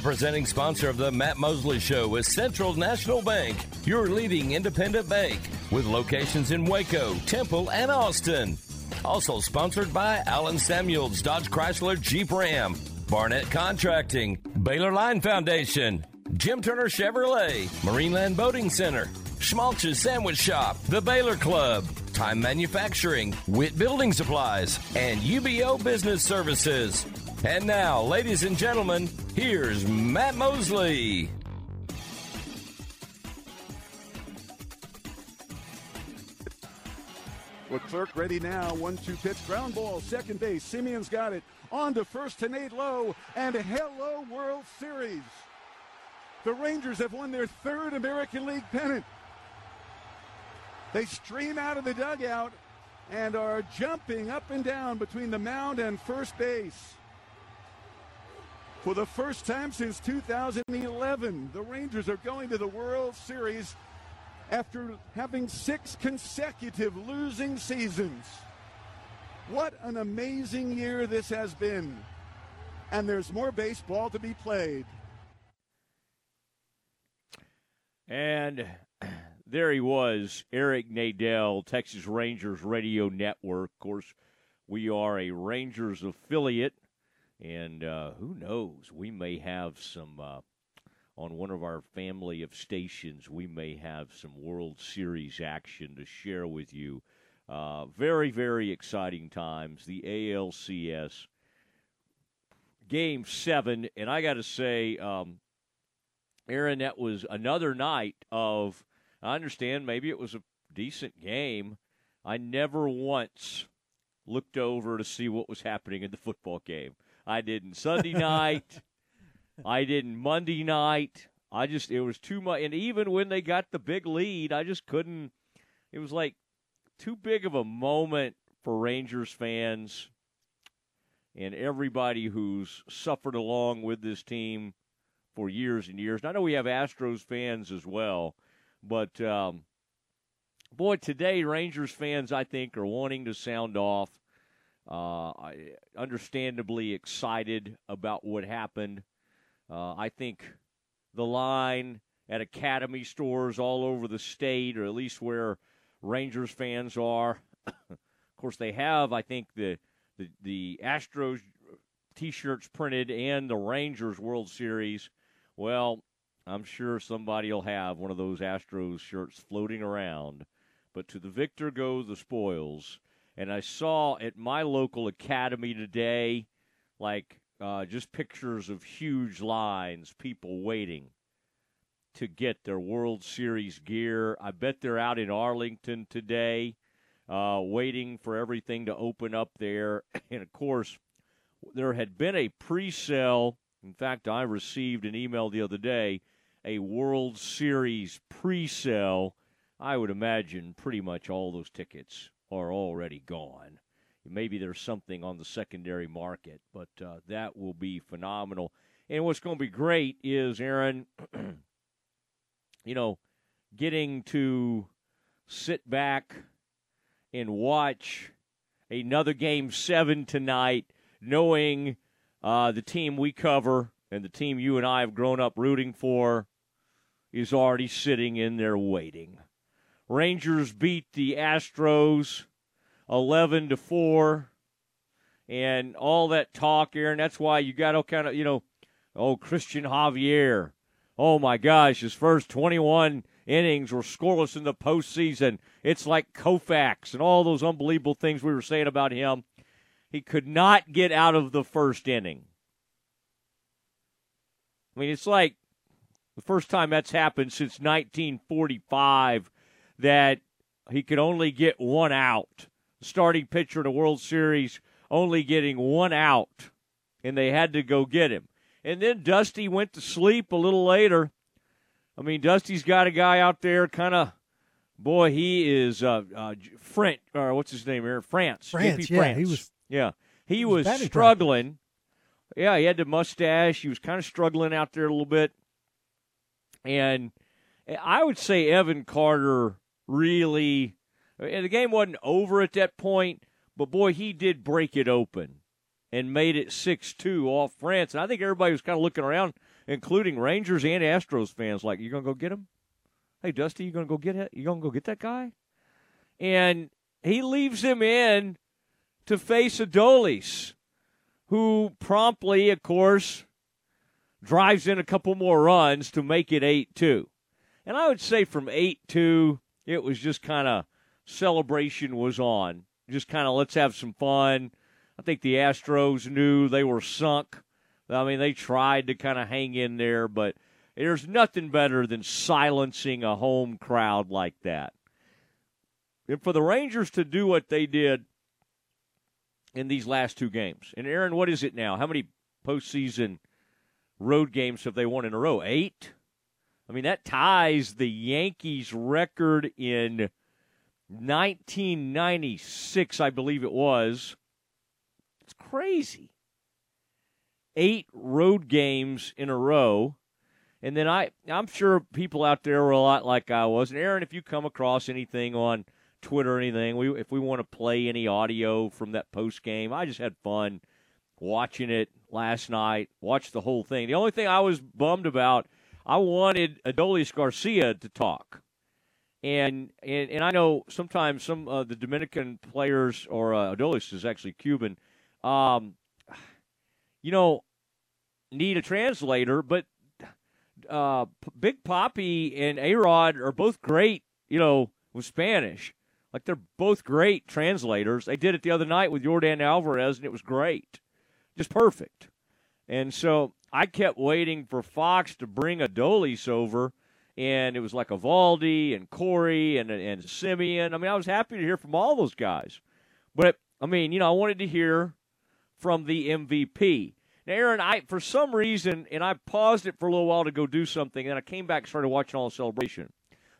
The presenting sponsor of the Matt Mosley Show is Central National Bank, your leading independent bank, with locations in Waco, Temple, and Austin. Also sponsored by Allen Samuels, Dodge Chrysler Jeep Ram, Barnett Contracting, Baylor Line Foundation, Jim Turner Chevrolet, Marineland Boating Center, Schmaltz's Sandwich Shop, The Baylor Club, Time Manufacturing, Witt Building Supplies, and UBEO Business Services. And now, ladies and gentlemen, here's Matt Mosley. Leclerc ready now. One two pitch. Ground ball. Second base. Semien's got it. On to first to Nate Lowe. And hello, World Series. The Rangers have won their third American League pennant. They stream out of the dugout and are jumping up and down between the mound and first base. For the first time since 2011, the Rangers are going to the World Series after having six consecutive losing seasons. What an amazing year this has been. And there's more baseball to be played. And there he was, Eric Nadell, Texas Rangers Radio Network. Of course, we are a Rangers affiliate, and uh, who knows, we may have some uh, on one of our family of stations. We may have some World Series action to share with you. Uh, very, very exciting times. The ALCS Game Seven, and I got to say. Um, Aaron, that was another night of, I understand maybe it was a decent game. I never once looked over to see what was happening in the football game. I didn't Sunday night. I didn't Monday night. I just, it was too much. And even when they got the big lead, I just couldn't, it was like too big of a moment for Rangers fans and everybody who's suffered along with this team for years and years. And I know we have Astros fans as well, but um, boy, today Rangers fans I think are wanting to sound off. Uh, understandably excited about what happened. Uh, I think the line at Academy stores all over the state, or at least where Rangers fans are. of course, they have, I think, the the, the Astros T-shirts printed and the Rangers World Series well, I'm sure somebody will have one of those Astros shirts floating around. But to the victor go the spoils. And I saw at my local academy today, like uh, just pictures of huge lines, people waiting to get their World Series gear. I bet they're out in Arlington today, uh, waiting for everything to open up there. And of course, there had been a pre sale in fact, I received an email the other day, a World Series pre sale. I would imagine pretty much all those tickets are already gone. Maybe there's something on the secondary market, but uh, that will be phenomenal. And what's going to be great is, Aaron, you know, getting to sit back and watch another game seven tonight, knowing uh, the team we cover and the team you and I have grown up rooting for is already sitting in there waiting. Rangers beat the Astros 11 to 4 and all that talk Aaron that's why you got to kind of you know oh Cristian Javier. Oh my gosh his first 21 innings were scoreless in the postseason. It's like Koufax and all those unbelievable things we were saying about him. He could not get out of the first inning. I mean, it's like the first time that's happened since 1945 that he could only get one out. Starting pitcher in a World Series only getting one out, and they had to go get him. And then Dusty went to sleep a little later. I mean, Dusty's got a guy out there kind of boy, he is uh, uh, French or what's his name here? France. France, yeah, France. he was yeah, he, was, was struggling. Yeah, he had the mustache. He was kind of struggling out there a little bit. And I would say Evan Carter really. the game wasn't over at that point, but boy, he did break it open and made it 6 2 off France. And I think everybody was kind of looking around including Rangers and Astros fans, like, "You gonna go get him? Hey, Dusty, you gonna go get it? You gonna go get that guy?" And he leaves him in to face Adolis, who promptly, of course, drives in a couple more runs to make it 8 2. And I would say from 8 2, it was just kind of celebration was on. Just kind of let's have some fun. I think the Astros knew they were sunk. I mean, they tried to kind of hang in there, but there's nothing better than silencing a home crowd like that. And for the Rangers to do what they did in these last two games, and Aaron, what is it now? How many postseason road games have they won in a row? Eight? I mean, that ties the Yankees' record in 1996, I believe it was. It's crazy. Eight road games in a row. And then I, I'm sure people out there were a lot like I was. And Aaron, if you come across anything on Twitter or anything, we, if we want to play any audio from that post game, I just had fun watching it last night. Watched the whole thing. The only thing I was bummed about, I wanted Adolis Garcia to talk. And, and and I know sometimes some of uh, the Dominican players or uh, Adolis is actually Cuban. Um, you know, need a translator, but uh, Big Poppy and A Rod are both great, you know, with Spanish. Like they're both great translators. They did it the other night with Yordan Alvarez, and it was great, just perfect. And so I kept waiting for Fox to bring Adolis over, and it was like Eovaldi and Corey and and Semien. I mean, I was happy to hear from all those guys, but I mean, you know, I wanted to hear from the MVP. Now, Aaron, I for some reason, and I paused it for a little while to go do something, and I came back and started watching all the celebration.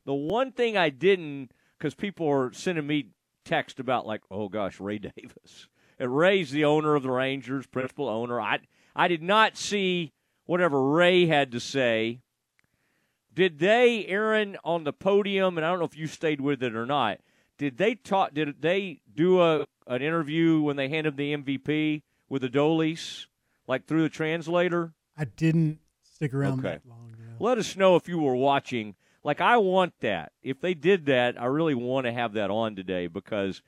The one thing I didn't, because people are sending me text about like, oh gosh, Ray Davis. And Ray's the owner of the Rangers, principal owner. I I did not see whatever Ray had to say. Did they, Aaron, on the podium, and I don't know if you stayed with it or not, did they talk did they do a an interview when they handed the MVP with the Adolis? like through the translator? I didn't stick around okay. that long. Yeah. Let us know if you were watching. Like I want that. If they did that, I really want to have that on today because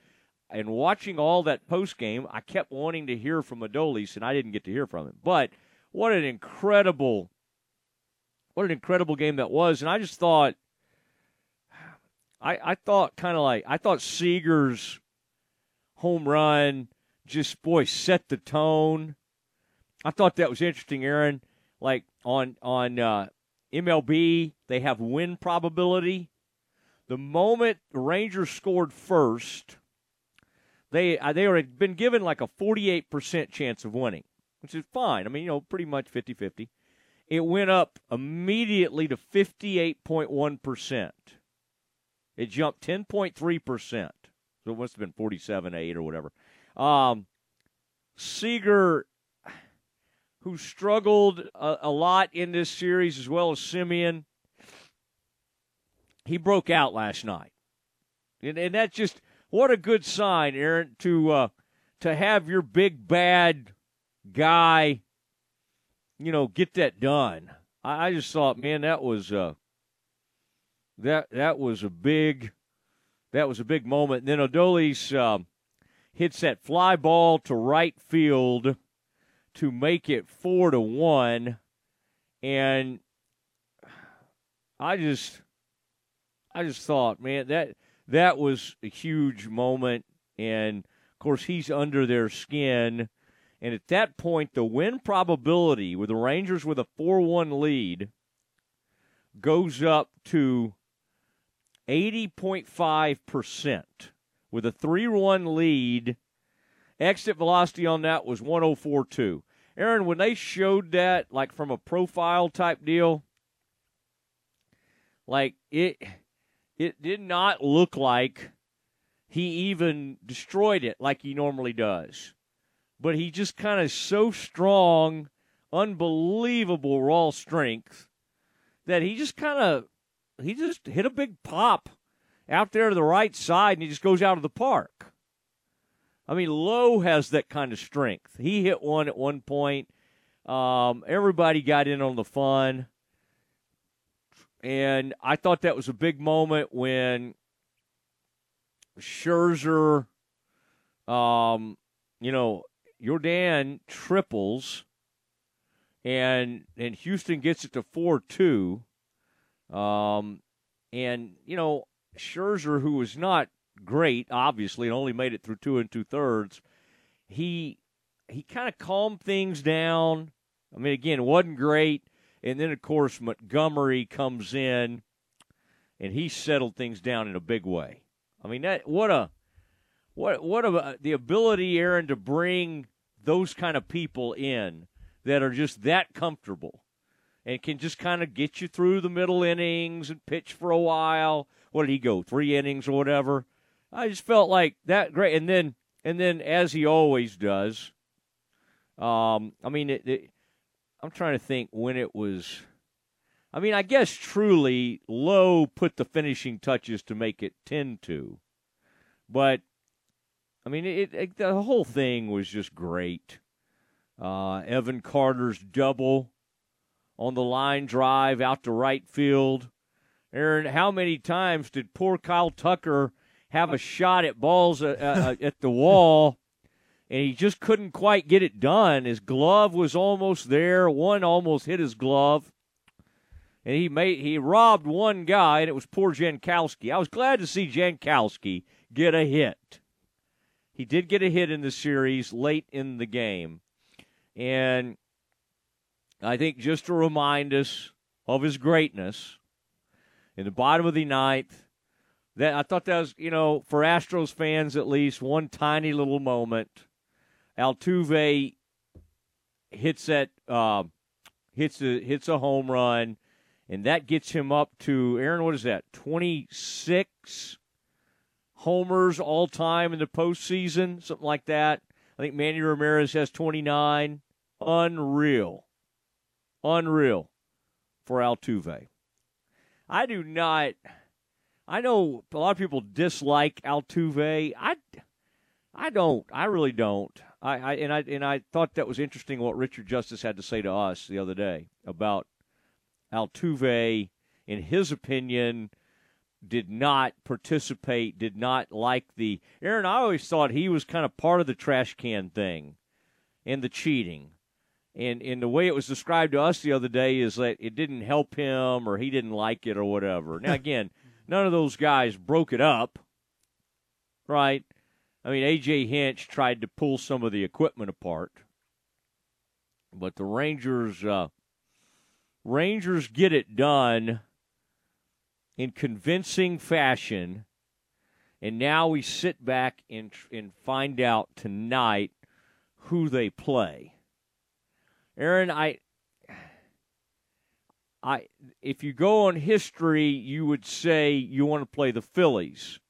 and watching all that post game, I kept wanting to hear from Adolis and I didn't get to hear from him. But what an incredible what an incredible game that was. And I just thought I, I thought kind of like I thought Seager's home run just boy set the tone I thought that was interesting, Aaron. Like on on uh, MLB, they have win probability. The moment the Rangers scored first, they uh, they had been given like a 48% chance of winning, which is fine. I mean, you know, pretty much 50-50. It went up immediately to 58.1%. It jumped 10.3%. So it must have been 47.8 or whatever. Um, Seager who struggled a, a lot in this series, as well as Semien, He broke out last night, and, and that's just what a good sign, Aaron, to uh, to have your big bad guy, you know, get that done. I, I just thought, man, that was uh, that that was a big that was a big moment. And then Adolis um, hits that fly ball to right field to make it four to one. And I just I just thought, man, that that was a huge moment and of course he's under their skin. And at that point the win probability with the Rangers with a four one lead goes up to eighty point five percent. With a three one lead Exit velocity on that was 104.2. Aaron, when they showed that, like from a profile type deal, like it, it did not look like he even destroyed it like he normally does. But he just kind of so strong, unbelievable raw strength that he just kind of he just hit a big pop out there to the right side and he just goes out of the park. I mean, Lowe has that kind of strength. He hit one at one point. Um, everybody got in on the fun. And I thought that was a big moment when Scherzer, um, you know, Yordan triples, and and Houston gets it to four two, um, and you know Scherzer, who was not great, obviously, and only made it through two and two thirds, he he kind of calmed things down. I mean, again, it wasn't great, and then of course Montgomery comes in, and he settled things down in a big way. I mean, that what a what what a the ability, Aaron, to bring those kind of people in that are just that comfortable and can just kind of get you through the middle innings and pitch for a while. What did he go? Three innings or whatever. I just felt like that great, and then and then as he always does. Um, I mean, it, it, I'm trying to think when it was. I mean, I guess truly Lowe put the finishing touches to make it 10 2. But, I mean, it, it, the whole thing was just great. Uh, Evan Carter's double on the line drive out to right field. Aaron, how many times did poor Kyle Tucker have a shot at balls uh, uh, at the wall? And he just couldn't quite get it done. His glove was almost there. One almost hit his glove. And he made he robbed one guy, and it was poor Jankowski. I was glad to see Jankowski get a hit. He did get a hit in the series late in the game. And I think just to remind us of his greatness in the bottom of the ninth, that I thought that was, you know, for Astros fans at least, one tiny little moment Altuve hits that uh, hits a hits a home run, and that gets him up to Aaron. What is that? Twenty six homers all time in the postseason, something like that. I think Manny Ramirez has twenty nine. Unreal, unreal for Altuve. I do not. I know a lot of people dislike Altuve. I, I don't. I really don't. I, I and I and I thought that was interesting what Richard Justice had to say to us the other day about Altuve. In his opinion, did not participate, did not like the Aaron. I always thought he was kind of part of the trash can thing and the cheating. And and the way it was described to us the other day is that it didn't help him or he didn't like it or whatever. Now again, none of those guys broke it up, right? I mean, A.J. Hinch tried to pull some of the equipment apart, but the Rangers, uh, Rangers get it done in convincing fashion, and now we sit back and and find out tonight who they play. Aaron, I, I, if you go on history, you would say you want to play the Phillies,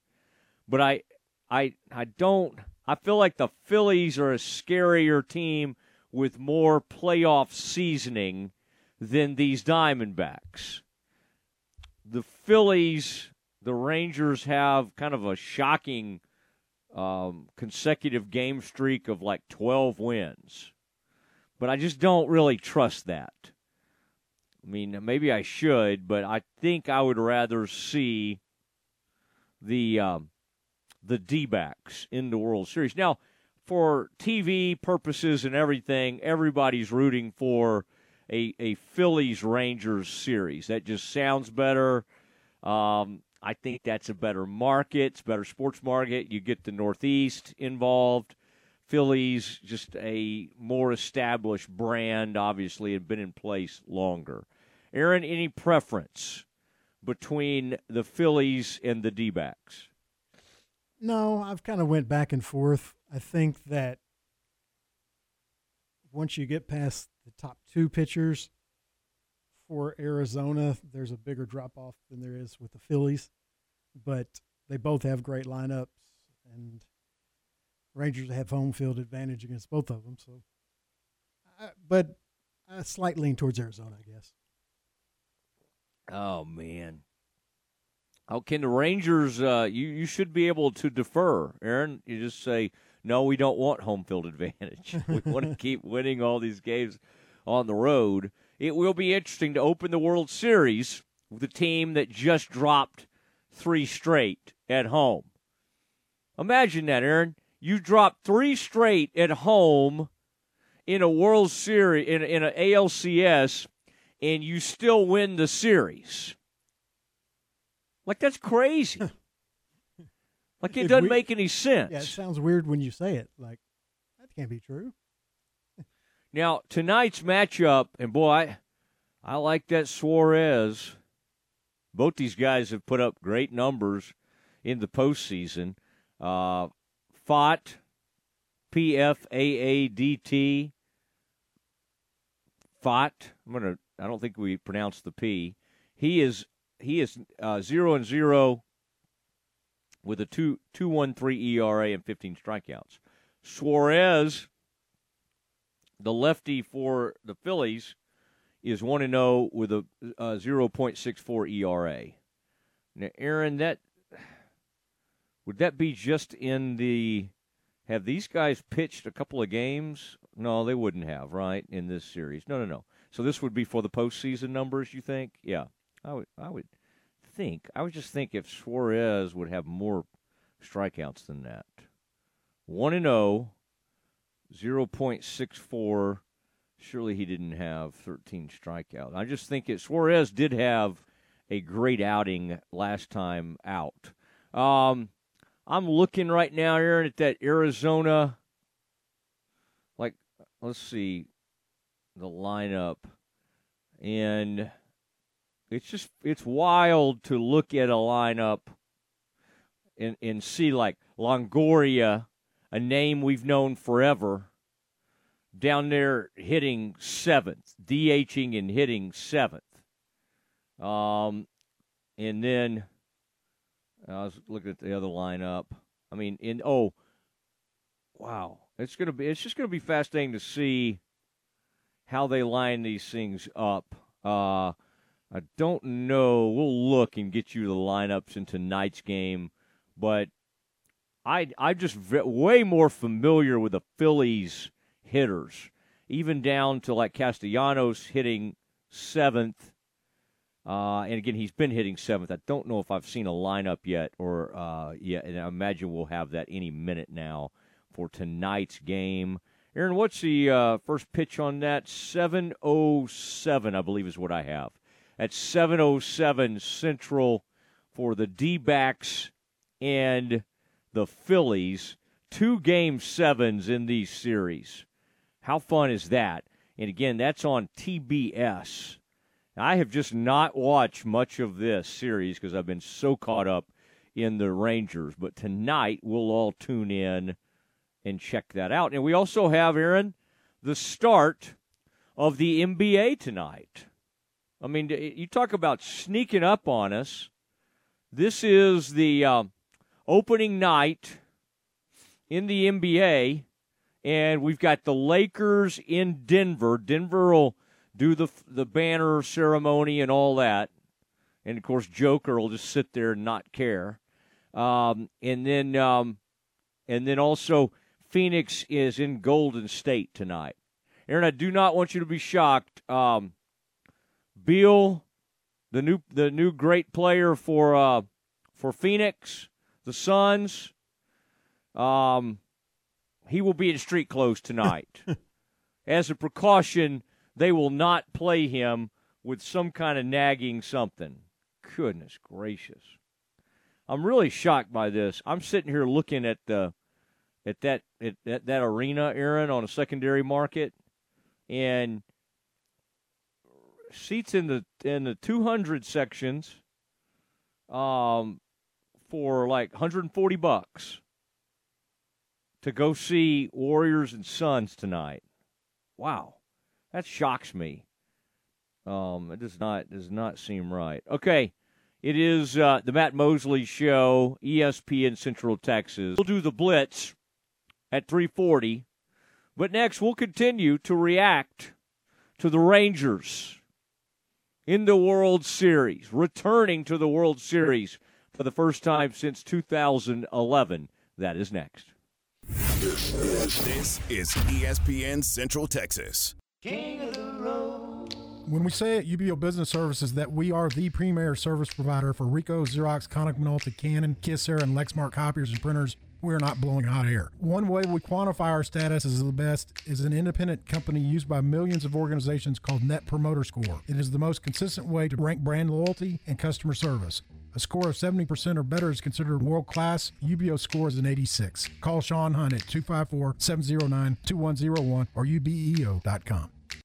but I, I I don't I feel like the Phillies are a scarier team with more playoff seasoning than these Diamondbacks. The Phillies, the Rangers have kind of a shocking um, consecutive game streak of like 12 wins. But I just don't really trust that. I mean, maybe I should, but I think I would rather see the um, the D backs in the World Series. Now, for TV purposes and everything, everybody's rooting for a, a Phillies Rangers series. That just sounds better. Um, I think that's a better market, it's a better sports market. You get the Northeast involved. Phillies, just a more established brand, obviously, had been in place longer. Aaron, any preference between the Phillies and the D backs? No, I've kind of went back and forth. I think that once you get past the top two pitchers for Arizona, there's a bigger drop off than there is with the Phillies. But they both have great lineups, and Rangers have home field advantage against both of them. So, I, but a slight lean towards Arizona, I guess. Oh man, how can the Rangers? Uh, you you should be able to defer, Aaron. You just say no. We don't want home field advantage. we want to keep winning all these games. on the road. It will be interesting to open the World Series with a team that just dropped three straight at home. Imagine that, Aaron. You dropped three straight at home in a World Series, in, in an ALCS, and you still win the series. Like, that's crazy. like, it doesn't we, make any sense. Yeah, it sounds weird when you say it. Like, that can't be true. now, tonight's matchup, and boy, I, I like that Suarez. Both these guys have put up great numbers in the postseason. Uh, Pfaadt, P F A A D T. Pfaadt. I'm gonna. I don't think we pronounced the P. He is he is uh, zero and zero with a two two one three ERA and 15 strikeouts. Suarez, the lefty for the Phillies, is one and zero with a, a 0.64 ERA. Now, Aaron, that would that be just in the? Have these guys pitched a couple of games? No, they wouldn't have, right? In this series, no, no, no. So this would be for the postseason numbers. You think? Yeah, I would. I would think. I would just think if Suarez would have more strikeouts than that. One and zero, oh, zero point six four. Surely he didn't have 13 strikeouts. I just think it. Suarez did have a great outing last time out. Um, I'm looking right now, Aaron, at that Arizona. Like, let's see, the lineup, and it's just it's wild to look at a lineup and and see like Longoria, a name we've known forever, down there hitting seventh, DHing and hitting seventh. Um, and then I was looking at the other lineup. I mean, in oh, wow, it's gonna be it's just gonna be fascinating to see how they line these things up. Uh, I don't know. We'll look and get you the lineups in tonight's game, but I I'm just way more familiar with the Phillies hitters, even down to like Castellanos hitting seventh uh, and again, he's been hitting seventh. I don't know if I've seen a lineup yet, or uh, yeah, and I imagine we'll have that any minute now for tonight's game. Aaron, what's the uh, first pitch on that? Seven oh seven, I believe, is what I have. At seven oh seven Central for the D-backs and the Phillies. Two game sevens in these series. How fun is that? And again, that's on TBS. I have just not watched much of this series because I've been so caught up in the Rangers. But tonight we'll all tune in and check that out. And we also have, Aaron, the start of the NBA tonight. I mean, you talk about sneaking up on us. This is the uh, opening night in the NBA, and we've got the Lakers in Denver. Denver will do the the banner ceremony and all that, and of course Joker will just sit there and not care, um, and then um, and then also Phoenix is in Golden State tonight. Aaron, I do not want you to be shocked. Um, Beal, the new the new great player for uh, for Phoenix, the Suns. Um, he will be in street clothes tonight, as a precaution they will not play him with some kind of nagging something. Goodness gracious. I'm really shocked by this. I'm sitting here looking at the at that at, at that arena, Aaron, on a secondary market, and seats in the in the 200 sections, um, for like 140 bucks to go see Warriors and Suns tonight. Wow. That shocks me. Um, it does not does not seem right. Okay, it is uh, the Matt Mosley Show, ESPN Central Texas. We'll do the Blitz at 3:40, but next we'll continue to react to the Rangers in the World Series, returning to the World Series for the first time since 2011. That is next. This is ESPN Central Texas. King of the When we say at UBEO Business Services that we are the premier service provider for Ricoh, Xerox, Konica Minolta, Canon, Kyocera, and Lexmark copiers and printers, we're not blowing hot air. One way we quantify our status as the best is an independent company used by millions of organizations called Net Promoter Score. It is the most consistent way to rank brand loyalty and customer service. A score of 70% or better is considered world class. UBEO score is an 86. Call Sean Hunt at 254 709 2101 or ubeo.com.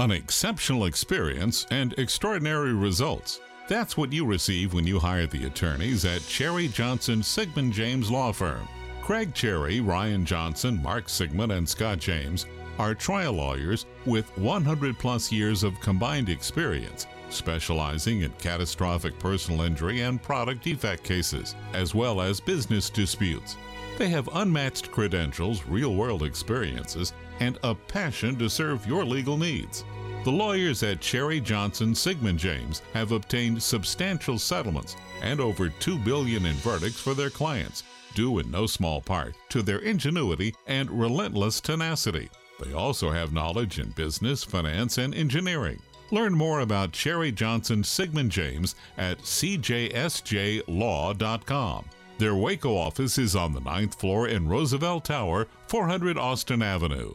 An exceptional experience and extraordinary results. That's what you receive when you hire the attorneys at Cherry Johnson Sigmund James Law Firm. Craig Cherry, Ryan Johnson, Mark Sigmund, and Scott James are trial lawyers with 100 plus years of combined experience, specializing in catastrophic personal injury and product defect cases, as well as business disputes. They have unmatched credentials, real world experiences, and a passion to serve your legal needs. The lawyers at Cherry Johnson Sigmund James have obtained substantial settlements and over 2 billion in verdicts for their clients, due in no small part to their ingenuity and relentless tenacity. They also have knowledge in business, finance, and engineering. Learn more about Cherry Johnson Sigmund James at cjsjlaw.com. Their Waco office is on the ninth floor in Roosevelt Tower, 400 Austin Avenue.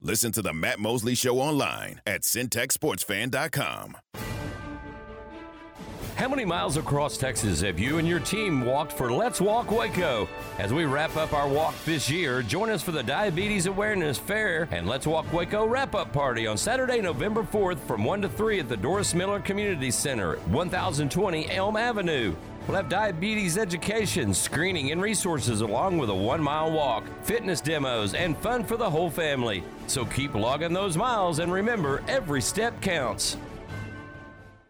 Listen to the Matt Mosley Show online at centexsportsfan.com. How many miles across Texas have you and your team walked for Let's Walk Waco? As we wrap up our walk this year, join us for the Diabetes Awareness Fair and Let's Walk Waco wrap up party on Saturday, November 4th from 1 to 3 at the Doris Miller Community Center, 1020 Elm Avenue. We'll have diabetes education, screening, and resources along with a one mile walk, fitness demos, and fun for the whole family. So keep logging those miles and remember every step counts.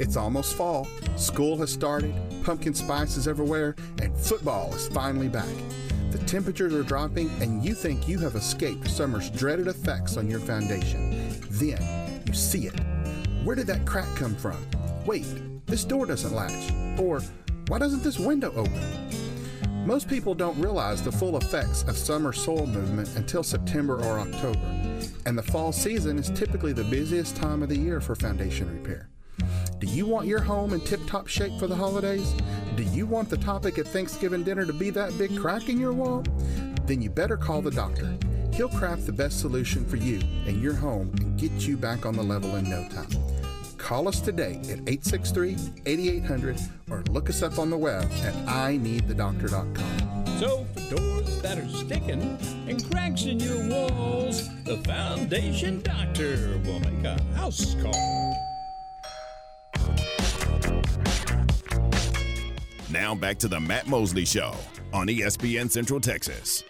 It's almost fall, school has started, pumpkin spice is everywhere, and football is finally back. The temperatures are dropping, and you think you have escaped summer's dreaded effects on your foundation. Then you see it. Where did that crack come from? Wait, this door doesn't latch. Or why doesn't this window open? Most people don't realize the full effects of summer soil movement until September or October, and the fall season is typically the busiest time of the year for foundation repair. Do you want your home in tip top shape for the holidays? Do you want the topic at Thanksgiving dinner to be that big crack in your wall? Then you better call the doctor. He'll craft the best solution for you and your home and get you back on the level in no time. Call us today at 863 8800 or look us up on the web at ineedthedoctor.com. So, for doors that are sticking and cracks in your walls, the Foundation Doctor will make a house call. Now back to the Matt Mosley Show on ESPN Central Texas.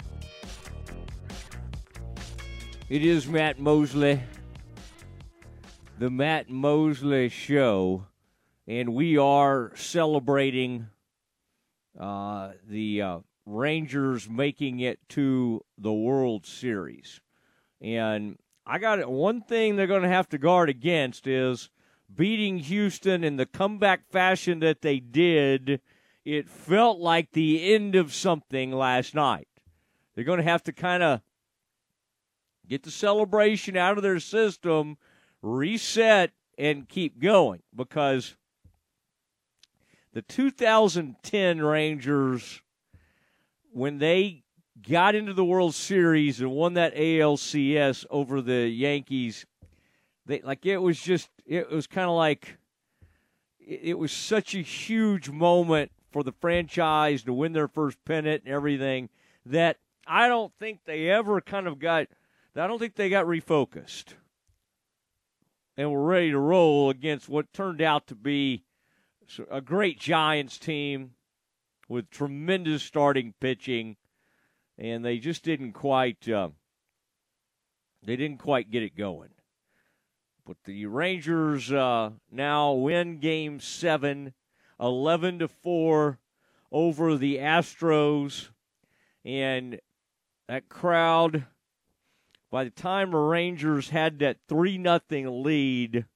It is Matt Mosley, the Matt Mosley Show, and we are celebrating uh, the uh, Rangers making it to the World Series. And I got it. One thing they're going to have to guard against is beating Houston in the comeback fashion that they did it felt like the end of something last night. They're going to have to kind of get the celebration out of their system, reset, and keep going because the 2010 Rangers, when they got into the World Series and won that ALCS over the Yankees, they like it was just it was kind of like it was such a huge moment for the franchise to win their first pennant and everything that I don't think they ever kind of got I don't think they got refocused and were ready to roll against what turned out to be a great Giants team with tremendous starting pitching and they just didn't quite uh, they didn't quite get it going. But the Rangers uh, now win Game Seven 11 to 4 over the Astros. And that crowd, by the time the Rangers had that 3 nothing lead,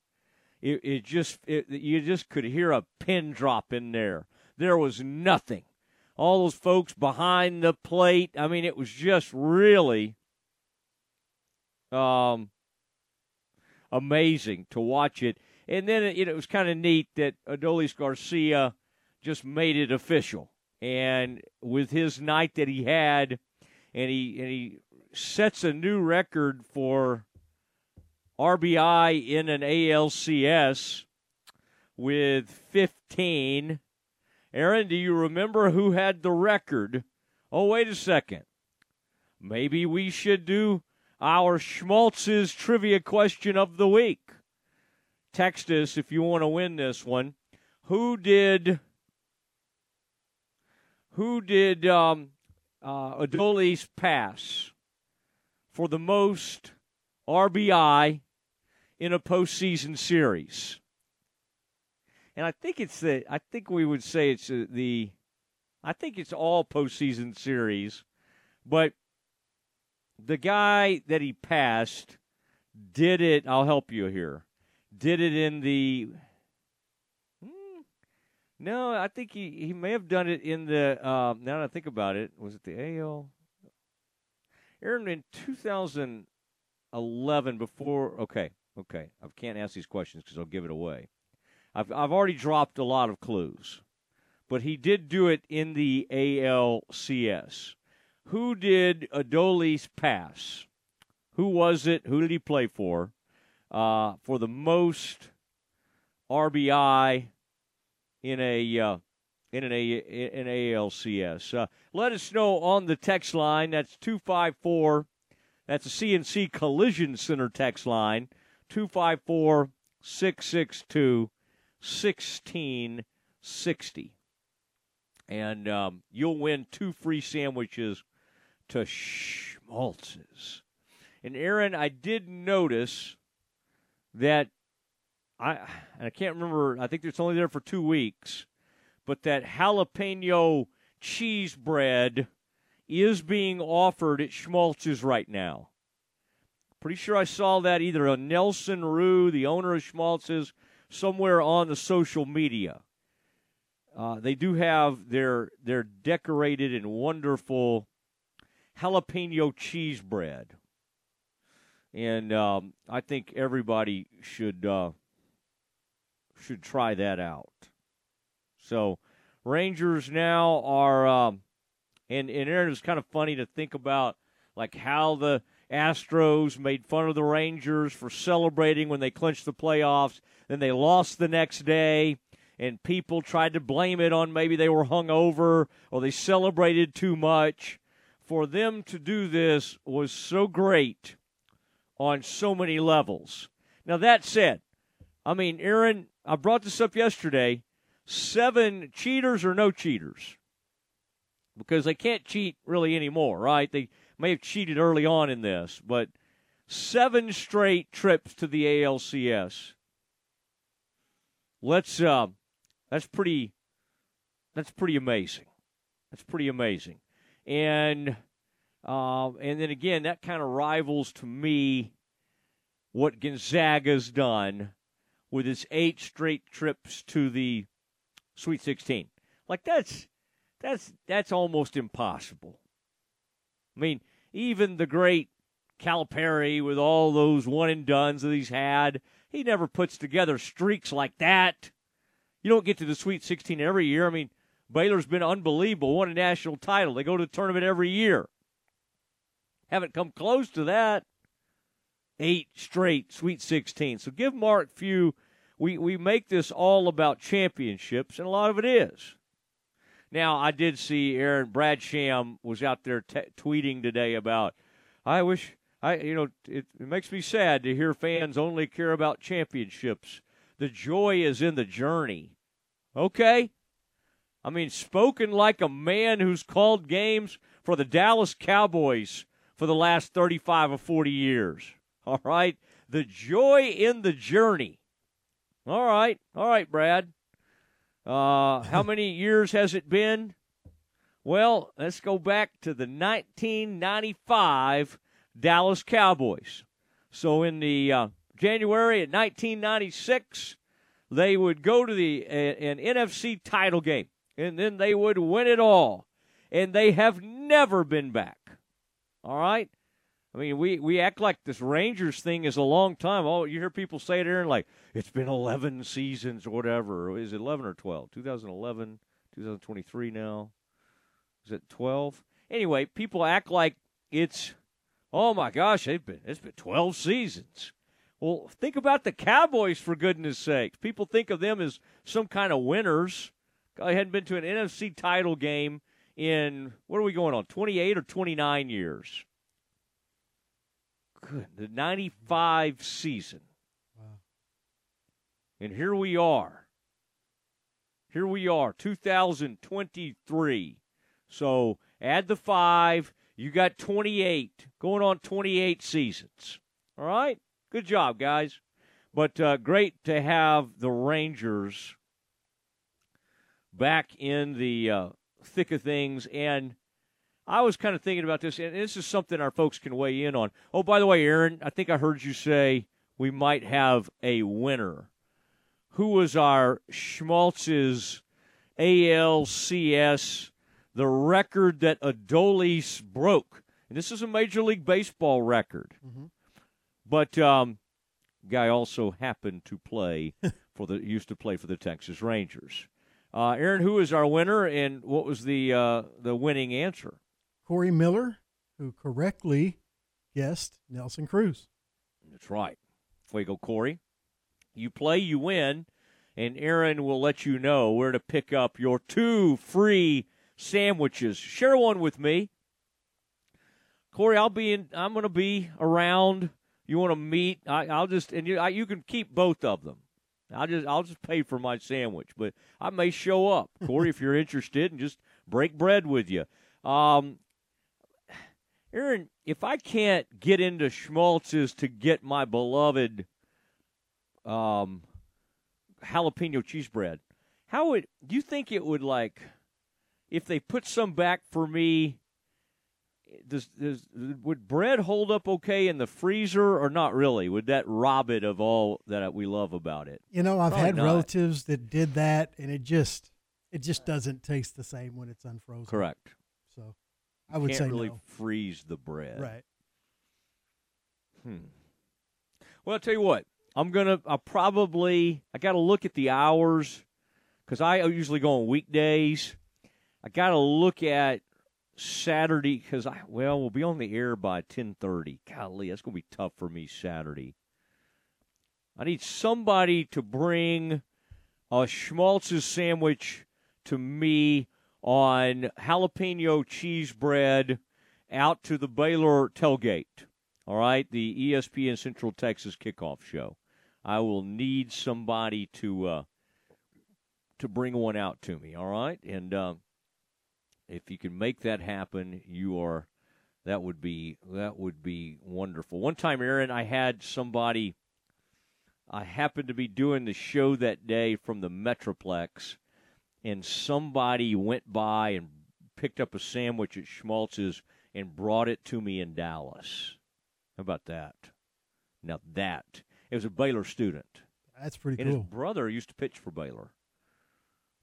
it, it just it, you just could hear a pin drop in there. There was nothing. All those folks behind the plate. I mean, it was just really um, amazing to watch it. And then it, it was kind of neat that Adolis Garcia just made it official. And with his night that he had, and he and he sets a new record for RBI in an ALCS with 15. Aaron, do you remember who had the record? Oh, wait a second. Maybe we should do our Schmaltz's trivia question of the week text us if you want to win this one. Who did who did um, uh, Adolis pass for the most RBI in a postseason series? And I think it's the I think we would say it's the I think it's all postseason series, but the guy that he passed did it. I'll help you here did it in the. Hmm, no, I think he, he may have done it in the. Uh, now that I think about it, was it the AL? Aaron, in 2011, before. Okay, okay. I can't ask these questions because I'll give it away. I've, I've already dropped a lot of clues. But he did do it in the ALCS. Who did Adolis pass? Who was it? Who did he play for? Uh, for the most RBI in a uh, in an a in ALCS. Uh, let us know on the text line. That's two five four. That's a CNC Collision Center text line. 254 662 1660. And um, you'll win two free sandwiches to Schmaltz's. And Aaron, I did notice that I I can't remember. I think it's only there for two weeks, but that jalapeno cheese bread is being offered at Schmaltz's right now. Pretty sure I saw that either on Nelson Rue, the owner of Schmaltz's, somewhere on the social media. uh, they do have their their decorated and wonderful jalapeno cheese bread, and um, I think everybody should uh, should try that out. So, Rangers now are, um, and and Aaron, it's kind of funny to think about like how the Astros made fun of the Rangers for celebrating when they clinched the playoffs. Then they lost the next day, and people tried to blame it on maybe they were hungover or they celebrated too much. For them to do this was so great on so many levels. Now, that said, I mean, Aaron, I brought this up yesterday seven cheaters or no cheaters? Because they can't cheat really anymore, right? They may have cheated early on in this, but seven straight trips to the ALCS. Let's uh, that's pretty that's pretty amazing. That's pretty amazing. And uh, and then again, that kind of rivals to me what Gonzaga's done with his eight straight trips to the Sweet 16. Like that's that's that's almost impossible. I mean, even the great Calipari with all those one and duns that he's had, he never puts together streaks like that. You don't get to the Sweet 16 every year. I mean, Baylor's been unbelievable, won a national title. They go to the tournament every year. Haven't come close to that. Eight straight Sweet 16. So give Mark Few. We, we make this all about championships, and a lot of it is. Now, I did see Aaron Brad Sham was out there t- tweeting today about, I wish, I you know, it, it makes me sad to hear fans only care about championships. The joy is in the journey. Okay? I mean, spoken like a man who's called games for the Dallas Cowboys for the last 35 or 40 years. All right? The joy in the journey. All right. All right, Brad. Uh, how many years has it been? Well, let's go back to the 1995 Dallas Cowboys. So in the uh, January of 1996, they would go to the uh, an NFC title game, and then they would win it all. And they have never been back. All right. I mean, we, we act like this Rangers thing is a long time. Oh, you hear people say it, Aaron, like it's been 11 seasons or whatever. Is it 11 or 12? 2011, 2023 now. Is it 12? Anyway, people act like it's, oh my gosh, they've been, it's been 12 seasons. Well, think about the Cowboys, for goodness sakes. People think of them as some kind of winners. I hadn't been to an NFC title game in, what are we going on, 28 or 29 years? Good. The 95 season. Wow. And here we are. Here we are, 2023. So add the five. You got 28, going on 28 seasons. All right? Good job, guys. But uh, great to have the Rangers back in the uh, thick of things. And I was kind of thinking about this, and this is something our folks can weigh in on. Oh, by the way, Aaron, I think I heard you say we might have a winner. Who was our Schmaltz's ALCS, the record that Adolis broke? And this is a Major League Baseball record. Mm-hmm. But um, guy also happened to play for the used to play for the Texas Rangers. Uh, Aaron, who is our winner, and what was the uh, the winning answer? Corey Miller, who correctly guessed Nelson Cruz. That's right. Fuego Corey. You play, you win, and Aaron will let you know where to pick up your two free sandwiches. Share one with me. Corey, I'll be in. I'm going to be around. You want to meet? I, will just and you. I, you can keep both of them. I'll just I'll just pay for my sandwich, but I may show up, Corey, if you're interested, and just break bread with you. Um, Aaron, if I can't get into Schmaltz's to get my beloved um, jalapeno cheese bread, how would do you think it would like if they put some back for me? Does, does would bread hold up okay in the freezer or not really? Would that rob it of all that we love about it? You know, I've Probably had not. relatives that did that, and it just it just doesn't taste the same when it's unfrozen. Correct. So I would Can't say really no. freeze the bread. Right. Hmm. Well, I'll tell you what. I'm gonna. I probably. I got to look at the hours because I usually go on weekdays. I got to look at Saturday because I. Well, we'll be on the air by 10:30. Golly, that's gonna be tough for me Saturday. I need somebody to bring a schmaltz's sandwich to me on jalapeno cheese bread out to the Baylor tailgate. All right, the ESPN Central Texas kickoff show. I will need somebody to uh, to bring one out to me. All right, and uh, if you can make that happen, you are that would be that would be wonderful. One time, Aaron, I had somebody. I happened to be doing the show that day from the Metroplex, and somebody went by and picked up a sandwich at Schmaltz's and brought it to me in Dallas. How about that? Now that it was a Baylor student. That's pretty and cool. his brother used to pitch for Baylor.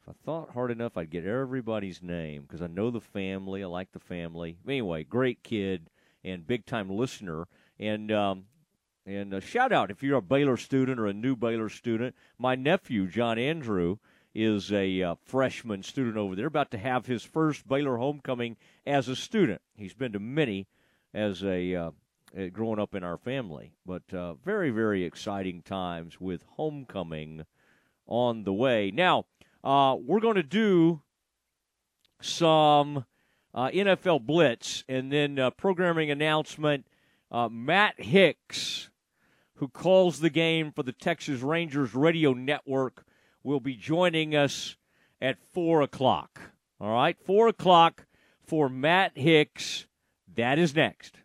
If I thought hard enough, I'd get everybody's name because I know the family. I like the family. Anyway, great kid and big time listener. And um, and a shout out if you're a Baylor student or a new Baylor student. My nephew John Andrew is a uh, freshman student over there, about to have his first Baylor homecoming as a student. He's been to many as a uh, growing up in our family, but uh, very very exciting times with homecoming on the way. Now uh, we're going to do some uh, NFL blitz and then uh, programming announcement. Uh, Matt Hicks, who calls the game for the Texas Rangers radio network, will be joining us at four o'clock. All right, four o'clock for Matt Hicks. That is next.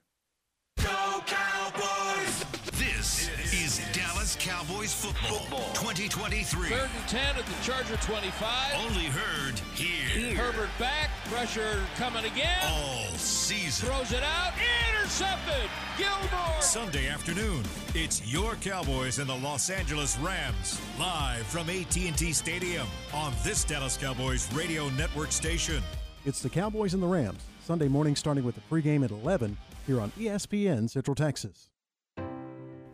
Football, 2023. Third and 10 at the Charger 25. Only heard here. Herbert back. Pressure coming again. All season. Throws it out. Intercepted. Gilmore. Sunday afternoon, it's your Cowboys and the Los Angeles Rams live from AT&T Stadium on this Dallas Cowboys radio network station. It's the Cowboys and the Rams, Sunday morning starting with the pregame at 11 here on ESPN Central Texas.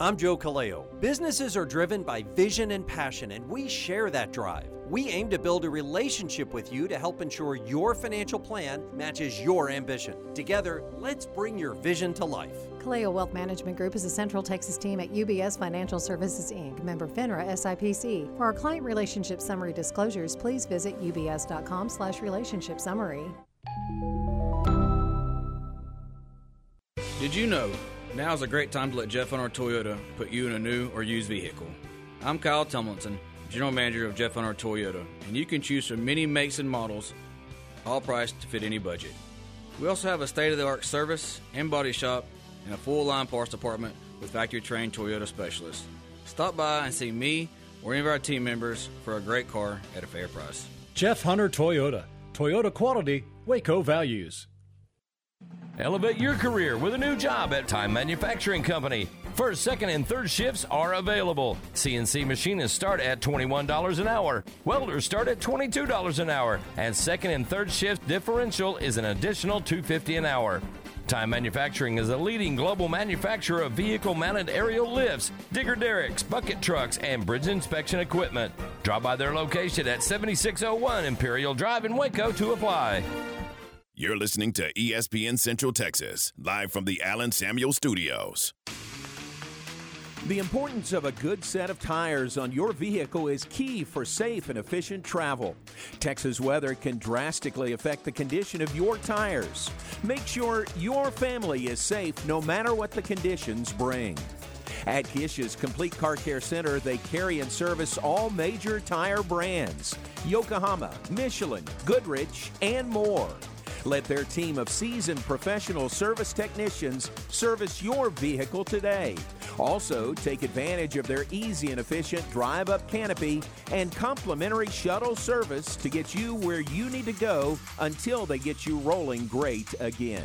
I'm Joe Kaleo. Businesses are driven by vision and passion, and we share that drive. We aim to build a relationship with you to help ensure your financial plan matches your ambition. Together, let's bring your vision to life. Kaleo Wealth Management Group is a Central Texas team at UBS Financial Services Inc., member FINRA SIPC. For our client relationship summary disclosures, please visit ubs.com/slash relationship summary. Did you know now's a great time to let Jeff Hunter Toyota put you in a new or used vehicle? I'm Kyle Tumlinson, General Manager of Jeff Hunter Toyota, and you can choose from many makes and models, all priced to fit any budget. We also have a state of the art service and body shop and a full line parts department with factory trained Toyota specialists. Stop by and see me or any of our team members for a great car at a fair price. Jeff Hunter Toyota. Toyota quality, Waco values. Elevate your career with a new job at Time Manufacturing Company. First, second, and third shifts are available. CNC machinists start at $21 an hour. Welders start at $22 an hour. And second and third shift differential is an additional 250 an hour. Time Manufacturing is a leading global manufacturer of vehicle mounted aerial lifts, digger derricks, bucket trucks, and bridge inspection equipment. Drop by their location at 7601 Imperial Drive in Waco to apply. You're listening to ESPN Central Texas, live from the Allen Samuels Studios. The importance of a good set of tires on your vehicle is key for safe and efficient travel. Texas weather can drastically affect the condition of your tires. Make sure your family is safe no matter what the conditions bring. At Kish's Complete Car Care Center, they carry and service all major tire brands Yokohama, Michelin, Goodrich, and more. Let their team of seasoned professional service technicians service your vehicle today. Also, take advantage of their easy and efficient drive up canopy and complimentary shuttle service to get you where you need to go until they get you rolling great again.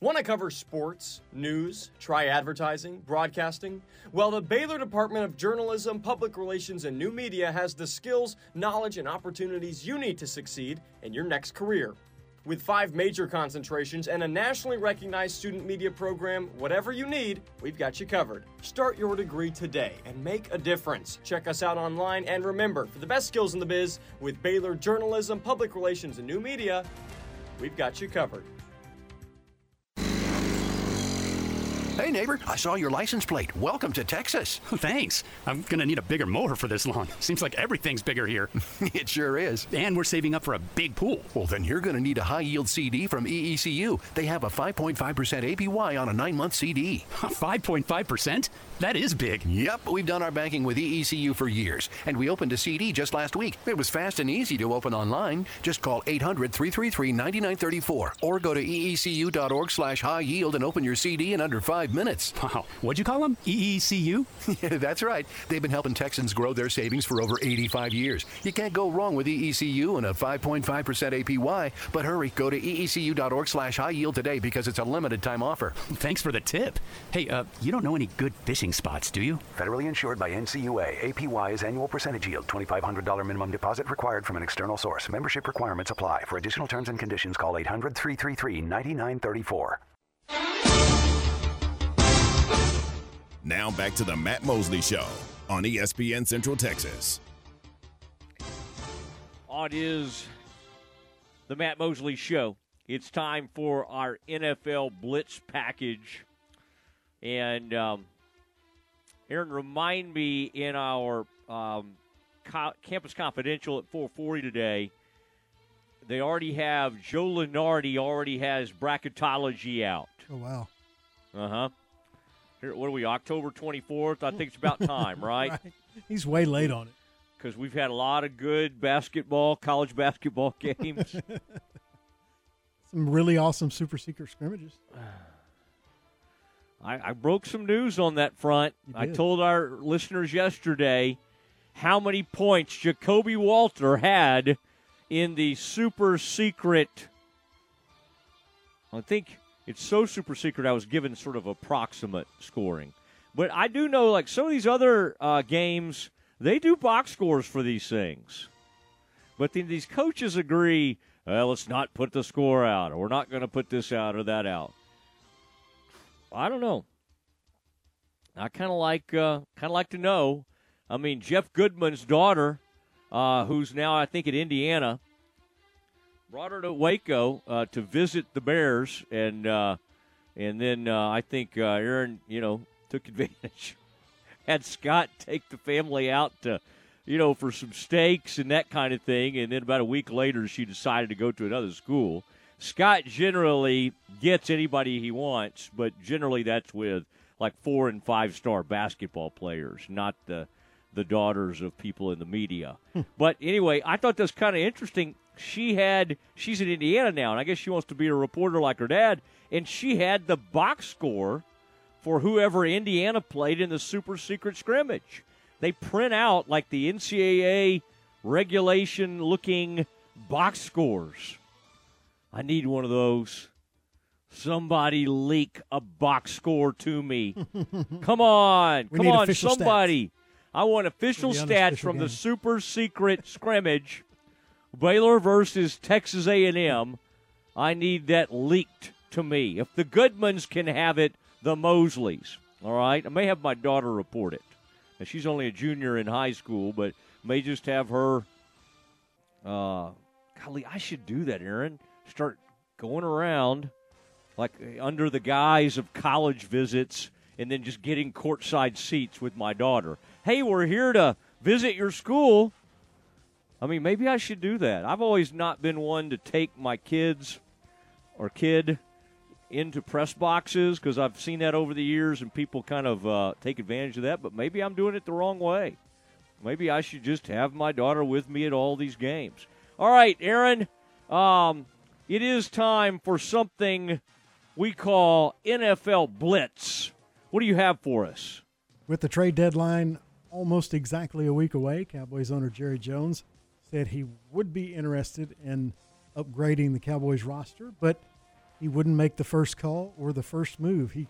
Want to cover sports, news, try advertising, broadcasting? Well, the Baylor Department of Journalism, Public Relations, and New Media has the skills, knowledge, and opportunities you need to succeed in your next career. With five major concentrations and a nationally recognized student media program, whatever you need, we've got you covered. Start your degree today and make a difference. Check us out online and remember, for the best skills in the biz, with Baylor Journalism, Public Relations, and New Media, we've got you covered. Hey, neighbor, I saw your license plate. Welcome to Texas. Thanks. I'm going to need a bigger mower for this lawn. Seems like everything's bigger here. it sure is. And we're saving up for a big pool. Well, then you're going to need a high yield CD from EECU. They have a 5.5% APY on a nine month CD. 5.5%? That is big. Yep, we've done our banking with EECU for years, and we opened a CD just last week. It was fast and easy to open online. Just call 800 333 9934 or go to eecu.org slash high yield and open your CD in under five minutes. Wow. What'd you call them? EECU? yeah, that's right. They've been helping Texans grow their savings for over 85 years. You can't go wrong with EECU and a 5.5% APY. But hurry, go to eecu.org slash high yield today because it's a limited time offer. Thanks for the tip. Hey, uh, you don't know any good fishing spots, do you? Federally insured by NCUA. APY is annual percentage yield. $2,500 minimum deposit required from an external source. Membership requirements apply. For additional terms and conditions, call 800 333 9934. Now back to the Matt Mosley Show on ESPN Central Texas. It is the Matt Mosley Show. It's time for our NFL Blitz package. And, um, Aaron, remind me in our um, co- Campus Confidential at 440 today, they already have, Joe Lunardi already has bracketology out. Oh, wow. Uh huh. Here, what are we? October twenty fourth. I think it's about time, right? right? He's way late on it because we've had a lot of good basketball, college basketball games. some really awesome super secret scrimmages. I, I broke some news on that front. I told our listeners yesterday how many points Ja'Kobe Walter had in the super secret. I think it's so super secret. I was given sort of approximate scoring, but I do know like some of these other uh, games they do box scores for these things, but then these coaches agree. Well, let's not put the score out, or we're not going to put this out or that out. I don't know. I kind of like uh, kind of like to know. I mean, Jeff Goodman's daughter, uh, who's now I think at Indiana, brought her to Waco uh, to visit the Bears, and uh, and then uh, I think uh, Aaron, you know, took advantage. Had Scott take the family out to, you know, for some steaks and that kind of thing, and then about a week later, she decided to go to another school. Scott generally gets anybody he wants, but generally that's with like four and five star basketball players, not the the daughters of people in the media. Hmm. but anyway, I thought that's kind of interesting. She had she's in Indiana now, and I guess she wants to be a reporter like her dad, and she had the box score for whoever Indiana played in the super secret scrimmage. They print out like the NCAA regulation looking box scores. I need one of those. Somebody leak a box score to me. come on. We come on, somebody. stats. I want official stats from the super secret scrimmage. Baylor versus Texas A&M. I need that leaked to me. If the Goodmans can have it, the Mosleys. All right? I may have my daughter report it. Now, she's only a junior in high school, but may just have her uh golly, I should do that, Aaron. Start going around like under the guise of college visits, and then just getting courtside seats with my daughter. Hey, we're here to visit your school. I mean, maybe I should do that. I've always not been one to take my kids or kid into press boxes because I've seen that over the years and people kind of uh, take advantage of that. But maybe I'm doing it the wrong way. Maybe I should just have my daughter with me at all these games. All right, Aaron, um, it is time for something we call NFL Blitz. What do you have for us? With the trade deadline almost exactly a week away, Cowboys owner Jerry Jones said he would be interested in upgrading the Cowboys roster, but he wouldn't make the first call or the first move. He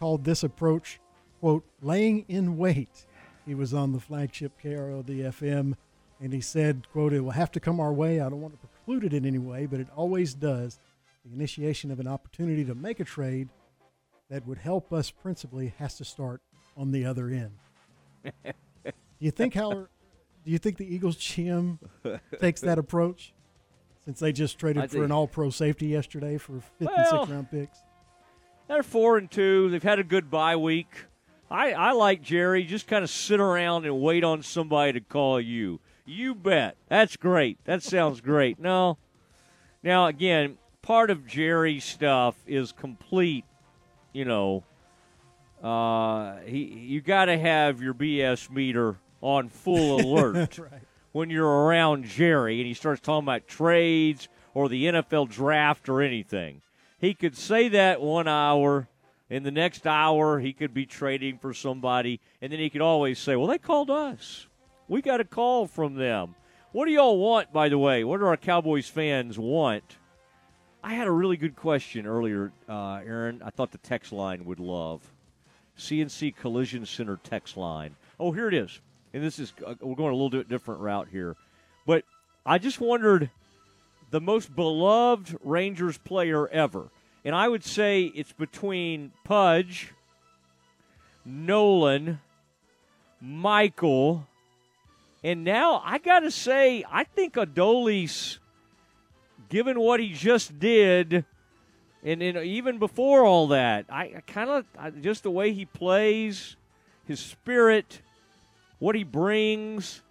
called this approach, quote, laying in wait. He was on the flagship KRLD FM and he said, quote, it will have to come our way. I don't want to preclude it in any way, but it always does. The initiation of an opportunity to make a trade that would help us principally has to start on the other end. do you think Howard do you think the Eagles GM takes that approach? Since they just traded for an all pro safety yesterday for fifth well, and sixth round picks. They're four and two. They've had a good bye week. I, I like Jerry. Just kind of sit around and wait on somebody to call you. You bet. That's great. That sounds great. No. Now again, part of Jerry's stuff is complete, you know, uh, he you got to have your BS meter on full alert right. when you're around Jerry and he starts talking about trades or the NFL draft or anything. He could say that one hour, in the next hour he could be trading for somebody, and then he could always say, "Well, they called us. We got a call from them." What do y'all want, by the way? What do our Cowboys fans want? I had a really good question earlier, uh, Aaron. I thought the text line would love. CNC Collision Center text line. Oh, here it is and this is uh, we're going a little bit different route here, but I just wondered the most beloved Rangers player ever, and I would say it's between Pudge, Nolan, Michael, and now I got to say I think Adolis, given what he just did. And, and even before all that, I, I kind of just the way he plays, his spirit, what he brings.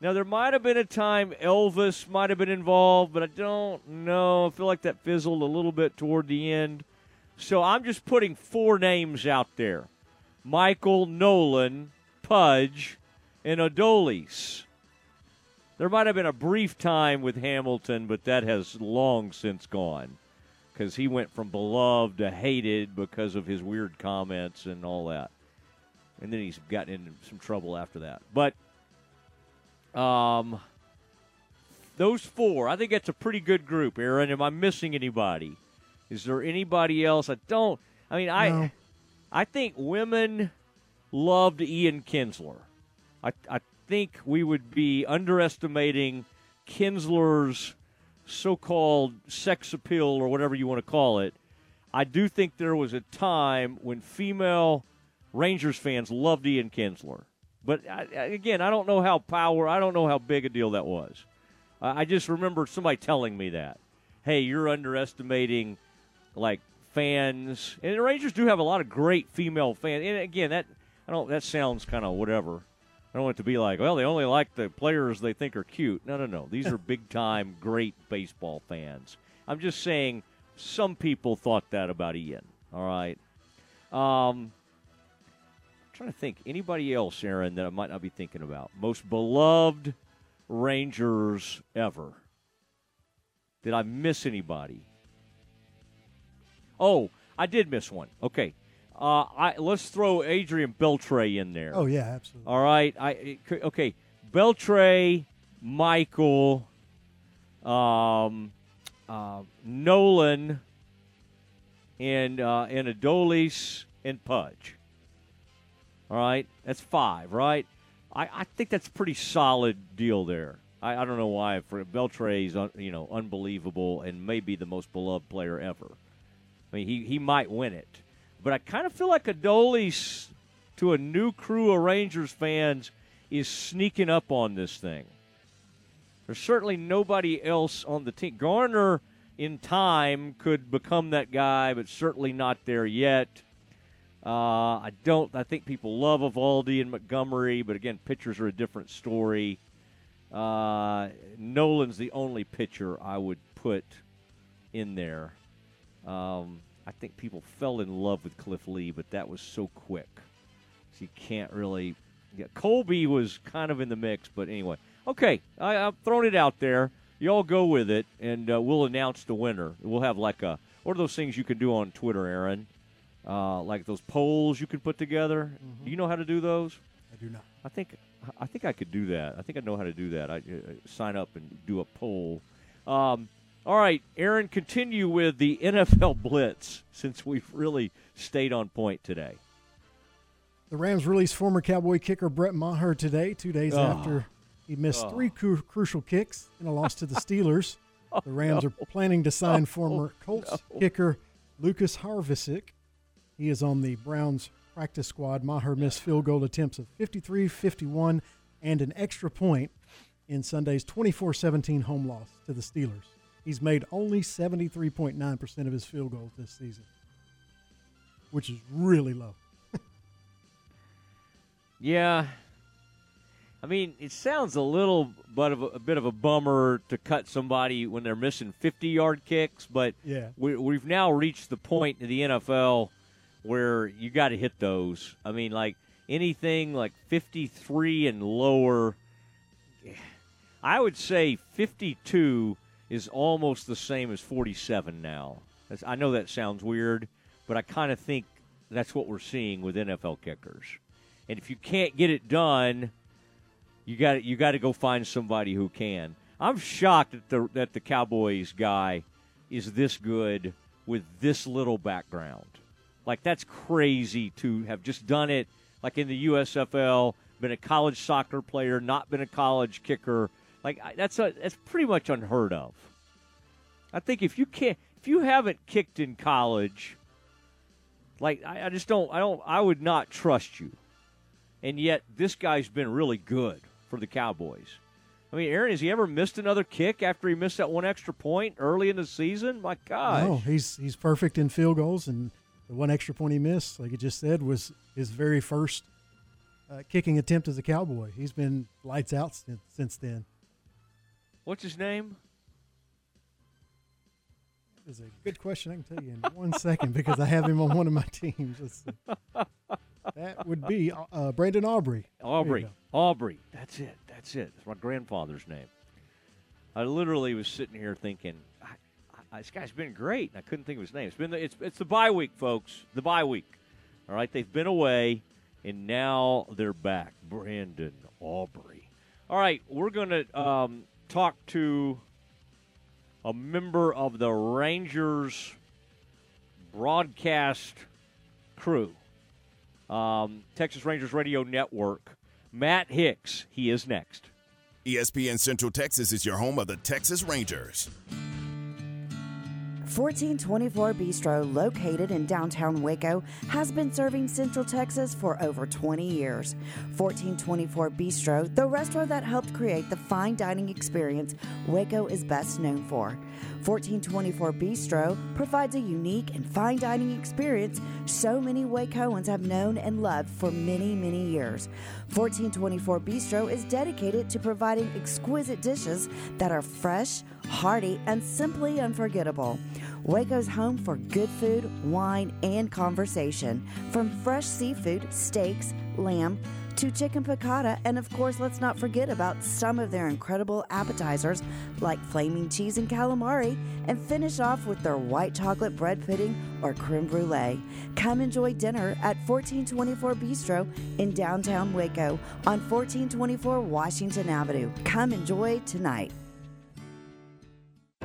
Now, there might have been a time Elvis might have been involved, but I don't know. I feel like that fizzled a little bit toward the end. So I'm just putting four names out there Michael, Nolan, Pudge, and Adolis. There might have been a brief time with Hamilton, but that has long since gone because he went from beloved to hated because of his weird comments and all that and then he's gotten into some trouble after that. But um, those four, I think that's a pretty good group. Aaron, am I missing anybody? Is there anybody else? I don't. I mean, I no. I think women loved Ian Kinsler. I I think we would be underestimating Kinsler's so-called sex appeal or whatever you want to call it. I do think there was a time when female Rangers fans loved Ian Kinsler. But I, again, I don't know how power, I don't know how big a deal that was. I just remember somebody telling me that. Hey, you're underestimating like fans, and the Rangers do have a lot of great female fans. And again, that I don't. That sounds kind of whatever. I don't want it to be like, well, they only like the players they think are cute. No, no, no. These are big time, great baseball fans. I'm just saying some people thought that about Ian. All right. Um, I'm trying to think anybody else, Aaron, that I might not be thinking about. Most beloved Rangers ever. Did I miss anybody? Oh, I did miss one. Okay. Uh, I, let's throw Adrian Beltre in there. Oh yeah, absolutely. All right. I okay. Beltre, Michael, um, uh, Nolan, and uh, and Adolis and Pudge. All right, that's five, right? I, I think that's a pretty solid deal there. I, I don't know why. For Beltre is un, you know unbelievable and maybe the most beloved player ever. I mean, he he might win it, but I kind of feel like Adolis to a new crew of Rangers fans is sneaking up on this thing. There's certainly nobody else on the team. Garner in time could become that guy, but certainly not there yet. Uh, I don't. I think people love Eovaldi and Montgomery, but again, pitchers are a different story. Uh, Nolan's the only pitcher I would put in there. Um, I think people fell in love with Cliff Lee, but that was so quick. So you can't really. Yeah, Colby was kind of in the mix, but anyway. Okay, I, I've thrown it out there. You all go with it, and uh, we'll announce the winner. We'll have like a. What are those things you can do on Twitter, Aaron? Uh, like those polls you can put together. Mm-hmm. Do you know how to do those? I do not. I think I think I could do that. I think I know how to do that. I uh, sign up and do a poll. Um, all right, Aaron, continue with the NFL blitz since we've really stayed on point today. The Rams released former Cowboy kicker Brett Maher today, two days Oh. after he missed Oh. three cru- crucial kicks in a loss to the Steelers. Oh, the Rams no. are planning to sign Oh, former Colts no. kicker Lucas Havrisik. He is on the Browns practice squad. Maher missed field goal attempts of 53, 51, and an extra point in Sunday's 24 17 home loss to the Steelers. He's made only 73.9% of his field goals this season, which is really low. Yeah. I mean, it sounds a little but of a, a bit of a bummer to cut somebody when they're missing 50-yard kicks, but Yeah. we, we've now reached the point in the NFL where you got to hit those. I mean, like anything like 53 and lower, I would say 52 is almost the same as 47 now. That's, I know that sounds weird, but I kind of think that's what we're seeing with NFL kickers. And if you can't get it done, you got you got to go find somebody who can. I'm shocked that the that the Cowboys guy is this good with this little background. Like that's crazy to have just done it like in the USFL, been a college soccer player, not been a college kicker. Like that's a that's pretty much unheard of. I think if you can't if you haven't kicked in college, like I, I just don't I don't I would not trust you. And yet this guy's been really good for the Cowboys. I mean, Aaron, has he ever missed another kick after he missed that one extra point early in the season? My God, No, he's he's perfect in field goals, and the one extra point he missed, like you just said, was his very first uh, kicking attempt as a Cowboy. He's been lights out since, since then. What's his name? Is a good question. I can tell you in one second because I have him on one of my teams. That would be uh, Brandon Aubrey. Aubrey. Aubrey. That's it. That's it. It's my grandfather's name. I literally was sitting here thinking, I, I, this guy's been great, and I couldn't think of his name. It's been the, it's it's the bye week, folks. The bye week. All right, they've been away, and now they're back. Brandon Aubrey. All right, we're going to um, talk to a member of the Rangers broadcast crew, um, Texas Rangers Radio Network. Matt Hicks, he is next. ESPN Central Texas is your home of the Texas Rangers. 1424 Bistro, located in downtown Waco, has been serving Central Texas for over 20 years. 1424 Bistro, the restaurant that helped create the fine dining experience Waco is best known for. 1424 Bistro provides a unique and fine dining experience so many Wacoans have known and loved for many, many years. 1424 Bistro is dedicated to providing exquisite dishes that are fresh, hearty, and simply unforgettable. Waco's home for good food, wine, and conversation. From fresh seafood, steaks, lamb, to chicken piccata, and of course, let's not forget about some of their incredible appetizers like flaming cheese and calamari, and finish off with their white chocolate bread pudding or creme brulee. Come enjoy dinner at 1424 Bistro in downtown Waco on 1424 Washington Avenue. Come enjoy tonight.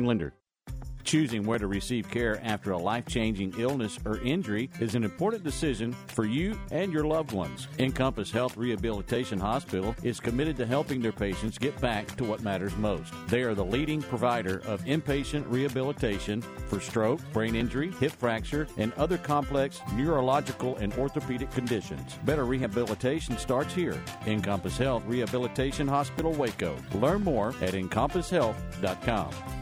lender. Choosing where to receive care after a life changing illness or injury is an important decision for you and your loved ones. Encompass Health Rehabilitation Hospital is committed to helping their patients get back to what matters most. They are the leading provider of inpatient rehabilitation for stroke, brain injury, hip fracture, and other complex neurological and orthopedic conditions. Better rehabilitation starts here. Encompass Health Rehabilitation Hospital, Waco. Learn more at encompasshealth.com.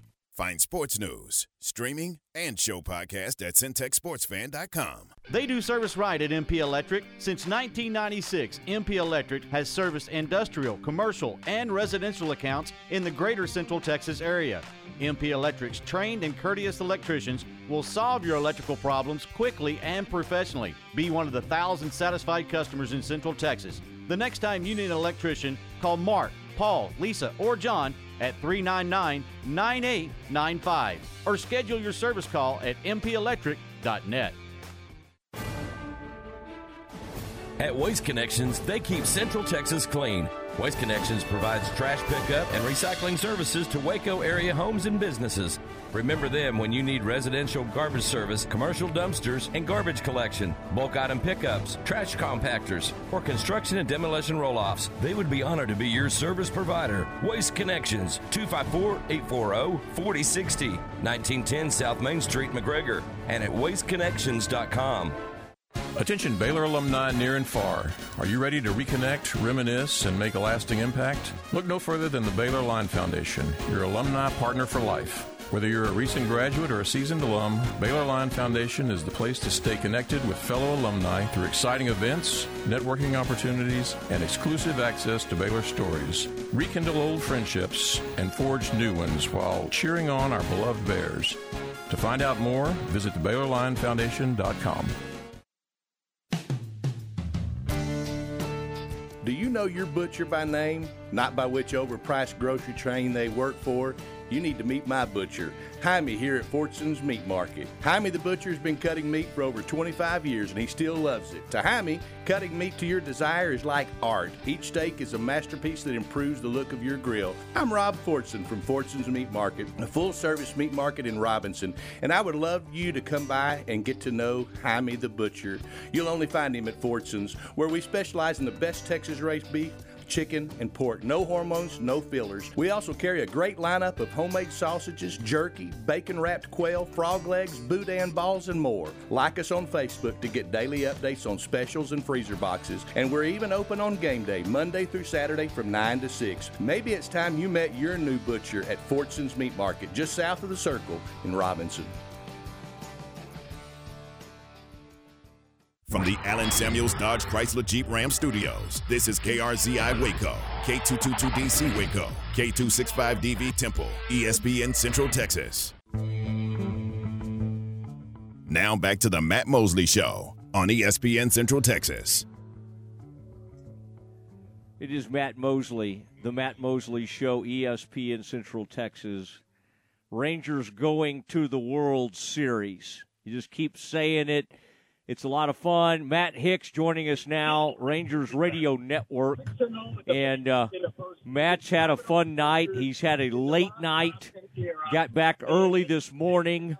Find sports news, streaming, and show podcast at centexsportsfan.com. They do service right at MP Electric. Since 1996, MP Electric has serviced industrial, commercial, and residential accounts in the greater Central Texas area. MP Electric's trained and courteous electricians will solve your electrical problems quickly and professionally. Be one of the thousand satisfied customers in Central Texas. The next time you need an electrician, call Mark, Paul, Lisa, or John at 399 9895 or schedule your service call at mpelectric.net. At Waste Connections, they keep Central Texas clean. Waste Connections provides trash pickup and recycling services to Waco area homes and businesses. Remember them when you need residential garbage service, commercial dumpsters, and garbage collection, bulk item pickups, trash compactors, or construction and demolition roll offs. They would be honored to be your service provider. Waste Connections, 254 840 4060, 1910 South Main Street, McGregor, and at wasteconnections.com. Attention Baylor alumni near and far. Are you ready to reconnect, reminisce, and make a lasting impact? Look no further than the Baylor Line Foundation, your alumni partner for life. Whether you're a recent graduate or a seasoned alum, Baylor Line Foundation is the place to stay connected with fellow alumni through exciting events, networking opportunities, and exclusive access to Baylor stories. Rekindle old friendships and forge new ones while cheering on our beloved Bears. To find out more, visit thebaylorlinefoundation.com. Do you know your butcher by name, not by which overpriced grocery chain they work for? You need to meet my butcher, Jaime, here at Fortson's Meat Market. Jaime the butcher has been cutting meat for over 25 years and he still loves it. To Jaime, cutting meat to your desire is like art. Each steak is a masterpiece that improves the look of your grill. I'm Rob Fortson from Fortson's Meat Market, a full service meat market in Robinson, and I would love you to come by and get to know Jaime the butcher. You'll only find him at Fortson's, where we specialize in the best Texas raised beef chicken, and pork. No hormones, no fillers. We also carry a great lineup of homemade sausages, jerky, bacon wrapped quail, frog legs, boudin balls, and more. Like us on Facebook to get daily updates on specials and freezer boxes. And we're even open on game day, Monday through Saturday from 9 to 6. Maybe it's time you met your new butcher at Fortson's Meat Market, just south of the Circle in Robinson. From the Allen Samuels Dodge Chrysler Jeep Ram Studios, this is KRZI Waco, K222DC Waco, K265DV Temple, ESPN Central Texas. Now back to the Matt Mosley Show on ESPN Central Texas. It is Matt Mosley, the Matt Mosley Show, ESPN Central Texas. Rangers going to the World Series. You just keep saying it. It's a lot of fun. Matt Hicks joining us now, Rangers Radio Network. And uh, Matt's had a fun night. He's had a late night, got back early this morning.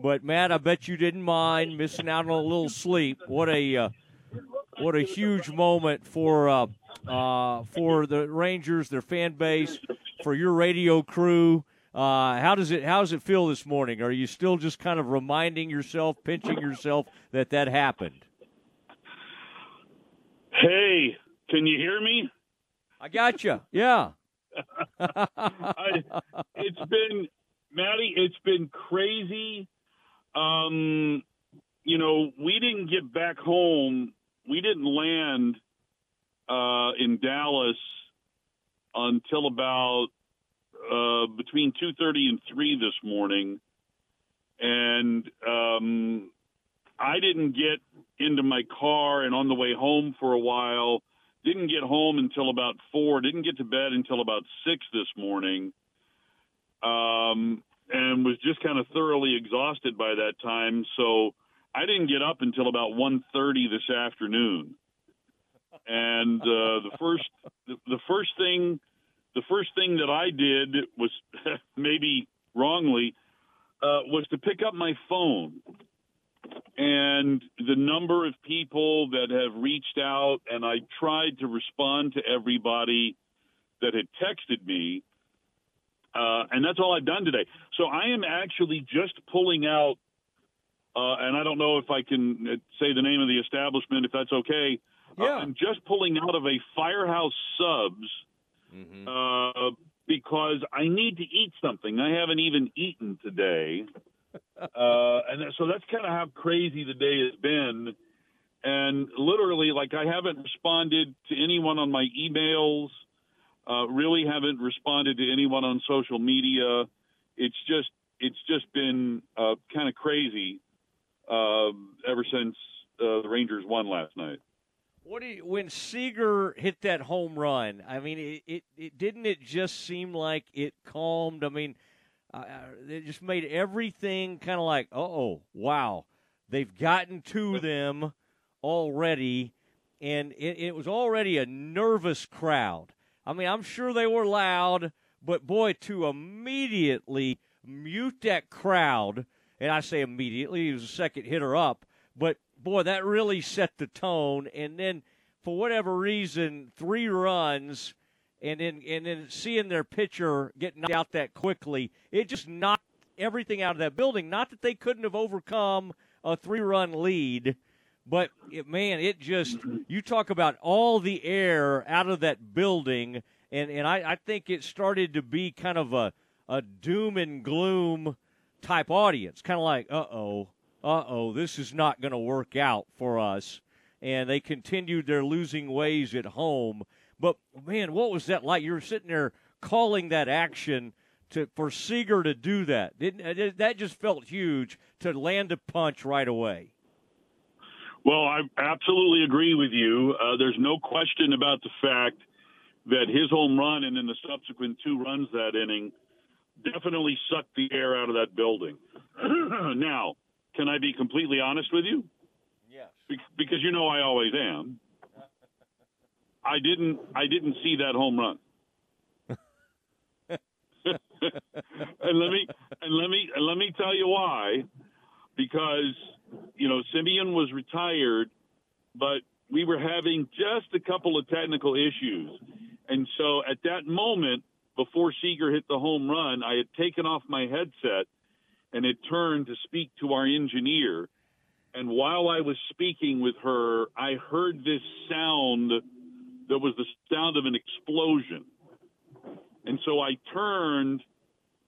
But, Matt, I bet you didn't mind missing out on a little sleep. What a. Uh, what a huge moment for uh, uh, for the Rangers, their fan base, for your radio crew. Uh, how does it how does it feel this morning? Are you still just kind of reminding yourself, pinching yourself that that happened? Hey, can you hear me? I got you. Yeah. I, it's been Maddie. It's been crazy. Um, you know, we didn't get back home. We didn't land uh, in Dallas until about uh, between 2:30 and 3 this morning, and um, I didn't get into my car and on the way home for a while. Didn't get home until about four. Didn't get to bed until about six this morning. Um, and was just kind of thoroughly exhausted by that time. So I didn't get up until about 1.30 this afternoon. And uh, the first the, the first thing the first thing that I did was maybe wrongly uh, was to pick up my phone. And the number of people that have reached out, and I tried to respond to everybody that had texted me. Uh, and that's all I've done today. So I am actually just pulling out, uh, and I don't know if I can uh, say the name of the establishment, if that's okay. Uh, Yeah. I'm just pulling out of a Firehouse Subs uh, because I need to eat something. I haven't even eaten today. Uh, and so that's kind of how crazy the day has been. And literally, like, I haven't responded to anyone on my emails, uh, really haven't responded to anyone on social media. It's just, it's just been uh, kind of crazy uh, ever since uh, the Rangers won last night. What do you, when Seager hit that home run? I mean, it, it, it didn't it just seem like it calmed. I mean, uh, it just made everything kind of like, oh, wow, they've gotten to them already, and it, it was already a nervous crowd. I mean, I'm sure they were loud, but boy, to immediately mute that crowd, and I say immediately, he was a second hitter up, but boy, that really set the tone. And then, for whatever reason, three runs, and then and then seeing their pitcher get knocked out that quickly, it just knocked everything out of that building. Not that they couldn't have overcome a three-run lead, but it, man, it just you talk about all the air out of that building, and and I, I think it started to be kind of a a doom and gloom type audience, kind of like, uh oh, uh oh, this is not going to work out for us. And they continued their losing ways at home. But man, what was that like? You were sitting there calling that action to for Seager to do that. Didn't that just felt huge to land a punch right away? Well, I absolutely agree with you. Uh, there's no question about the fact that his home run and then the subsequent two runs that inning definitely sucked the air out of that building. now, can I be completely honest with you? Yes. Be- because you know I always am. I didn't. I didn't see that home run. and let me and let me and let me tell you why. Because you know Semien was retired, but we were having just a couple of technical issues, and so at that moment before Seager hit the home run, I had taken off my headset and had turned to speak to our engineer. And while I was speaking with her, I heard this sound that was the sound of an explosion. And so I turned.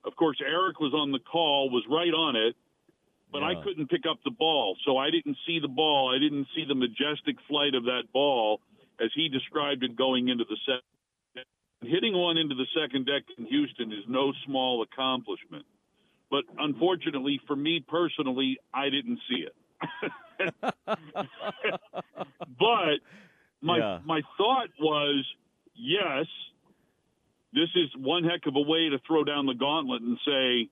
Of course, Eric was on the call, was right on it, but I couldn't pick up the ball. So I didn't see the ball. I didn't see the majestic flight of that ball as he described it going into the second. Hitting one into the second deck in Houston is no small accomplishment. But unfortunately, for me personally, I didn't see it. but my Yeah. my thought was, yes, this is one heck of a way to throw down the gauntlet and say,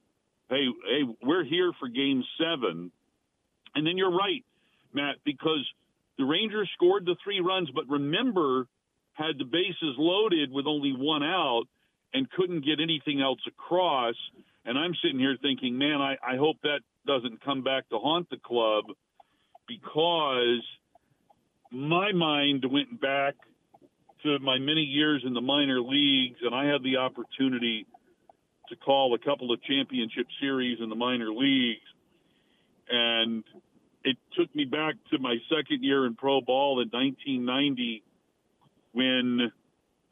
hey, hey, we're here for Game Seven. And then you're right, Matt, because the Rangers scored the three runs, but remember, had the bases loaded with only one out and couldn't get anything else across. And I'm sitting here thinking, man, I, I hope that doesn't come back to haunt the club because my mind went back to my many years in the minor leagues, and I had the opportunity to call a couple of championship series in the minor leagues. And it took me back to my second year in pro ball in 1990 when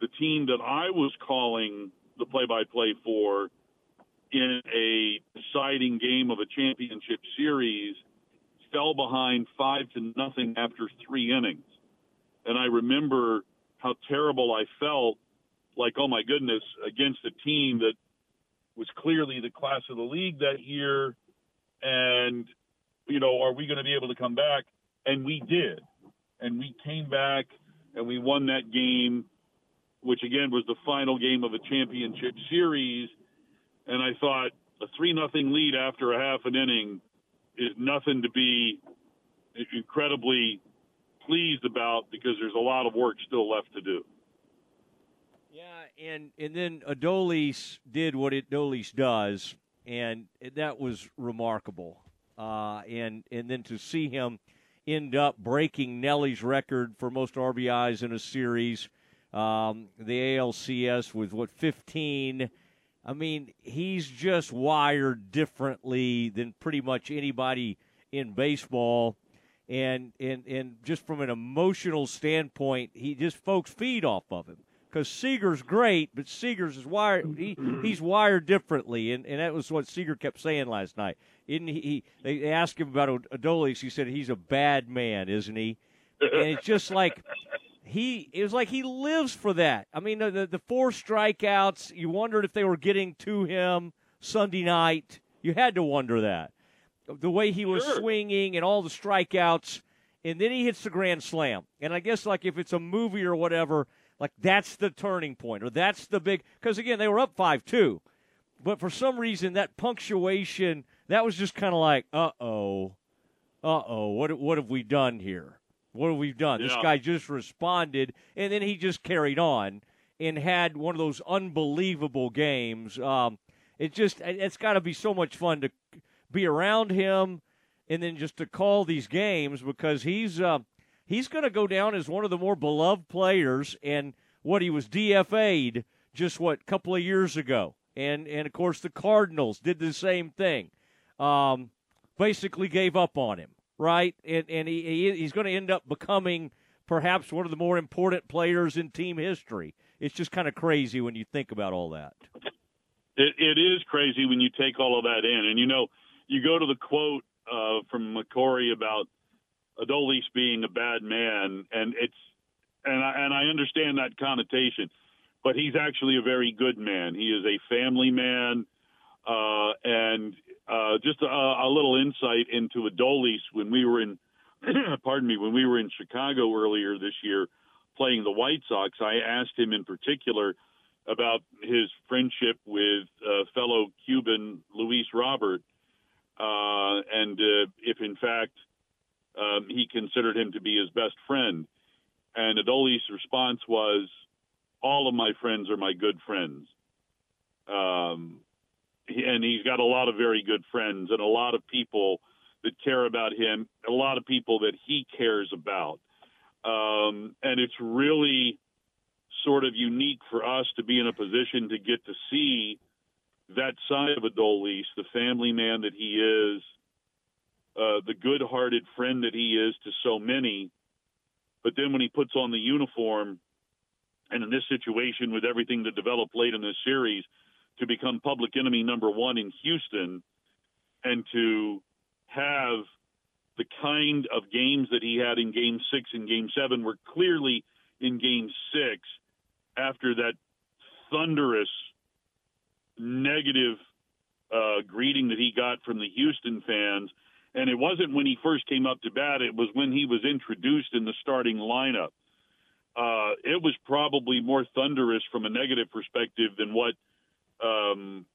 the team that I was calling the play by play for in a deciding game of a championship series fell behind five to nothing after three innings. And I remember how terrible I felt like, oh my goodness, against a team that was clearly the class of the league that year. And, you know, are we going to be able to come back? And we did. And we came back and we won that game, which again was the final game of a championship series. And I thought a three nothing lead after a half an inning is nothing to be incredibly pleased about because there's a lot of work still left to do. Yeah, and and then Adolis did what Adolis does, and that was remarkable. Uh, and and then to see him end up breaking Nelly's record for most RBIs in a series, um, the ALCS with what 15. I mean, he's just wired differently than pretty much anybody in baseball. And, and, and just from an emotional standpoint, he just folks feed off of him because Seager's great, but Seager's is wired. He, he's wired differently, and, and that was what Seager kept saying last night. Isn't he, he? They asked him about Adolis. He said he's a bad man, isn't he? And it's just like he. It was like he lives for that. I mean, the, the, four strikeouts. You wondered if they were getting to him Sunday night. You had to wonder that the way he was sure. swinging and all the strikeouts, and then he hits the grand slam. And I guess like if it's a movie or whatever like that's the turning point, or that's the big. Because again, they were up five two, but for some reason that punctuation that was just kind of like, uh oh, uh oh, what what have we done here? What have we done? Yeah. This guy just responded, and then he just carried on and had one of those unbelievable games. Um, it just it's got to be so much fun to be around him, and then just to call these games because he's. Uh, he's going to go down as one of the more beloved players. And what he was DFA'd just what a couple of years ago, and and of course the Cardinals did the same thing. Um, basically gave up on him, right? And and he, he he's going to end up becoming perhaps one of the more important players in team history. It's just kind of crazy when you think about all that. It, it is crazy when you take all of that in, and you know, you go to the quote uh, from McCory about Adolis being a bad man, and it's and I, and I understand that connotation, but he's actually a very good man. He is a family man, uh, and uh, just a, a little insight into Adolis when we were in, pardon me, when we were in Chicago earlier this year playing the White Sox. I asked him in particular about his friendship with uh, fellow Cuban Luis Robert, uh, and uh, if in fact um, he considered him to be his best friend. And Adolis' response was, "All of my friends are my good friends." Um, and he's got a lot of very good friends and a lot of people that care about him, a lot of people that he cares about. Um, and it's really sort of unique for us to be in a position to get to see that side of Adolis, the family man that he is, uh, the good-hearted friend that he is to so many. But then when he puts on the uniform, and in this situation with everything that developed late in this series, become public enemy number one in Houston, and to have the kind of games that he had in Game Six and Game Seven were clearly in Game Six after that thunderous negative uh, greeting that he got from the Houston fans and it wasn't when he first came up to bat, it was when he was introduced in the starting lineup. Uh, it was probably more thunderous from a negative perspective than what um,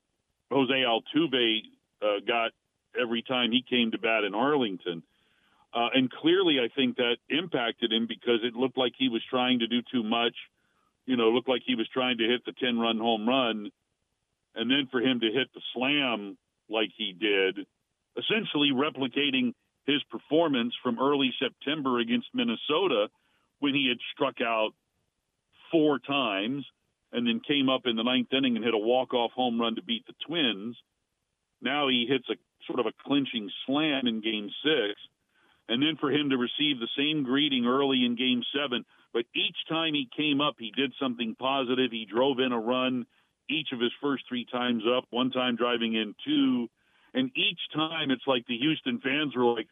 Jose Altuve uh, got every time he came to bat in Arlington. Uh, and clearly, I think that impacted him because it looked like he was trying to do too much. You know, looked like he was trying to hit the 10 run home run. And then for him to hit the slam like he did, essentially replicating his performance from early September against Minnesota when he had struck out four times and then came up in the ninth inning and hit a walk-off home run to beat the Twins. Now he hits a sort of a clinching slam in game six. And then for him to receive the same greeting early in game seven, but each time he came up, he did something positive. He drove in a run each of his first three times up, one time driving in two, and each time it's like the Houston fans were like,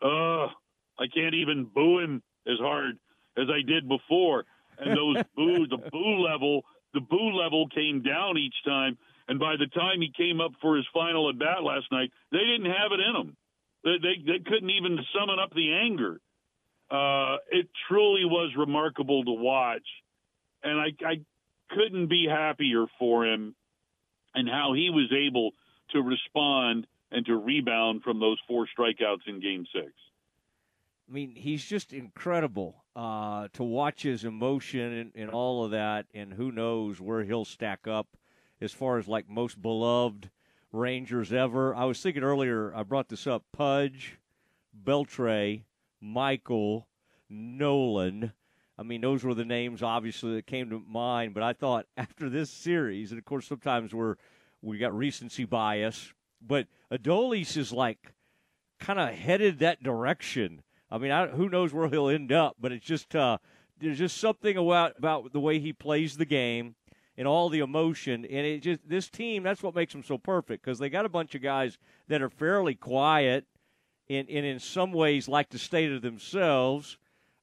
"Uh, I can't even boo him as hard as I did before." And those boo, the boo level, the boo level came down each time. And by the time he came up for his final at bat last night, they didn't have it in them. They, they, they couldn't even summon up the anger. Uh, it truly was remarkable to watch. And I, I couldn't be happier for him and how he was able to respond and to rebound from those four strikeouts in game six. I mean, he's just incredible uh, to watch his emotion and, and, all of that, and who knows where he'll stack up as far as like most beloved Rangers ever. I was thinking earlier, I brought this up Pudge, Beltre, Michael, Nolan. I mean, those were the names obviously that came to mind. But I thought after this series, and of course sometimes we're we got recency bias, but Adolis is like kind of headed that direction. I mean, I, who knows where he'll end up? But it's just uh, there's just something about about the way he plays the game and all the emotion. And it just this team that's what makes them so perfect because they got a bunch of guys that are fairly quiet and, and in some ways like to stay to themselves.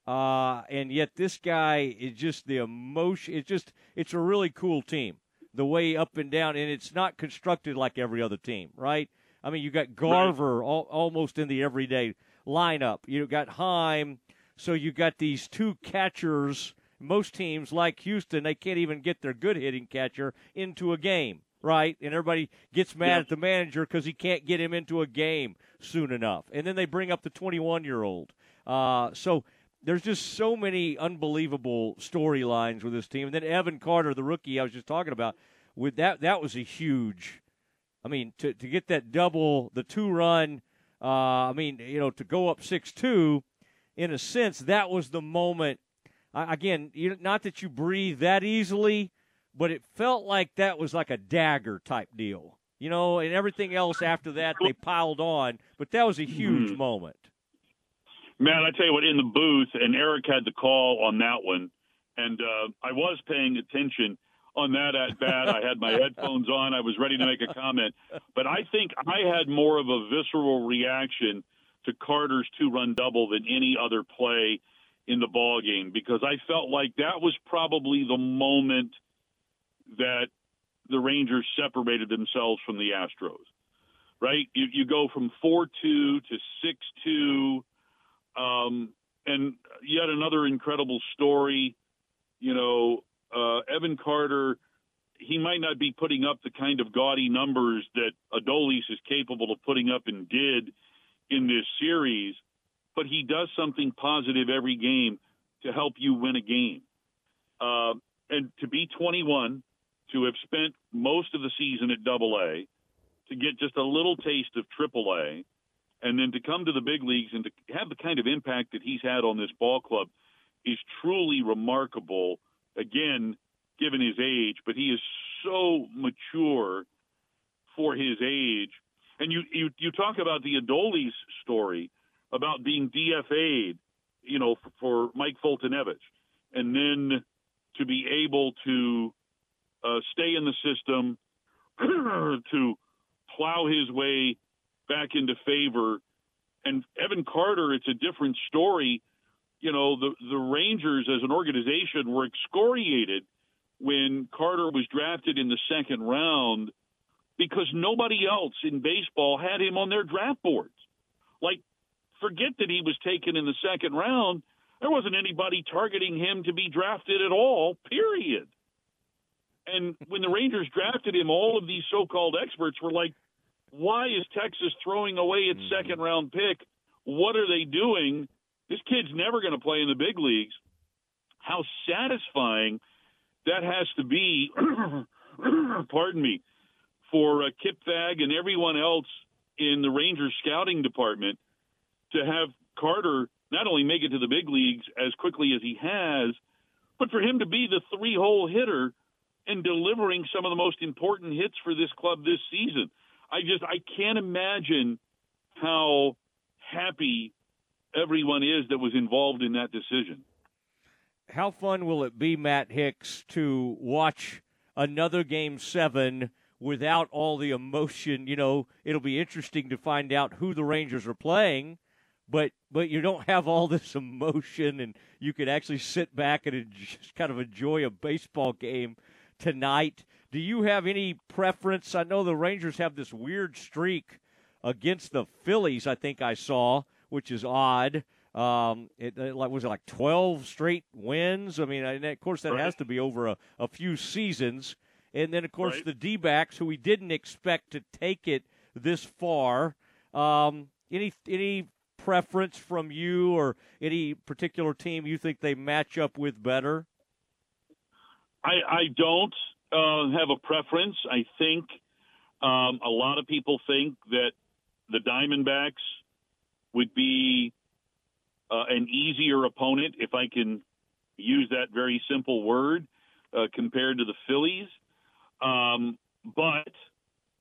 Uh, and yet this guy is just the emotion. It's just it's a really cool team. The way up and down, and it's not constructed like every other team, right? I mean, you got Garver right. all, almost in the everyday lineup. You got Heim, so you got these two catchers. Most teams, like Houston, they can't even get their good hitting catcher into a game, right? And everybody gets mad at the manager because he can't get him into a game soon enough. And then they bring up the 21 year old. Uh, so there's just so many unbelievable storylines with this team. And then Evan Carter, the rookie I was just talking about, with that that was a huge. I mean, to to get that double, the two run. Uh, I mean, you know, to go up six two, in a sense, that was the moment. Uh, again, you, not that you breathe that easily, but it felt like that was like a dagger type deal. You know, and everything else after that they piled on, but that was a huge mm-hmm. moment. Man, I tell you what, in the booth, and Eric had the call on that one, and uh, I was paying attention on that at bat. I had my headphones on. I was ready to make a comment, but I think I had more of a visceral reaction to Carter's two-run double than any other play in the ball game because I felt like that was probably the moment that the Rangers separated themselves from the Astros. Right? You, you go from four-two to six-two um, and yet another incredible story. You know, uh, Evan Carter, he might not be putting up the kind of gaudy numbers that Adolis is capable of putting up and did in this series, but he does something positive every game to help you win a game. Uh, and to be 21, to have spent most of the season at Double A, to get just a little taste of Triple A, and then to come to the big leagues and to have the kind of impact that he's had on this ball club is truly remarkable. Again, given his age, but he is so mature for his age. And you you, you talk about the Adolis story about being DFA'd, you know, for, for Mike Foltynewicz, and then to be able to uh, stay in the system, to plow his way back into favor. And Evan Carter, it's a different story. You know, the the Rangers as an organization were excoriated when Carter was drafted in the second round because nobody else in baseball had him on their draft boards. Like, forget that he was taken in the second round. There wasn't anybody targeting him to be drafted at all, period. And when the Rangers drafted him, all of these so called experts were like, why is Texas throwing away its mm-hmm. second round pick? What are they doing? This kid's never going to play in the big leagues. How satisfying that has to be, pardon me, for uh, Kip Fagg and everyone else in the Rangers scouting department to have Carter not only make it to the big leagues as quickly as he has, but for him to be the three hole hitter and delivering some of the most important hits for this club this season. I just I can't imagine how happy everyone is that was involved in that decision. How fun will it be, Matt Hicks, to watch another game seven without all the emotion? You know, it'll be interesting to find out who the Rangers are playing, but but you don't have all this emotion, and you could actually sit back and just kind of enjoy a baseball game tonight do you have any preference? I know the Rangers have this weird streak against the Phillies. I think I saw, which is odd. Um, it, it like was it like twelve straight wins? I mean, and of course that right. has to be over a, a few seasons. And then of course right. the D backs, who we didn't expect to take it this far. Um, any any preference from you or any particular team you think they match up with better? I, I don't uh, have a preference. I think um, a lot of people think that the Diamondbacks would be uh, an easier opponent, if I can use that very simple word, uh, compared to the Phillies. Um, but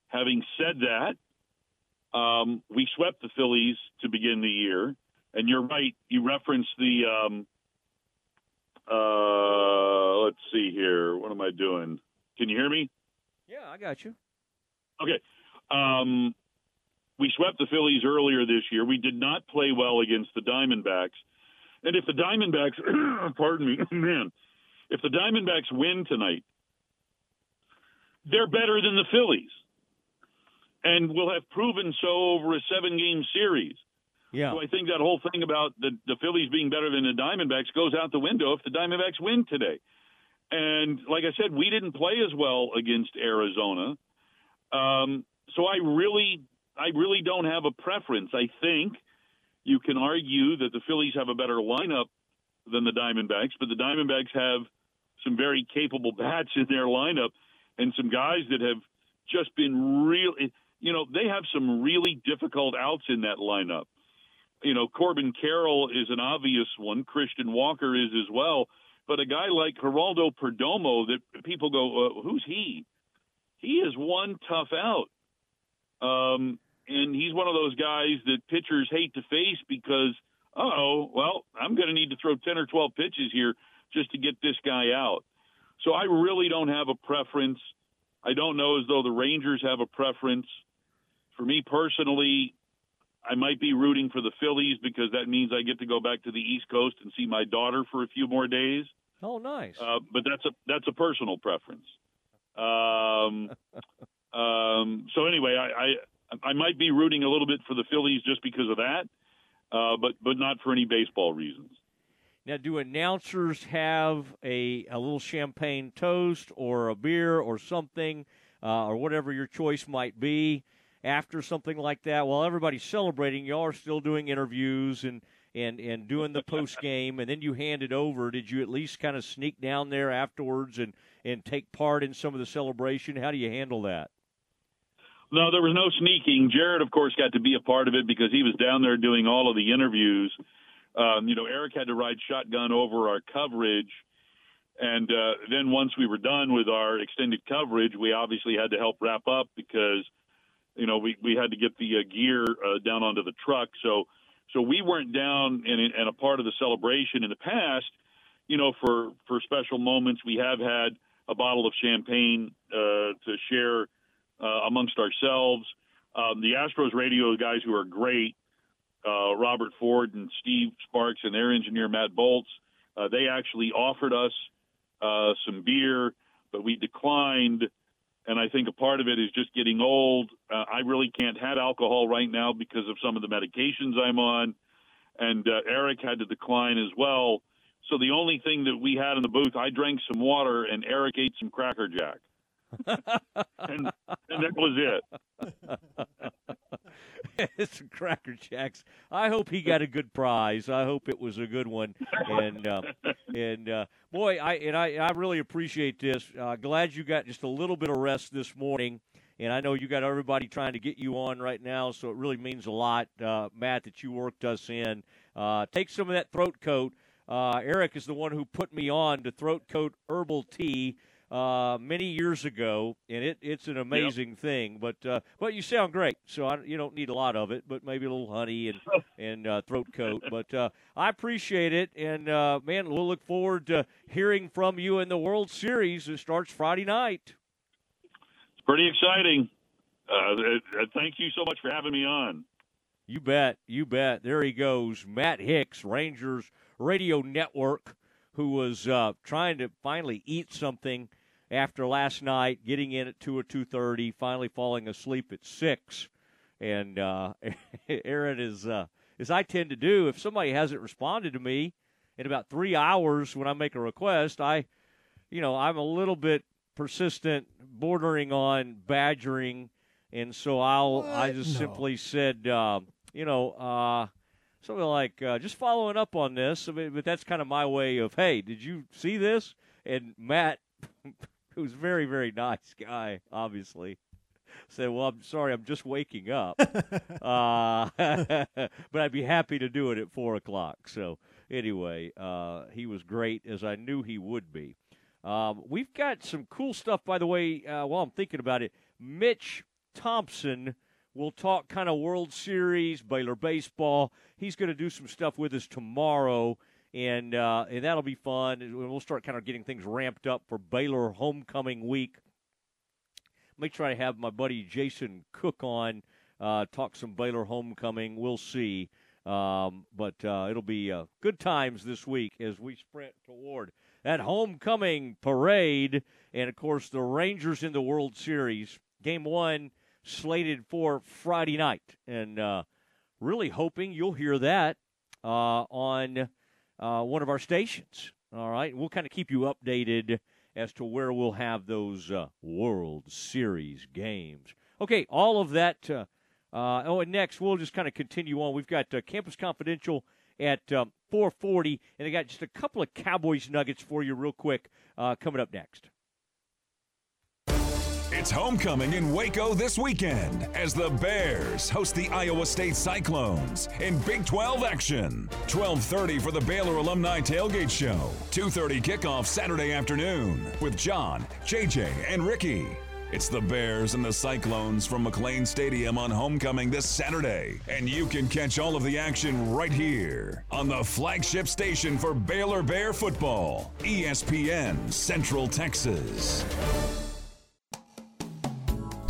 having said that, um, we swept the Phillies to begin the year, and you're right. You referenced the. Um, uh, let's see here. What am I doing? Can you hear me? Yeah, I got you. Okay. Um, we swept the Phillies earlier this year. We did not play well against the Diamondbacks. And if the Diamondbacks, pardon me, man, if the Diamondbacks win tonight, they're better than the Phillies and we'll have proven so over a seven game series. Yeah. So I think that whole thing about the, the Phillies being better than the Diamondbacks goes out the window if the Diamondbacks win today. And like I said, we didn't play as well against Arizona. Um, so I really, I really don't have a preference. I think you can argue that the Phillies have a better lineup than the Diamondbacks, but the Diamondbacks have some very capable bats in their lineup and some guys that have just been real you know, they have some really difficult outs in that lineup. You know, Corbin Carroll is an obvious one. Christian Walker is as well. But a guy like Geraldo Perdomo, that people go, uh, who's he? He is one tough out. Um, and he's one of those guys that pitchers hate to face because, oh, well, I'm going to need to throw 10 or 12 pitches here just to get this guy out. So I really don't have a preference. I don't know as though the Rangers have a preference for me personally, I might be rooting for the Phillies because that means I get to go back to the East Coast and see my daughter for a few more days. Oh, nice. Uh, but that's a that's a personal preference. Um, um, so anyway, I, I I might be rooting a little bit for the Phillies just because of that, uh, but but not for any baseball reasons. Now, do announcers have a a little champagne toast or a beer or something, uh, or whatever your choice might be? after something like that, while everybody's celebrating, y'all are still doing interviews and and and doing the post game, and then you hand it over. Did you at least kind of sneak down there afterwards and and take part in some of the celebration? How do you handle that? No, there was no sneaking. Jared, of course, got to be a part of it because he was down there doing all of the interviews. Um, you know, Eric had to ride shotgun over our coverage. And uh, then once we were done with our extended coverage, we obviously had to help wrap up because – you know, we, we had to get the uh, gear uh, down onto the truck. So, so we weren't down in, in a part of the celebration in the past. You know, for for special moments, we have had a bottle of champagne uh, to share uh, amongst ourselves. Um, the Astros radio guys who are great, uh, Robert Ford and Steve Sparks and their engineer Matt Bolts, uh, they actually offered us uh, some beer, but we declined and I think a part of it is just getting old. Uh, I really can't have alcohol right now because of some of the medications I'm on, and uh, Eric had to decline as well. So the only thing that we had in the booth, I drank some water, and Eric ate some Cracker Jack, and, and that was it. some Cracker Jacks. I hope he got a good prize. I hope it was a good one. And uh, and uh, boy, I and I I really appreciate this. Uh, glad you got just a little bit of rest this morning. And I know you got everybody trying to get you on right now, so it really means a lot, uh, Matt, that you worked us in. Uh, take some of that throat coat. Uh, Eric is the one who put me on to throat coat herbal tea uh, many years ago, and it, it's an amazing yep. thing. But uh, but you sound great, so I, you don't need a lot of it, but maybe a little honey and and uh, throat coat. But uh, I appreciate it, and uh, man, we'll look forward to hearing from you in the World Series. It starts Friday night. It's pretty exciting. Uh, thank you so much for having me on. You bet, you bet. There he goes, Matt Hicks, Rangers Radio Network, who was trying to finally eat something after last night, getting in at two or two thirty, finally falling asleep at six, and uh, Aaron is uh, as I tend to do. If somebody hasn't responded to me in about three hours when I make a request, I, you know, I'm a little bit persistent, bordering on badgering, and so I'll What? I just No. simply said, uh, you know. Uh, Something like uh, just following up on this, I mean, but that's kind of my way of, hey, did you see this? And Matt, who's a very, very nice guy, obviously, said, "Well, I'm sorry, I'm just waking up, uh, but I'd be happy to do it at four o'clock." So anyway, uh, he was great, as I knew he would be. Um, we've got some cool stuff, by the way. Uh, while I'm thinking about it, Mitch Thompson will talk kind of World Series, Baylor baseball. He's going to do some stuff with us tomorrow, and uh, and that'll be fun. We'll start kind of getting things ramped up for Baylor homecoming week. May try to have my buddy Jason Cook on, uh, talk some Baylor homecoming. We'll see. Um, but uh, it'll be uh, good times this week as we sprint toward that homecoming parade. And of course, the Rangers in the World Series. Game one slated for Friday night. And uh, really hoping you'll hear that uh, on uh, one of our stations. All right. We'll kind of keep you updated as to where we'll have those uh, World Series games. Okay, all of that. Uh, uh, oh, and next we'll just kind of continue on. We've got uh, Campus Confidential at um, 4:40, and I got just a couple of Cowboys nuggets for you, real quick, uh, coming up next. It's homecoming in Waco this weekend as the Bears host the Iowa State Cyclones in Big 12 action. 12:30 for the Baylor Alumni Tailgate Show. 2:30 kickoff Saturday afternoon with John, JJ, and Ricky. It's the Bears and the Cyclones from McLane Stadium on homecoming this Saturday, and you can catch all of the action right here on the flagship station for Baylor Bear football, ESPN Central Texas.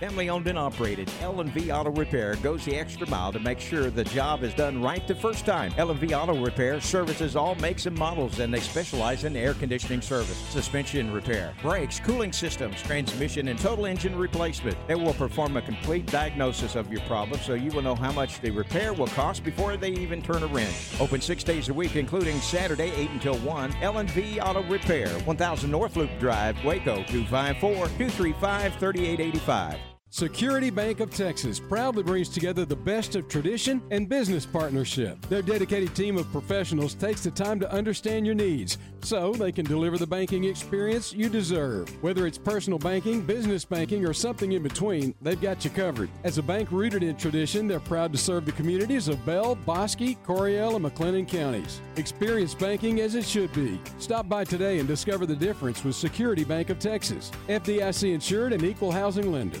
Family owned and operated, L&V Auto Repair goes the extra mile to make sure the job is done right the first time. L&V Auto Repair services all makes and models and they specialize in air conditioning service, suspension repair, brakes, cooling systems, transmission and total engine replacement. They will perform a complete diagnosis of your problem so you will know how much the repair will cost before they even turn a wrench. Open 6 days a week including Saturday 8 until 1. L&V Auto Repair, 1000 North Loop Drive, Waco 254-235-3885. Security Bank of Texas proudly brings together the best of tradition and business partnership. Their dedicated team of professionals takes the time to understand your needs so they can deliver the banking experience you deserve. Whether it's personal banking, business banking, or something in between, they've got you covered. As a bank rooted in tradition, they're proud to serve the communities of Bell, Bosque, Coryell, and McLennan counties. Experience banking as it should be. Stop by today and discover the difference with Security Bank of Texas, FDIC insured and equal housing lender.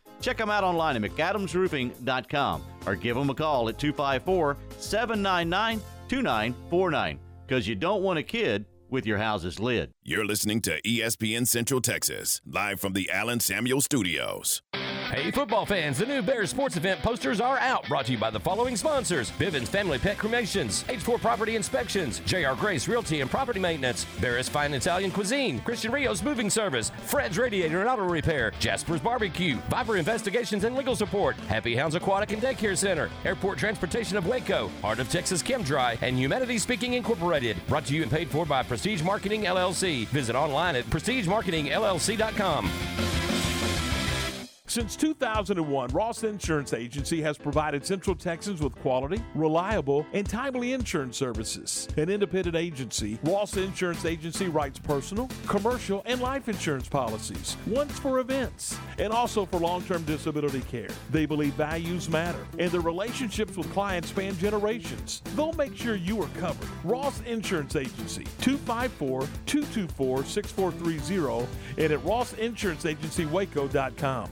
Check them out online at McAdamsRoofing.com or give them a call at 254 799 2949 because you don't want a kid with your house's lid. You're listening to ESPN Central Texas, live from the Allen Samuel Studios. Hey, football fans, the new Bears sports event posters are out. Brought to you by the following sponsors Bivens Family Pet Cremations, H4 Property Inspections, JR Grace Realty and Property Maintenance, Barris Fine Italian Cuisine, Christian Rio's Moving Service, Fred's Radiator and Auto Repair, Jasper's Barbecue, Viper Investigations and Legal Support, Happy Hounds Aquatic and Daycare Center, Airport Transportation of Waco, Heart of Texas Chem Dry, and Humanity Speaking Incorporated. Brought to you and paid for by Prestige Marketing LLC. Visit online at prestigemarketingllc.com. Since 2001, Ross Insurance Agency has provided Central Texans with quality, reliable, and timely insurance services. An independent agency, Ross Insurance Agency writes personal, commercial, and life insurance policies, once for events, and also for long term disability care. They believe values matter, and their relationships with clients span generations. They'll make sure you are covered. Ross Insurance Agency, 254 224 6430, and at rossinsuranceagencywaco.com.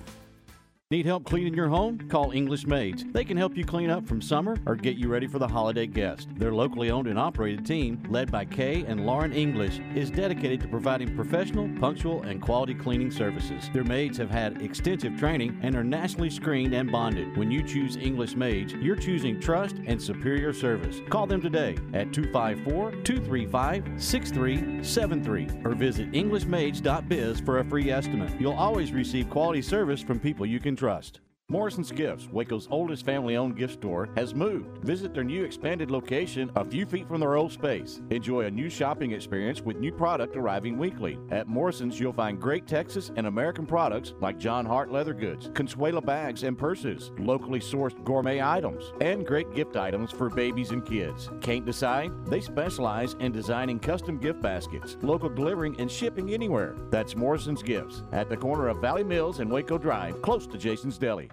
Need help cleaning your home? Call English Maids. They can help you clean up from summer or get you ready for the holiday guest. Their locally owned and operated team, led by Kay and Lauren English, is dedicated to providing professional, punctual, and quality cleaning services. Their maids have had extensive training and are nationally screened and bonded. When you choose English Maids, you're choosing trust and superior service. Call them today at 254 235 6373 or visit EnglishMaids.biz for a free estimate. You'll always receive quality service from people you can trust. Morrison's Gifts, Waco's oldest family owned gift store, has moved. Visit their new expanded location a few feet from their old space. Enjoy a new shopping experience with new product arriving weekly. At Morrison's, you'll find great Texas and American products like Jon Hart leather goods, Consuela bags and purses, locally sourced gourmet items, and great gift items for babies and kids. Can't decide? They specialize in designing custom gift baskets, local delivering and shipping anywhere. That's Morrison's Gifts at the corner of Valley Mills and Waco Drive, close to Jason's Deli.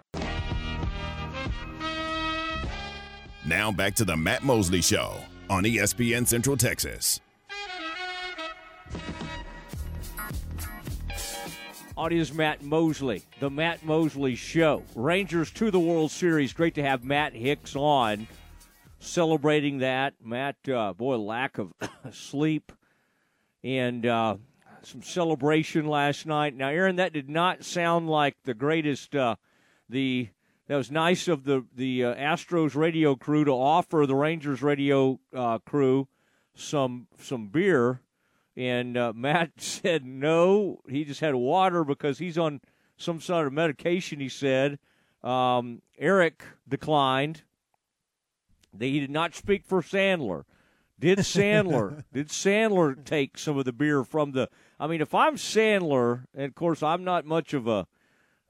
Now back to the Matt Mosley Show on ESPN Central Texas. Audience Matt Mosley, the Matt Mosley Show. Rangers to the World Series. Great to have Matt Hicks on, celebrating that. Matt, uh, boy, lack of sleep and uh, some celebration last night. Now, Aaron, that did not sound like the greatest. Uh, the that was nice of the the uh, Astros radio crew to offer the Rangers radio uh, crew some some beer, and uh, Matt said no. He just had water because he's on some sort of medication. He said. Um, Eric declined. He did not speak for Sandler. Did Sandler? did Sandler take some of the beer from the? I mean, if I'm Sandler, and of course I'm not much of a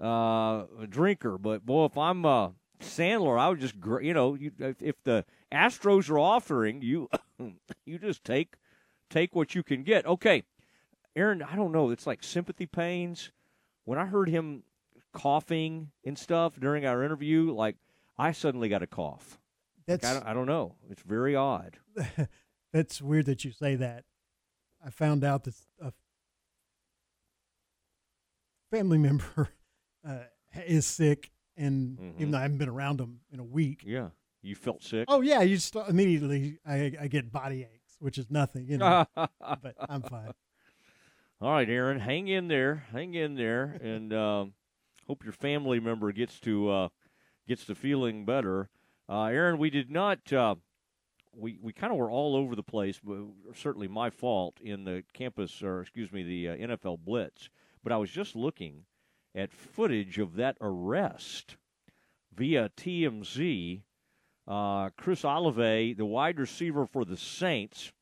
uh, a drinker, but boy, if I'm uh, Sandler, I would just you know, you, if the Astros are offering you, you just take take what you can get. Okay, Aaron, I don't know. It's like sympathy pains. When I heard him coughing and stuff during our interview, like I suddenly got a cough. That's like, I, don't, I don't know. It's very odd. That's weird that you say that. I found out that a family member uh, is sick, and Mm-hmm. even though I haven't been around him in a week, Yeah, you felt sick. oh yeah, you just immediately I, I get body aches, which is nothing, you know. but I'm fine. All right, Aaron, hang in there, hang in there, and um, hope your family member gets to uh, gets to feeling better. Uh, Aaron, we did not. Uh, we we kind of were all over the place, but certainly my fault in the campus, or excuse me, the uh, NFL blitz. But I was just looking at footage of that arrest via TMZ. Uh, Chris Olave, the wide receiver for the Saints,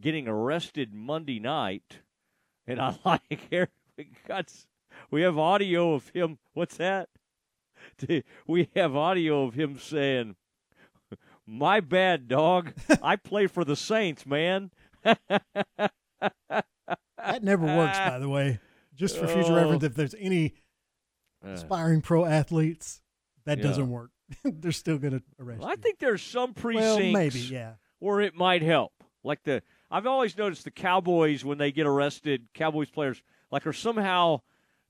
getting arrested Monday night. And I like Eric. We have audio of him. What's that? We have audio of him saying, "My bad, dog. I play for the Saints, man." That never works, by the way. Just for future Oh. reference, if there's any. Aspiring pro athletes, that Yeah. doesn't work. They're still going to arrest Well, I think there's some precincts Well, maybe, yeah. where it might help. Like the I've always noticed the Cowboys when they get arrested, Cowboys players like are somehow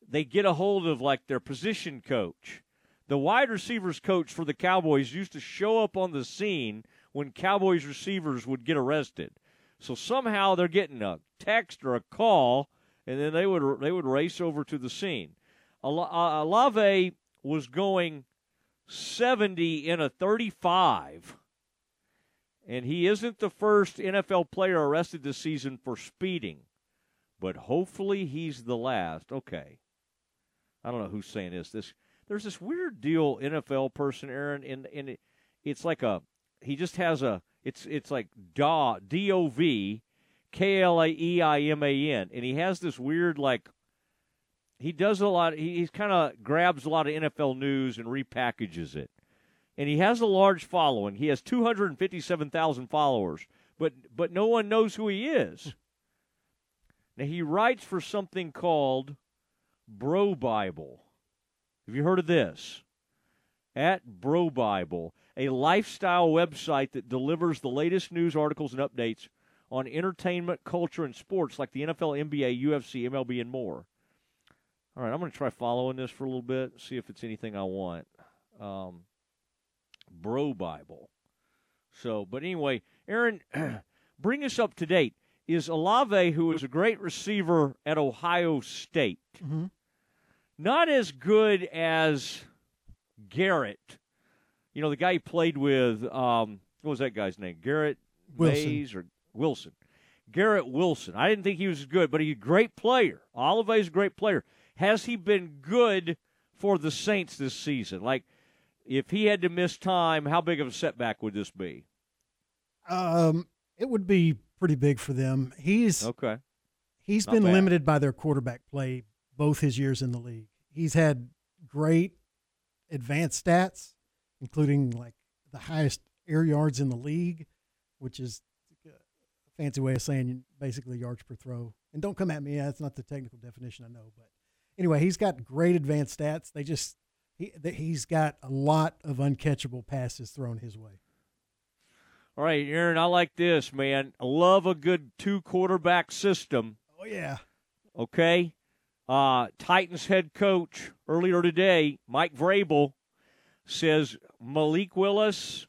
they get a hold of like their position coach. The wide receivers coach for the Cowboys used to show up on the scene when Cowboys receivers would get arrested. So somehow they're getting a text or a call, and then they would they would race over to the scene. Uh, Olave was going 70 in a 35. And he isn't the first NFL player arrested this season for speeding, but hopefully he's the last. Okay. I don't know who's saying this. This there's this weird deal NFL person Aaron and and it, it's like a he just has a it's it's like DA D O V K L A E I M A N and he has this weird like he does a lot he, he's kind of grabs a lot of NFL news and repackages it. And he has a large following. He has 257,000 followers, but but no one knows who he is. Now he writes for something called Bro Bible. Have you heard of this? At Bro Bible, a lifestyle website that delivers the latest news articles and updates on entertainment, culture, and sports like the NFL, NBA, UFC, MLB, and more. All right, I'm going to try following this for a little bit, see if it's anything I want. Um, Bro Bible. So, but anyway, Aaron, bring us up to date. Is Olave, who is a great receiver at Ohio State, Mm-hmm. not as good as Garrett? You know, the guy he played with, um, what was that guy's name? Garrett Wilson. Mays or Wilson? Garrett Wilson. I didn't think he was good, but he's a great player. Olave is a great player. Has he been good for the Saints this season? Like, if he had to miss time, how big of a setback would this be? Um, it would be pretty big for them. He's Okay. He's Not been bad. limited by their quarterback play both his years in the league. He's had great advanced stats, including like the highest air yards in the league, which is a fancy way of saying basically yards per throw. And don't come at me, that's not the technical definition I know, but anyway, he's got great advanced stats. They just he he's got a lot of uncatchable passes thrown his way. All right, Aaron, I like this, man. I love a good two quarterback system. Oh yeah. Okay. Uh, Titans head coach earlier today, Mike Vrabel, says Malik Willis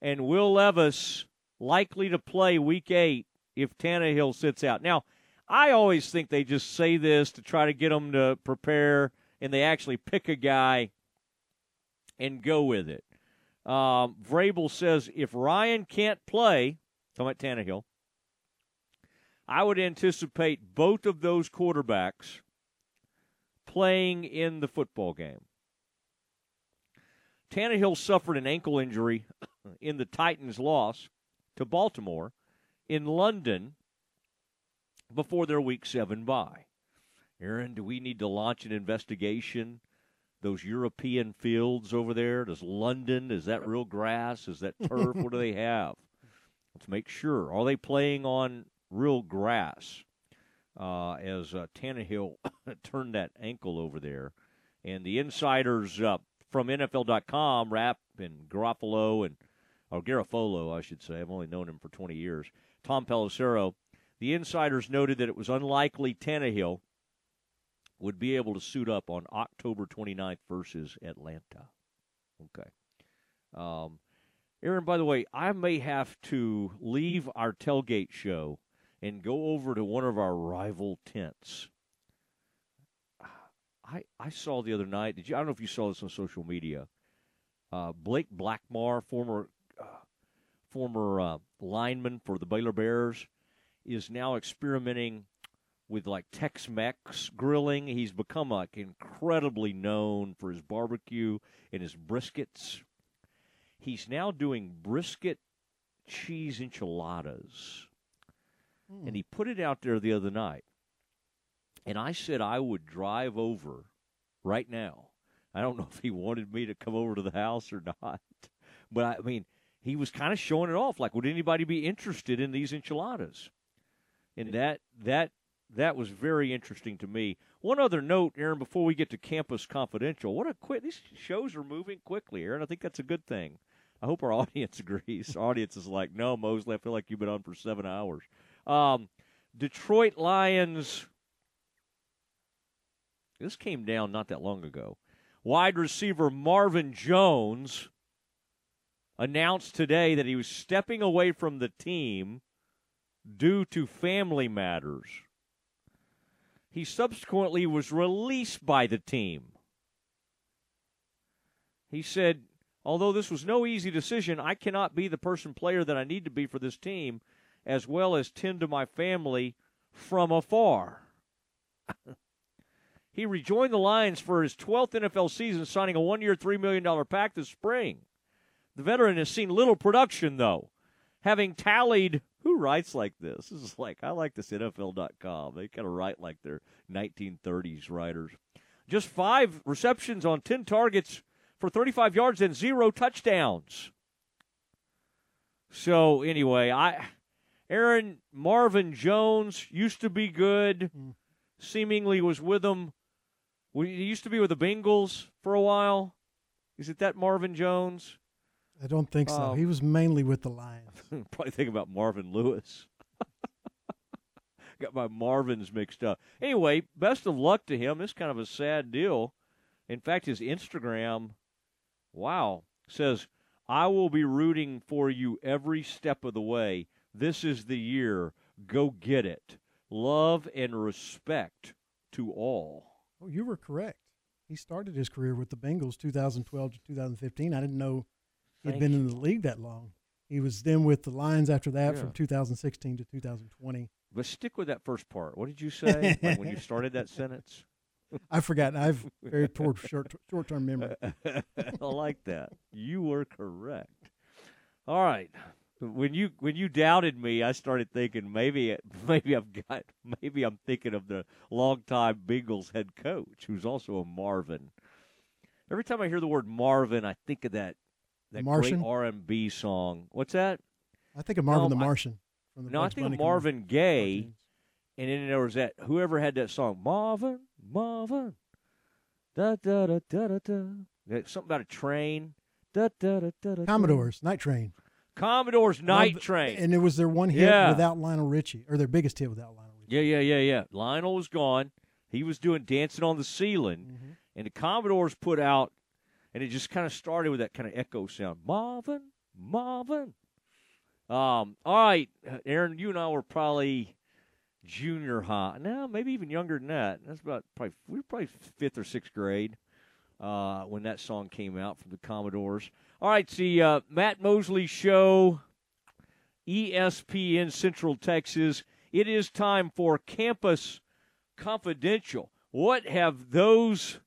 and Will Levis likely to play week eight if Tannehill sits out. Now, I always think they just say this to try to get them to prepare, and they actually pick a guy and go with it. Um, Vrabel says if Ryan can't play, talking about Tannehill, I would anticipate both of those quarterbacks playing in the football game. Tannehill suffered an ankle injury in the Titans' loss to Baltimore in London before their Week 7 bye. Aaron, do we need to launch an investigation? Those European fields over there? Does London, is that real grass? Is that turf? what do they have? Let's make sure. Are they playing on real grass? Uh, as uh, Tannehill turned that ankle over there. And the insiders uh, from NFL.com, Rap and Garofalo and or Garofolo, I should say. I've only known him for 20 years. Tom Pelissero. The insiders noted that it was unlikely Tannehill would be able to suit up on October 29th versus Atlanta. Okay. Um, Aaron, by the way, I may have to leave our tailgate show and go over to one of our rival tents. I I saw the other night. Did you? I don't know if you saw this on social media. Uh, Blake Blackmar, former uh, former uh, lineman for the Baylor Bears, is now experimenting with like Tex-Mex grilling. He's become like incredibly known for his barbecue and his briskets. He's now doing brisket cheese enchiladas. Hmm. And he put it out there the other night. And I said I would drive over right now. I don't know if he wanted me to come over to the house or not. But I mean, he was kind of showing it off like would anybody be interested in these enchiladas? And that that that was very interesting to me. One other note, Aaron, before we get to Campus Confidential, what a quick these shows are moving quickly, Aaron. I think that's a good thing. I hope our audience agrees. Audience is like, no, Mosley, I feel like you've been on for seven hours. Um, Detroit Lions. This came down not that long ago. Wide receiver Marvin Jones announced today that he was stepping away from the team due to family matters. He subsequently was released by the team. He said, although this was no easy decision, I cannot be the person player that I need to be for this team, as well as tend to my family from afar. he rejoined the Lions for his 12th NFL season, signing a one year, $3 million pact this spring. The veteran has seen little production, though, having tallied. Who writes like this? This is like, I like this NFL.com. They kind of write like they're 1930s writers. Just five receptions on 10 targets for 35 yards and zero touchdowns. So, anyway, I. Aaron Marvin Jones used to be good. Mm. Seemingly was with them. He used to be with the Bengals for a while. Is it that Marvin Jones? I don't think so. Um, he was mainly with the Lions. probably think about Marvin Lewis. Got my Marvins mixed up. Anyway, best of luck to him. This is kind of a sad deal. In fact, his Instagram, wow, says, I will be rooting for you every step of the way. This is the year. Go get it. Love and respect to all. Oh, you were correct. He started his career with the Bengals 2012 to 2015. I didn't know he'd been in the league that long. He was then with the Lions after that yeah. from 2016 to 2020. But stick with that first part. What did you say like when you started that sentence? I've forgotten. I've very poor short short term memory. I like that. You were correct. All right. When you when you doubted me, I started thinking maybe maybe I've got maybe I'm thinking of the longtime Bengals head coach who's also a Marvin. Every time I hear the word Marvin, I think of that that Martian? great R&B song. What's that? I think of Marvin the Martian. no, I think of Marvin Gaye, and then there was that whoever had that song, Marvin, Marvin, da da da da da da. Something about a train. Da, da, da, da, da, Commodores, Night Train. Commodores Night Train. And it was their one hit yeah. without Lionel Richie, or their biggest hit without Lionel Richie. Yeah, yeah, yeah, yeah. Lionel was gone. He was doing Dancing on the Ceiling. Mm-hmm. And the Commodores put out and it just kind of started with that kind of echo sound. Marvin, Marvin. Um, all right, Aaron, you and I were probably junior high. No, maybe even younger than that. That's about probably we were probably fifth or sixth grade uh, when that song came out from the Commodores. All right, see uh, Matt Mosley show, ESPN Central Texas. It is time for Campus Confidential. What have those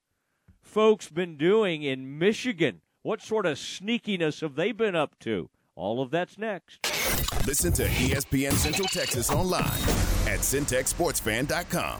folks been doing in Michigan? What sort of sneakiness have they been up to? All of that's next. Listen to ESPN Central Texas online at centexsportsfan.com.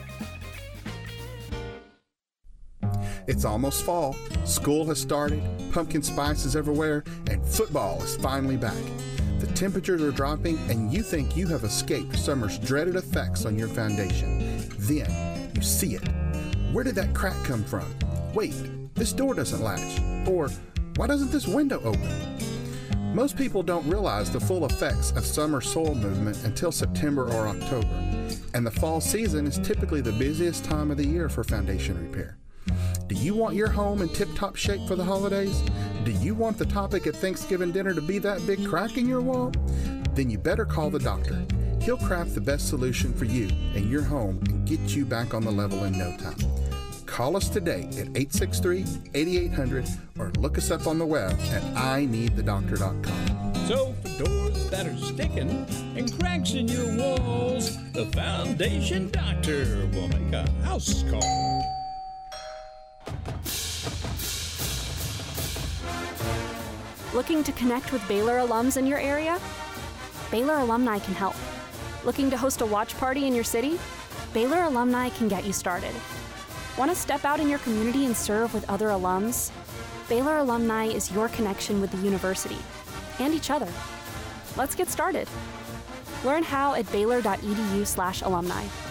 It's almost fall, school has started, pumpkin spice is everywhere, and football is finally back. The temperatures are dropping, and you think you have escaped summer's dreaded effects on your foundation. Then you see it. Where did that crack come from? Wait, this door doesn't latch. Or why doesn't this window open? Most people don't realize the full effects of summer soil movement until September or October, and the fall season is typically the busiest time of the year for foundation repair. Do you want your home in tip top shape for the holidays? Do you want the topic at Thanksgiving dinner to be that big crack in your wall? Then you better call the doctor. He'll craft the best solution for you and your home and get you back on the level in no time. Call us today at 863 8800 or look us up on the web at ineedthedoctor.com. So, for doors that are sticking and cracks in your walls, the Foundation Doctor will make a house call. Looking to connect with Baylor alums in your area? Baylor alumni can help. Looking to host a watch party in your city? Baylor alumni can get you started. Want to step out in your community and serve with other alums? Baylor alumni is your connection with the university and each other. Let's get started. Learn how at baylor.edu/alumni.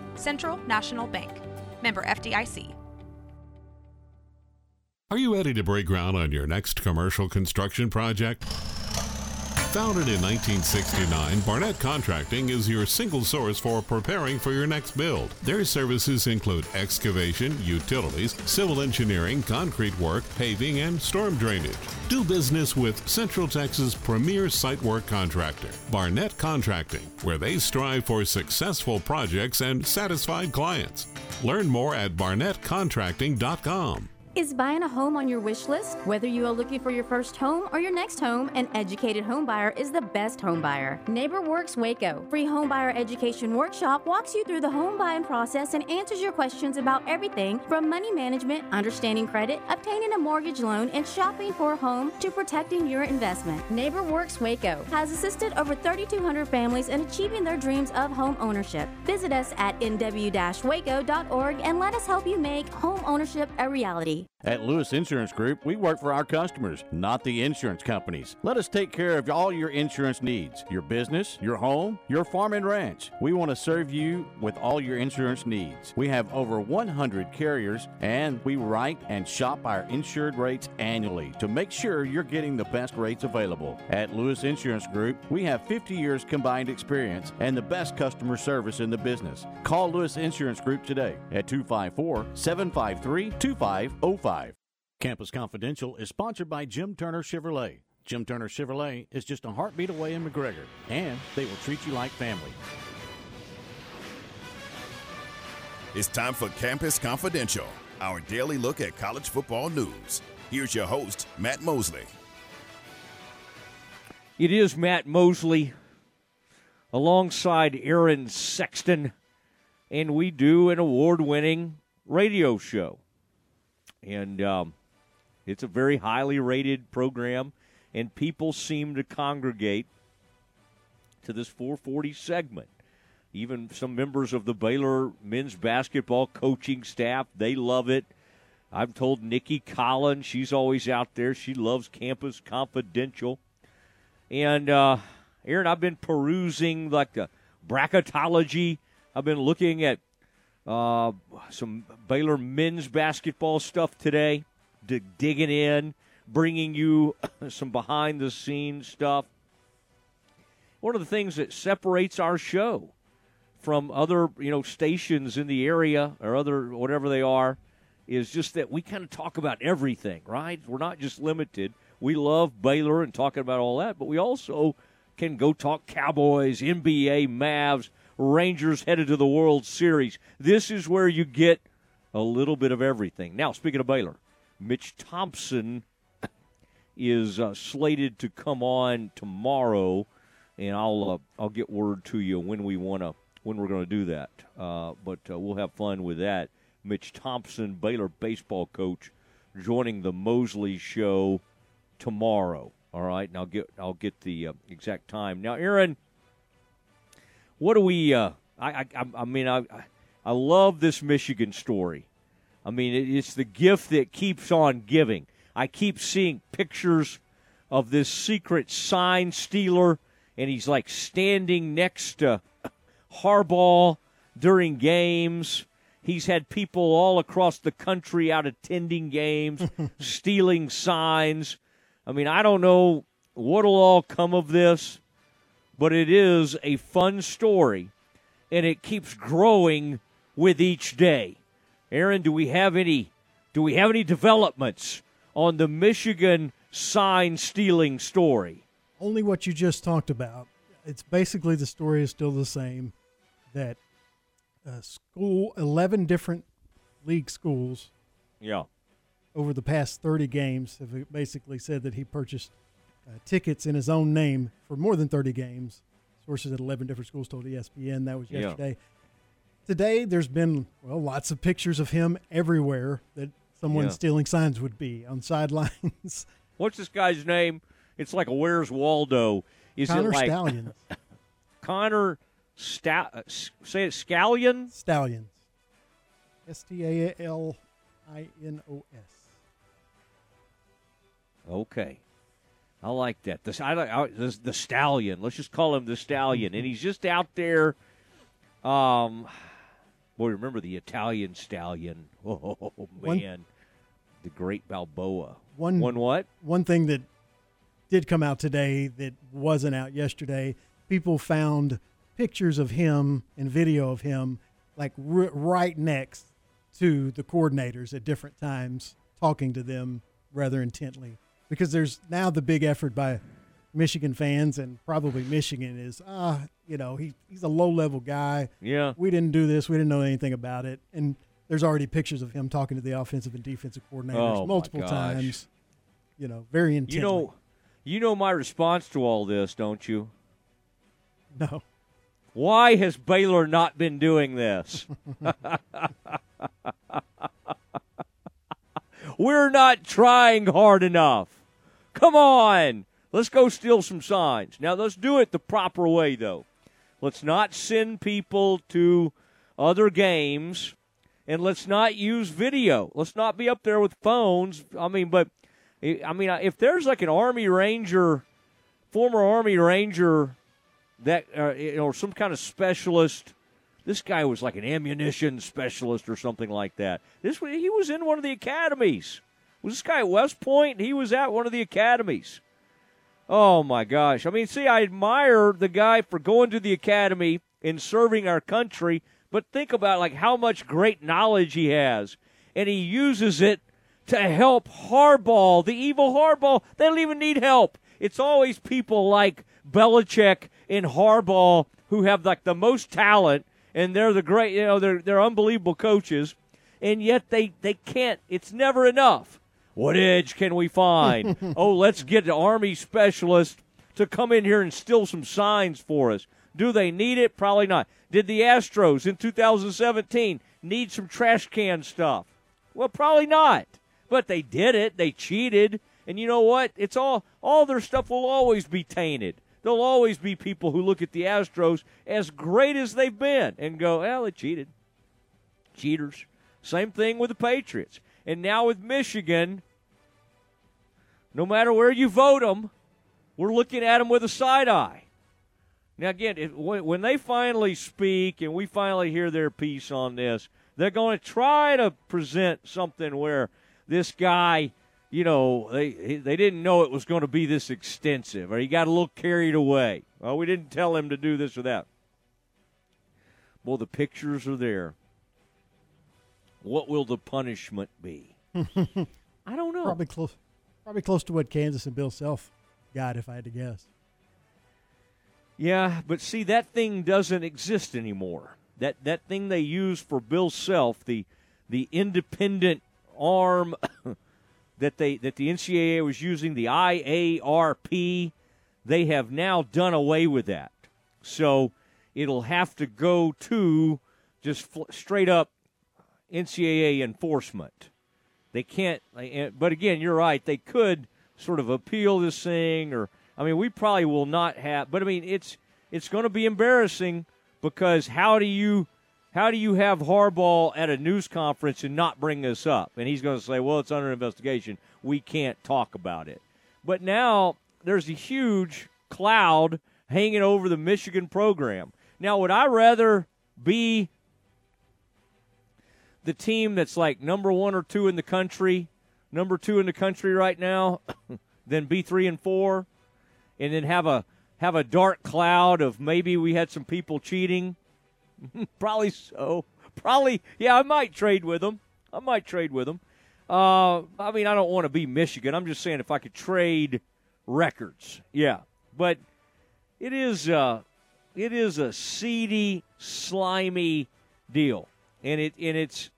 Central National Bank. Member FDIC. Are you ready to break ground on your next commercial construction project? Founded in 1969, Barnett Contracting is your single source for preparing for your next build. Their services include excavation, utilities, civil engineering, concrete work, paving, and storm drainage. Do business with Central Texas' premier site work contractor, Barnett Contracting, where they strive for successful projects and satisfied clients. Learn more at barnettcontracting.com. Is buying a home on your wish list? Whether you are looking for your first home or your next home, an educated home buyer is the best home buyer. NeighborWorks Waco, free home buyer education workshop walks you through the home buying process and answers your questions about everything from money management, understanding credit, obtaining a mortgage loan, and shopping for a home to protecting your investment. NeighborWorks Waco has assisted over 3,200 families in achieving their dreams of home ownership. Visit us at nw-waco.org and let us help you make home ownership a reality. Italy. At Lewis Insurance Group, we work for our customers, not the insurance companies. Let us take care of all your insurance needs your business, your home, your farm and ranch. We want to serve you with all your insurance needs. We have over 100 carriers, and we write and shop our insured rates annually to make sure you're getting the best rates available. At Lewis Insurance Group, we have 50 years combined experience and the best customer service in the business. Call Lewis Insurance Group today at 254 753 2505. Campus Confidential is sponsored by Jim Turner Chevrolet. Jim Turner Chevrolet is just a heartbeat away in McGregor, and they will treat you like family. It's time for Campus Confidential, our daily look at college football news. Here's your host, Matt Mosley. It is Matt Mosley alongside Aaron Sexton, and we do an award winning radio show. And um, it's a very highly rated program, and people seem to congregate to this 440 segment. Even some members of the Baylor men's basketball coaching staff, they love it. I've told Nicki Collen, she's always out there. She loves Campus Confidential. And uh, Aaron, I've been perusing like the bracketology. I've been looking at uh, some Baylor men's basketball stuff today, dig- digging in, bringing you some behind the scenes stuff. One of the things that separates our show from other you know stations in the area or other whatever they are is just that we kind of talk about everything, right? We're not just limited. We love Baylor and talking about all that, but we also can go talk Cowboys, NBA, Mavs, Rangers headed to the World Series. This is where you get a little bit of everything. Now, speaking of Baylor, Mitch Thompson is uh, slated to come on tomorrow, and I'll uh, I'll get word to you when we want to when we're going to do that. Uh, but uh, we'll have fun with that. Mitch Thompson, Baylor baseball coach, joining the Mosley Show tomorrow. All right, and I'll get I'll get the uh, exact time. Now, Aaron, what do we? Uh, I, I I mean I I love this Michigan story. I mean it's the gift that keeps on giving. I keep seeing pictures of this secret sign stealer, and he's like standing next to Harbaugh during games. He's had people all across the country out attending games, stealing signs. I mean, I don't know what'll all come of this, but it is a fun story, and it keeps growing with each day. Aaron, do we have any Do we have any developments on the Michigan sign stealing story? Only what you just talked about. It's basically the story is still the same. That uh, school, eleven different league schools, Yeah. over the past thirty games, have basically said that he purchased uh, tickets in his own name for more than thirty games. Sources at eleven different schools told ESPN that was Yeah. yesterday. Today, there's been well lots of pictures of him everywhere that someone Yeah. stealing signs would be on sidelines. What's this guy's name? It's like a Where's Waldo? Is Connor it like Stallions. Connor Sta- uh, say it Scallion? Stallions. S T A L I N O S. Okay. I like that. The, I like I, the, the stallion. Let's just call him the stallion, and he's just out there. Um, boy, remember the Italian stallion? Oh One- man, the great Balboa. One One what? One thing that did come out today that wasn't out yesterday. People found pictures of him and video of him, like r- right next to the coordinators at different times, talking to them rather intently. Because there's now the big effort by Michigan fans and probably Michigan is, ah, you know, he, he's a low level guy. Yeah. We didn't do this. We didn't know anything about it. And there's already pictures of him talking to the offensive and defensive coordinators Oh, multiple times. You know, very intently. You know, you know my response to all this, don't you? No. Why has Baylor not been doing this? We're not trying hard enough. Come on. Let's go steal some signs. Now, let's do it the proper way, though. Let's not send people to other games, and let's not use video. Let's not be up there with phones. I mean, but, I mean, if there's like an Army Ranger, former Army Ranger that uh, know some kind of specialist. This guy was like an ammunition specialist or something like that. This he was in one of the academies. Was this guy at West Point? He was at one of the academies. Oh my gosh! I mean, see, I admire the guy for going to the academy and serving our country, but think about like how much great knowledge he has, and he uses it to help Harbaugh, the evil Harbaugh. They don't even need help. It's always people like Belichick and Harbaugh who have like the most talent, and they're the great, you know, they're they're unbelievable coaches, and yet they they can't. It's never enough. What edge can we find? oh, let's get an army specialist to come in here and steal some signs for us. Do they need it? Probably not. Did the Astros in 2017 need some trash can stuff? Well, probably not. But they did it. They cheated. And you know what? It's all all their stuff will always be tainted. There'll always be people who look at the Astros as great as they've been and go, "Well, they cheated." Cheaters. Same thing with the Patriots. And now with Michigan, no matter where you vote them, we're looking at them with a side eye. Now, again, when they finally speak and we finally hear their piece on this, they're going to try to present something where this guy, you know, they they didn't know it was going to be this extensive, or he got a little carried away. Well, we didn't tell him to do this or that. Well, the pictures are there. What will the punishment be? I don't know. Probably close. Probably close to what Kansas and Bill Self got, if I had to guess. Yeah, but see that thing doesn't exist anymore. That that thing they use for Bill Self, the the independent arm that they that the NCAA was using, the IARP, they have now done away with that. So it'll have to go to just fl- straight up NCAA enforcement. They can't. But again, you're right. They could sort of appeal this thing, or I mean, we probably will not have. But I mean, it's it's going to be embarrassing because how do you how do you have Harbaugh at a news conference and not bring this up? And he's going to say, "Well, it's under investigation. We can't talk about it." But now there's a huge cloud hanging over the Michigan program. Now, would I rather be the team that's like number one or two in the country, number two in the country right now, then be three and four, and then have a have a dark cloud of maybe we had some people cheating. Probably so. Probably, yeah. I might trade with them. I might trade with them. Uh, I mean, I don't want to be Michigan. I'm just saying if I could trade records, yeah. But it is uh, it is a seedy, slimy deal, and it and it's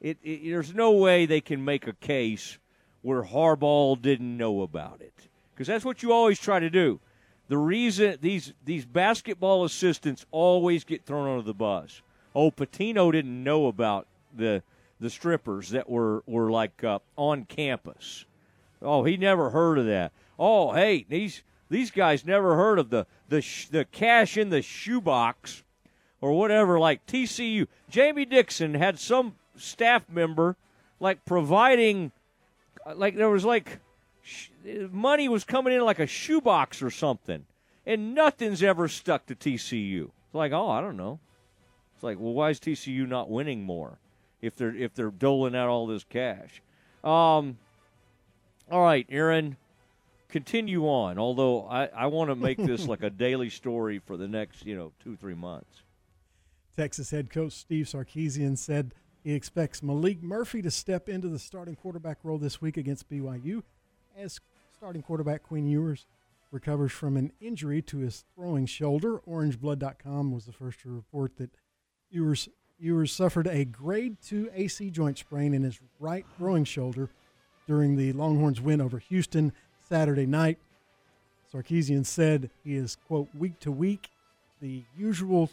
it, it there's no way they can make a case where Harbaugh didn't know about it because that's what you always try to do. The reason these these basketball assistants always get thrown under the bus. Oh, Pitino didn't know about the the strippers that were were like uh, on campus. Oh, he never heard of that. Oh, hey, these these guys never heard of the the sh- the cash in the shoebox or whatever. Like TCU, Jamie Dixon had some staff member like providing, like there was like sh- money was coming in like a shoebox or something, and nothing's ever stuck to TCU. It's like, oh, I don't know. It's like, well, why is TCU not winning more? if they're if they're doling out all this cash. Um, all right, Aaron, continue on. Although I, I want to make this like a daily story for the next you know two three months. Texas head coach Steve Sarkisian said he expects Maalik Murphy to step into the starting quarterback role this week against BYU as starting quarterback Quinn Ewers recovers from an injury to his throwing shoulder. OrangeBlood.com was the first to report that Ewers Ewers suffered a grade 2 AC joint sprain in his right throwing shoulder during the Longhorns' win over Houston Saturday night. Sarkisian said he is, quote, week to week, the usual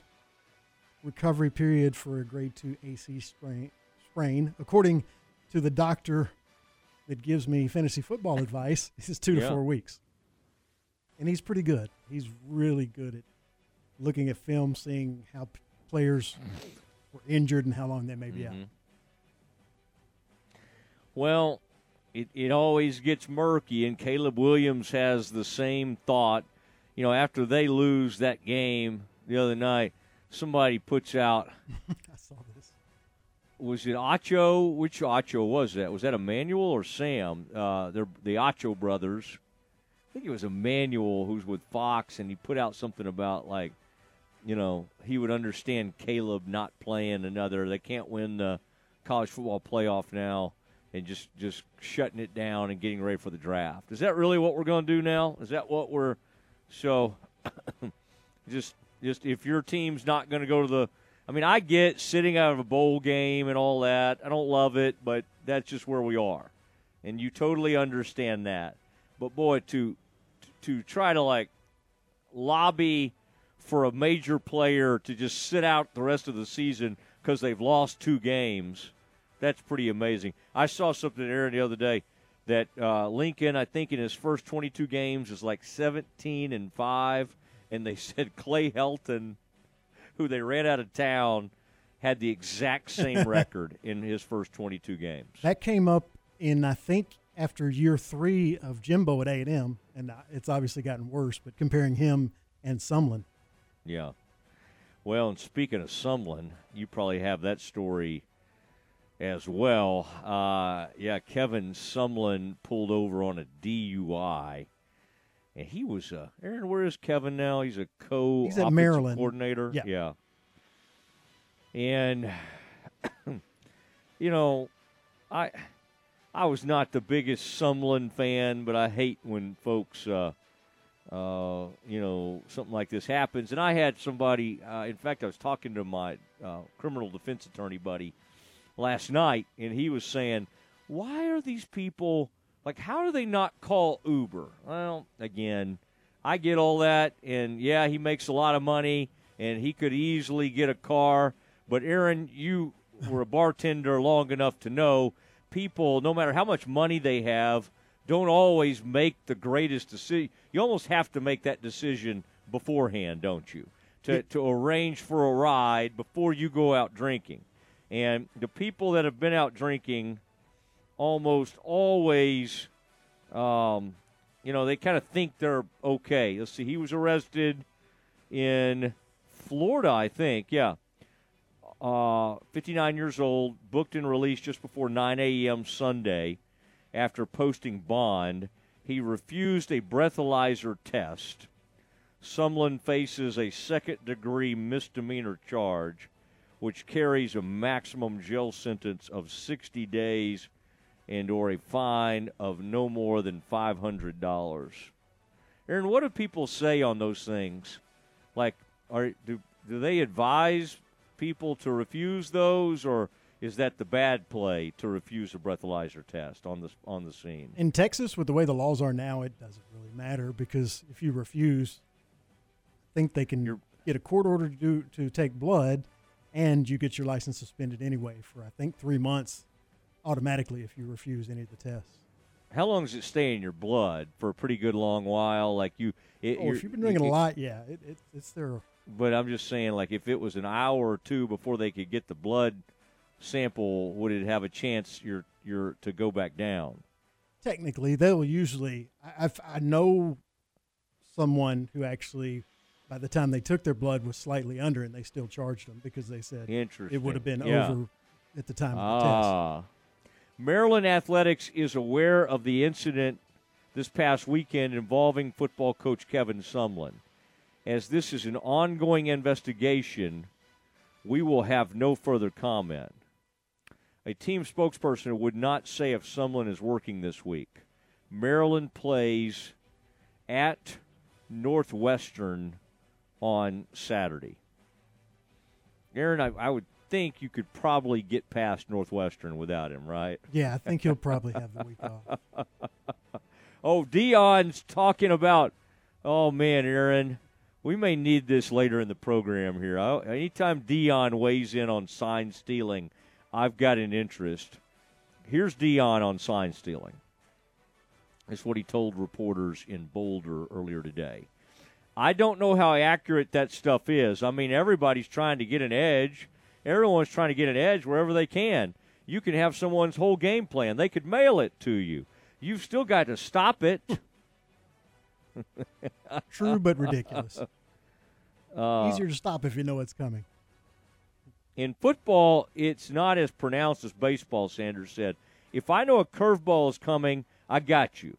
recovery period for a grade 2 AC sprain, sprain. According to the doctor that gives me fantasy football advice, is two to four weeks. And he's pretty good. He's really good at looking at film, seeing how p- players were injured and how long they may be out. Mhm. Well, it, it always gets murky, and Caleb Williams has the same thought. You know, after they lose that game the other night, somebody puts out. I saw this. Was it Acho? Which Acho was that? Was that Emmanuel or Sam? Uh, they're the Acho brothers. I think it was Emmanuel who's with Fox, and he put out something about like, you know, he would understand Caleb not playing another. They can't win the college football playoff now, and just just shutting it down and getting ready for the draft. Is that really what we're going to do now? Is that what we're so? just just if your team's not going to go to the I mean, I get sitting out of a bowl game and all that. I don't love it, but that's just where we are. And you totally understand that. But boy, to to try to like lobby for a major player to just sit out the rest of the season because they've lost two games, that's pretty amazing. I saw something, Aaron, the other day that uh, Lincoln, I think in his first 22 games, is like 17 and five, and they said Clay Helton, who they ran out of town, had the exact same record in his first 22 games. That came up in I think after year three of Jimbo at A and M, and uh, it's obviously gotten worse. But comparing him and Sumlin, Yeah. Well, and speaking of Sumlin, you probably have that story as well. Uh, yeah, Kevin Sumlin pulled over on a DUI, and he was uh, Aaron. Where is Kevin now? He's a co He's at Maryland. coordinator. Yeah. yeah. And you know, I I was not the biggest Sumlin fan, but I hate when folks. Uh, uh, you know, something like this happens. And I had somebody, uh, in fact, I was talking to my uh, criminal defense attorney buddy last night, and he was saying, why are these people, like, how do they not call Uber? Well, again, I get all that, and yeah, he makes a lot of money, and he could easily get a car. But, Aaron, you were a bartender long enough to know people, no matter how much money they have, don't always make the greatest decision. You almost have to make that decision beforehand, don't you? To, to arrange for a ride before you go out drinking. And the people that have been out drinking almost always, um, you know, they kind of think they're okay. Let's see, he was arrested in Florida, I think. Yeah. Uh, 59 years old, booked and released just before 9 a.m. Sunday after posting bond. He refused a breathalyzer test. Sumlin faces a second degree misdemeanor charge, which carries a maximum jail sentence of 60 days and or a fine of no more than $500. Aaron, what do people say on those things? Like, are do do they advise people to refuse those, or is that the bad play to refuse a breathalyzer test on the on the scene? In Texas, with the way the laws are now, it doesn't really matter because if you refuse, I think they can get a court order to do, to take blood, and you get your license suspended anyway for I think three months automatically if you refuse any of the tests. How long does it stay in your blood for a pretty good long while? Like you, it, oh, if you've been drinking it- a lot, yeah, it, it, it's there. But I'm just saying, like, if it was an hour or two before they could get the blood sample, would it have a chance you're you're to go back down? Technically, they'll usually. I, I've, I know someone who actually, by the time they took their blood, was slightly under, and they still charged them because they said it would have been Yeah. over at the time of the test. Ah. Maryland Athletics is aware of the incident this past weekend involving football coach Kevin Sumlin. As this is an ongoing investigation, we will have no further comment. A team spokesperson would not say if Sumlin is working this week. Maryland plays at Northwestern on Saturday. Aaron, I, I would think you could probably get past Northwestern without him, right? Yeah, I think he'll probably have the week off. oh, Deion's talking about. Oh man, Aaron, we may need this later in the program here. I, anytime Deion weighs in on sign stealing, I've got an interest. Here's Deion on sign stealing. That's what he told reporters in Boulder earlier today. I don't know how accurate that stuff is. I mean, everybody's trying to get an edge. Everyone's trying to get an edge wherever they can. You can have someone's whole game plan. They could mail it to you. You've still got to stop it. True, but ridiculous. Uh, Easier to stop if you know it's coming. in football, it's not as pronounced as baseball, Sanders said. If I know a curveball is coming, I got you.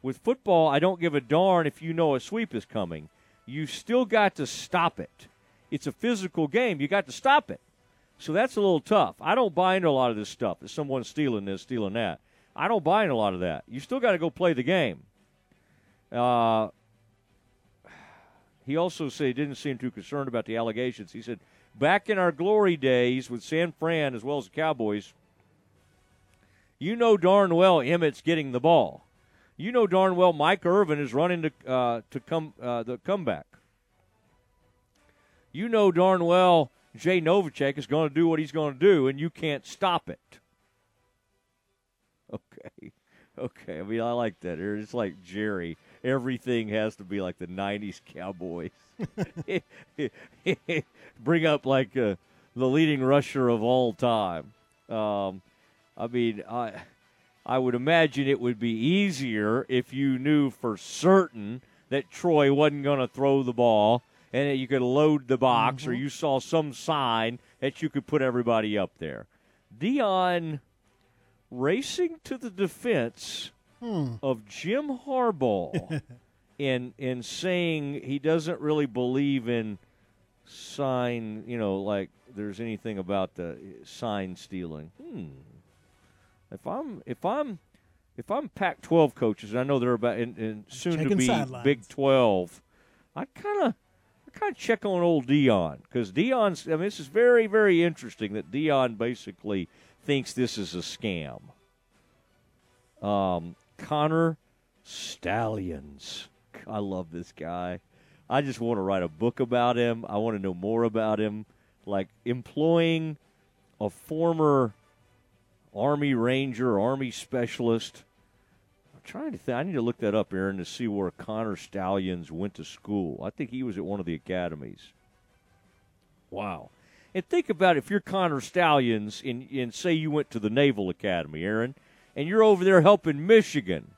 With football, I don't give a darn if you know a sweep is coming. You still got to stop it. It's a physical game. You got to stop it. So that's a little tough. I don't buy into a lot of this stuff that someone's stealing this, stealing that. I don't buy into a lot of that. You still got to go play the game. Uh, he also said he didn't seem too concerned about the allegations. He said, back in our glory days with San Fran as well as the Cowboys, you know darn well Emmitt's getting the ball. You know darn well Mike Irvin is running to uh, to come uh, the comeback. You know darn well Jay Novacek is going to do what he's going to do, and you can't stop it. Okay, okay. I mean, I like that. It's like Jerry. Everything has to be like the '90s Cowboys. Bring up like uh, the leading rusher of all time. Um, I mean, I I would imagine it would be easier if you knew for certain that Troy wasn't going to throw the ball and you could load the box or you saw some sign that you could put everybody up there. Deion racing to the defense Hmm. of Jim Harbaugh in in saying he doesn't really believe in sign, you know, like there's anything about the sign stealing. Hmm. If I'm if I'm if I'm Pac-12 coaches, and I know they're about and, and soon to be. Big 12, I kind of kind of check on old Deion because Deion's. I mean, this is very very interesting that Deion basically thinks this is a scam. Um, Connor Stalions. I love this guy. I just want to write a book about him. I want to know more about him. Like employing a former Army Ranger, Army Specialist. Trying to think. I need to look that up, Aaron, to see where Connor Stalions went to school. I think he was at one of the academies. Wow. And think about if you're Connor Stalions and, and say you went to the Naval Academy, Aaron, and you're over there helping Michigan.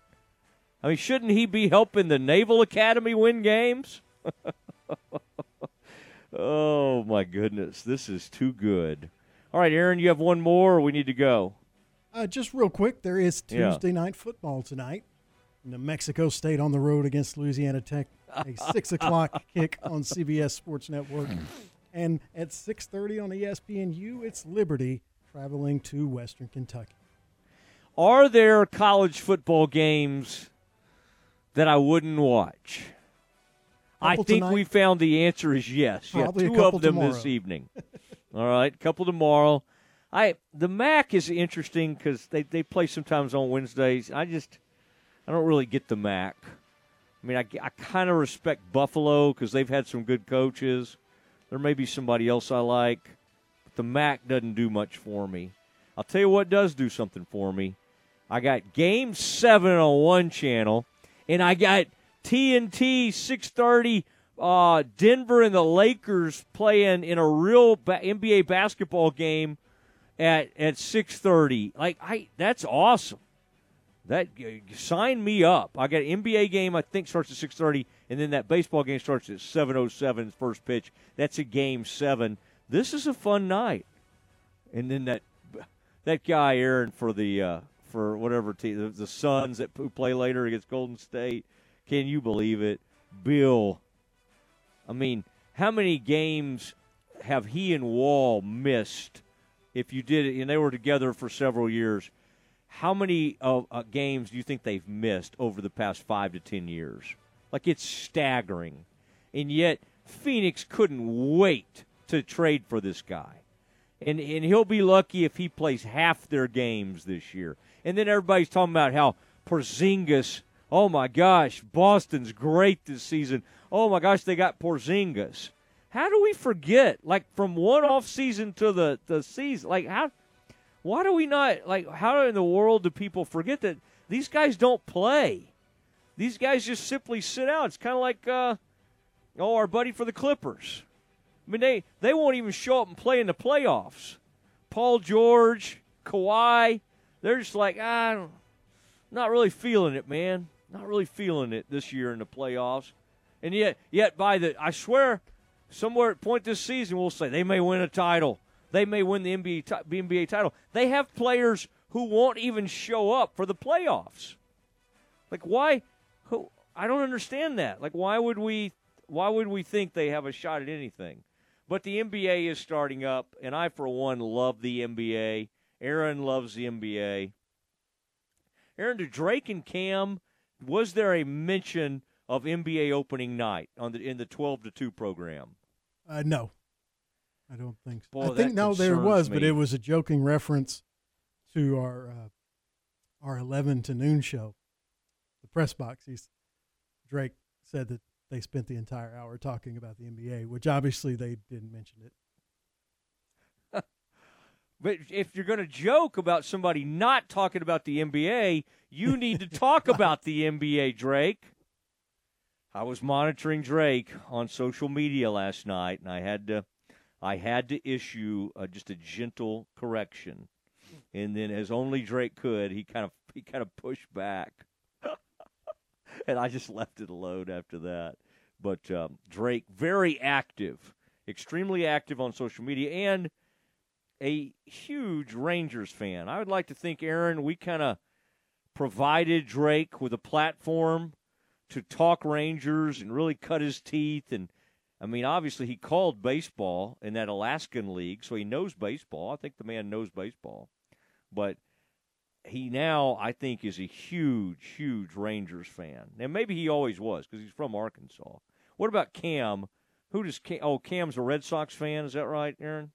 I mean, shouldn't he be helping the Naval Academy win games? oh, my goodness. This is too good. All right, Aaron, you have one more, or we need to go? Uh, just real quick, there is Yeah. Tuesday night football tonight. New Mexico State on the road against Louisiana Tech. A six o'clock kick on CBS Sports Network, and at six thirty on ESPNU, it's Liberty traveling to Western Kentucky. Are there college football games that I wouldn't watch? I think tonight? we found the answer is yes. Yeah, Probably a two couple of them this evening. All right, couple tomorrow. I the MAC is interesting because they they play sometimes on Wednesdays. I just I don't really get the MAC. I mean, I, I kind of respect Buffalo because they've had some good coaches. There may be somebody else I like, but the MAC doesn't do much for me. I'll tell you what does do something for me. I got Game Seven on one channel, and I got TNT six thirty. Uh, Denver and the Lakers playing in a real ba- NBA basketball game at at six thirty. Like I, that's awesome. That sign me up. I got an NBA game. I think starts at six thirty, and then that baseball game starts at seven oh seven. First pitch. That's a game seven. This is a fun night. And then that that guy Aaron for the uh, for whatever team the, the Suns that play later against Golden State. Can you believe it, Bill? I mean, how many games have he and Wall missed? If you did it, and they were together for several years, how many uh, uh, games do you think they've missed over the past five to ten years? Like it's staggering, and yet Phoenix couldn't wait to trade for this guy, and and he'll be lucky if he plays half their games this year. And then everybody's talking about how Porzingis. Oh my gosh, Boston's great this season. Oh my gosh, they got Porzingis. How do we forget? Like from one off season to the the season, like how? Why do we not like? How in the world do people forget that these guys don't play? These guys just simply sit out. It's kind of like, uh, oh, our buddy for the Clippers. I mean, they they won't even show up and play in the playoffs. Paul George, Kawhi, they're just like, ah, I don't, not really feeling it, man. Not really feeling it this year in the playoffs. And yet, yet by the, I swear, somewhere at point this season, we'll say they may win a title. They may win the NBA, NBA title. They have players who won't even show up for the playoffs. Like why? Who? I don't understand that. Like why would we? Why would we think they have a shot at anything? But the NBA is starting up, and I, for one, love the NBA. Aaron loves the NBA. Aaron, to Drake and Cam, was there a mention of NBA opening night on the in the twelve to two program? Uh, no, I don't think so. Boy, I think no, there was, but it was a joking reference to our uh, our eleven to noon show, the press box. He's, Drake said that they spent the entire hour talking about the NBA, which obviously they didn't mention it. But if you're going to joke about somebody not talking about the NBA, you need to talk about the NBA, Drake. I was monitoring Drake on social media last night, and I had to, I had to issue uh just a gentle correction, and then as only Drake could, he kind of he kind of pushed back, and I just left it alone after that. But um, Drake, very active, extremely active on social media, and a huge Rangers fan. I would like to think, Aaron, we kind of provided Drake with a platform to talk Rangers and really cut his teeth. And I mean, obviously, he called baseball in that Alaskan league, so he knows baseball. I think the man knows baseball. But he now, I think, is a huge, huge Rangers fan. And maybe he always was because he's from Arkansas. What about Cam? Who does Cam? Oh, Cam's a Red Sox fan. Is that right, Aaron?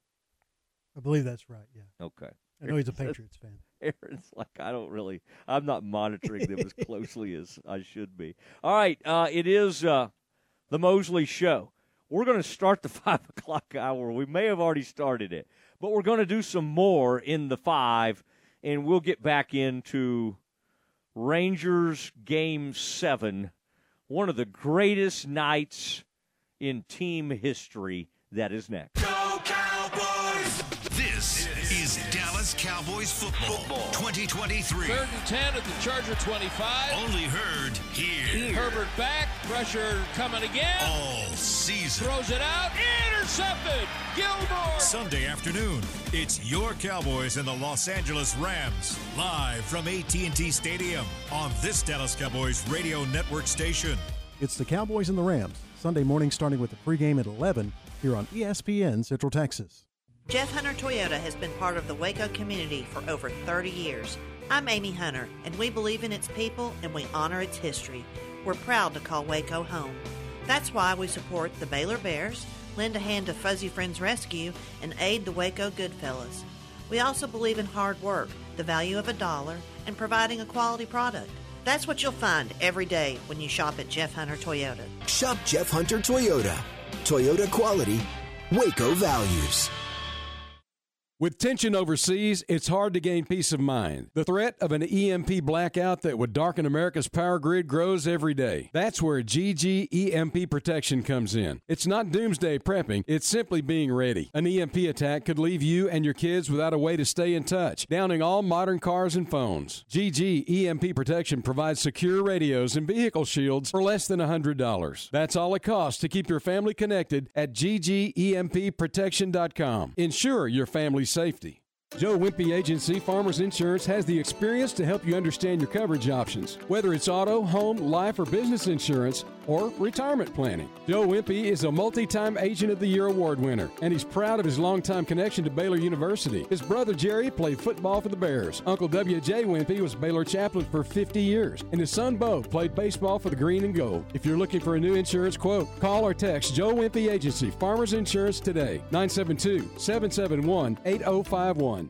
I believe that's right. Yeah. Okay. I know he's a Patriots fan. Aaron's like, I don't really, I'm not monitoring them as closely as I should be. All right, uh, it is uh, the Mosley Show. We're going to start the five o'clock hour. We may have already started it, but we're going to do some more in the five, and we'll get back into Rangers Game Seven, one of the greatest nights in team history. That is next. Cowboys football, 2023. Third and 10 at the Charger 25. Only heard here. Herbert back. Pressure coming again. All season. Throws it out. Intercepted. Gilmore. Sunday afternoon, it's your Cowboys and the Los Angeles Rams live from AT&T Stadium on this Dallas Cowboys radio network station. It's the Cowboys and the Rams, Sunday morning starting with the pregame at 11 here on ESPN Central Texas. Jeff Hunter Toyota has been part of the Waco community for over 30 years. I'm Amy Hunter, and we believe in its people and we honor its history. We're proud to call Waco home. That's why we support the Baylor Bears, lend a hand to Fuzzy Friends Rescue, and aid the Waco Goodfellas. We also believe in hard work, the value of a dollar, and providing a quality product. That's what you'll find every day when you shop at Jeff Hunter Toyota. Shop Jeff Hunter Toyota. Toyota quality, Waco values. With tension overseas, it's hard to gain peace of mind. The threat of an EMP blackout that would darken America's power grid grows every day. That's where GG EMP protection comes in. It's not doomsday prepping, it's simply being ready. An EMP attack could leave you and your kids without a way to stay in touch, downing all modern cars and phones. GG EMP protection provides secure radios and vehicle shields for less than $100. That's all it costs to keep your family connected at ggempprotection.com. Ensure your family's safety. Joe Wimpy Agency Farmers Insurance has the experience to help you understand your coverage options, whether it's auto, home, life, or business insurance, or retirement planning. Joe Wimpy is a multi time Agent of the Year award winner, and he's proud of his longtime connection to Baylor University. His brother Jerry played football for the Bears. Uncle W.J. Wimpy was Baylor chaplain for 50 years, and his son Bo played baseball for the Green and Gold. If you're looking for a new insurance quote, call or text Joe Wimpy Agency Farmers Insurance today, 972 771 8051.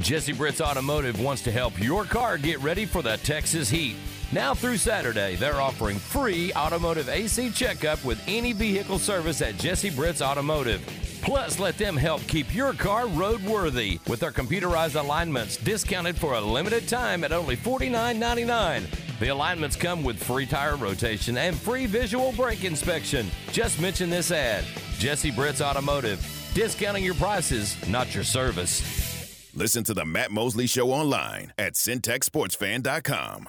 Jesse Britt's Automotive wants to help your car get ready for the Texas heat. Now through Saturday, they're offering free automotive AC checkup with any vehicle service at Jesse Britt's Automotive. Plus, let them help keep your car roadworthy with their computerized alignments discounted for a limited time at only $49.99. The alignments come with free tire rotation and free visual brake inspection. Just mention this ad Jesse Britt's Automotive. Discounting your prices, not your service. Listen to the Matt Mosley Show online at centexsportsfan.com.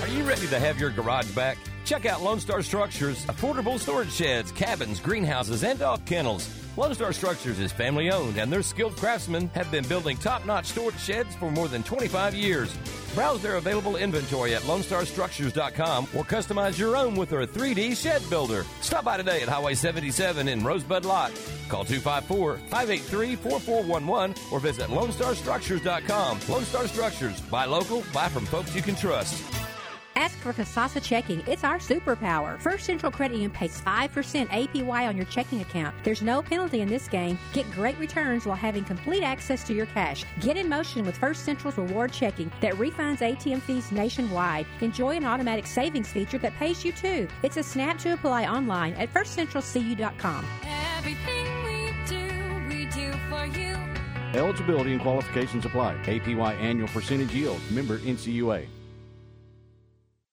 Are you ready to have your garage back? Check out Lone Star Structures, affordable storage sheds, cabins, greenhouses, and dog kennels. Lone Star Structures is family owned, and their skilled craftsmen have been building top notch storage sheds for more than 25 years. Browse their available inventory at LoneStarStructures.com or customize your own with their 3D shed builder. Stop by today at Highway 77 in Rosebud Lot. Call 254 583 4411 or visit LoneStarStructures.com. Lone Star Structures. Buy local, buy from folks you can trust. Ask for Kasasa Checking. It's our superpower. First Central Credit Union pays 5% APY on your checking account. There's no penalty in this game. Get great returns while having complete access to your cash. Get in motion with First Central's reward checking that refunds ATM fees nationwide. Enjoy an automatic savings feature that pays you too. It's a snap to apply online at firstcentralcu.com. Everything we do, we do for you. Eligibility and qualifications apply. APY annual percentage yield. Member NCUA.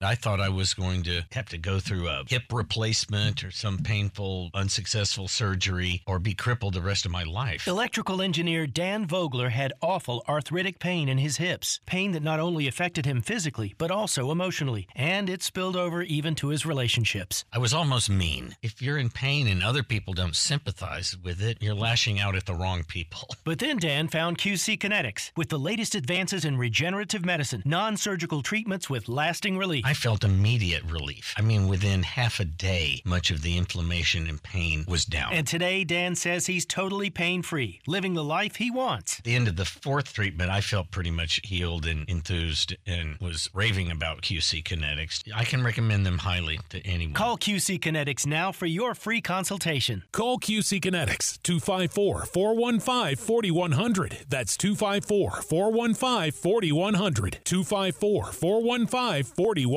I thought I was going to have to go through a hip replacement or some painful, unsuccessful surgery or be crippled the rest of my life. Electrical engineer Dan Vogler had awful arthritic pain in his hips. Pain that not only affected him physically, but also emotionally. And it spilled over even to his relationships. I was almost mean. If you're in pain and other people don't sympathize with it, you're lashing out at the wrong people. But then Dan found QC Kinetics with the latest advances in regenerative medicine, non surgical treatments with lasting relief. I felt immediate relief. I mean, within half a day, much of the inflammation and pain was down. And today, Dan says he's totally pain free, living the life he wants. At the end of the fourth treatment, I felt pretty much healed and enthused and was raving about QC Kinetics. I can recommend them highly to anyone. Call QC Kinetics now for your free consultation. Call QC Kinetics 254 415 4100. That's 254 415 4100. 254 415 4100.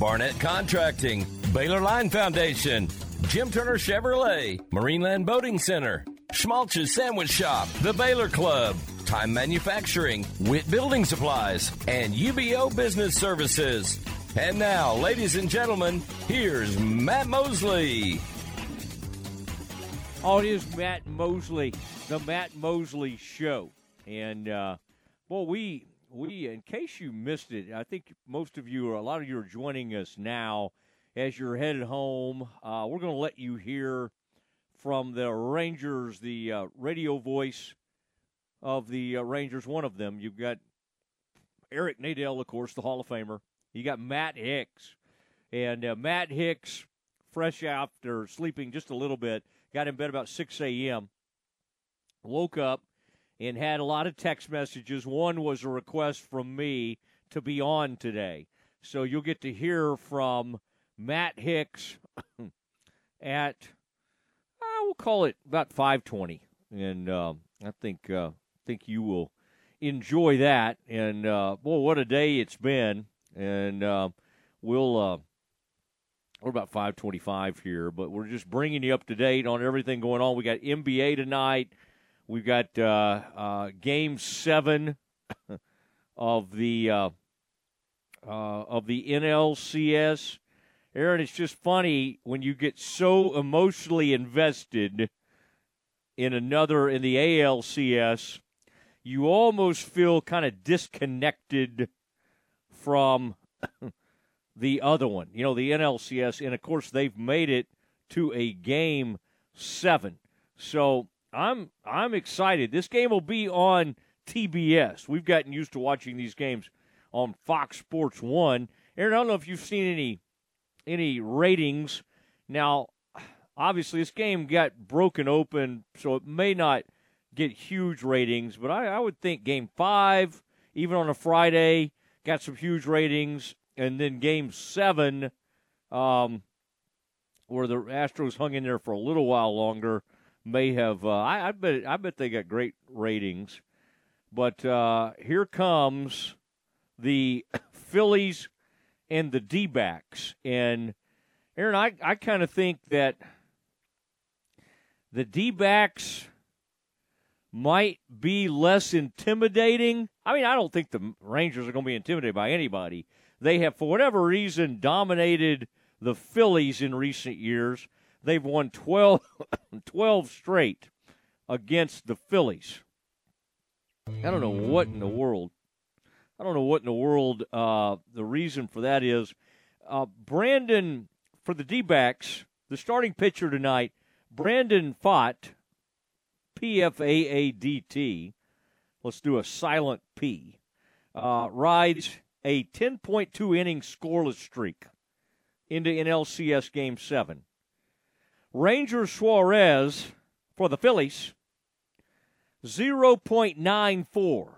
Barnett Contracting, Baylor Line Foundation, Jim Turner Chevrolet, Marineland Boating Center, Schmaltz's Sandwich Shop, The Baylor Club, Time Manufacturing, Wit Building Supplies, and UBEO Business Services. And now, ladies and gentlemen, here's Matt Mosley. Oh, it is Matt Mosley, the Matt Mosley Show, and uh, well, we we in case you missed it, I think most of you, or a lot of you, are joining us now as you're headed home. Uh, we're going to let you hear from the Rangers, the uh, radio voice of the uh, Rangers. One of them, you've got Eric Nadel, of course, the Hall of Famer. You got Matt Hicks, and uh, Matt Hicks, fresh after sleeping just a little bit got in bed about 6 a.m., woke up and had a lot of text messages. One was a request from me to be on today. So you'll get to hear from Matt Hicks at, I will call it about 520. And uh, I think uh, think you will enjoy that. And, uh, boy, what a day it's been. And uh, we'll uh, we're about 525 here, but we're just bringing you up to date on everything going on. We got NBA tonight. We've got uh, uh, Game Seven of the uh, uh of the NLCS. Aaron, it's just funny when you get so emotionally invested in another in the ALCS, you almost feel kind of disconnected from the other one, you know, the NLCS. And of course, they've made it to a game seven. So I'm I'm excited. This game will be on TBS. We've gotten used to watching these games on Fox Sports One. Aaron, I don't know if you've seen any any ratings. Now, obviously, this game got broken open, so it may not get huge ratings. But I, I would think Game Five, even on a Friday, got some huge ratings and then Game Seven, um, where the Astros hung in there for a little while longer, may have. Uh, I, I, bet. I bet they got great ratings. But uh, here comes the Phillies and the D backs. And Aaron, I, I kind of think that the D backs might be less intimidating. I mean, I don't think the Rangers are going to be intimidated by anybody, they have, for whatever reason, dominated the Phillies in recent years. They've won 12, 12 straight against the Phillies. I don't know what in the world. I don't know what in the world uh, the reason for that is. Uh, Brandon, for the D backs, the starting pitcher tonight, Brandon Pfaadt, P F A A D T. Let's do a silent P. Uh, rides a 10.2 inning scoreless streak into NLCS Game 7. Ranger Suarez for the Phillies, 0.94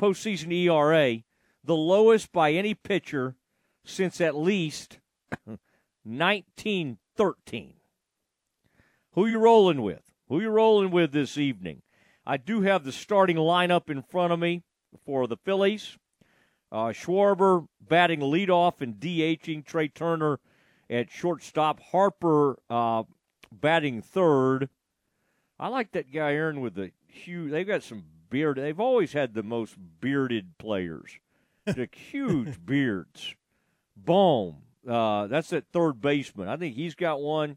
postseason ERA, the lowest by any pitcher since at least 1913. Who you rolling with? Who you rolling with this evening? I do have the starting lineup in front of me for the Phillies. Uh, Schwarber batting leadoff and DHing. Trey Turner at shortstop. Harper uh, batting third. I like that guy Aaron with the huge. They've got some beard. They've always had the most bearded players, the huge beards. Boom. Uh, that's that third baseman. I think he's got one.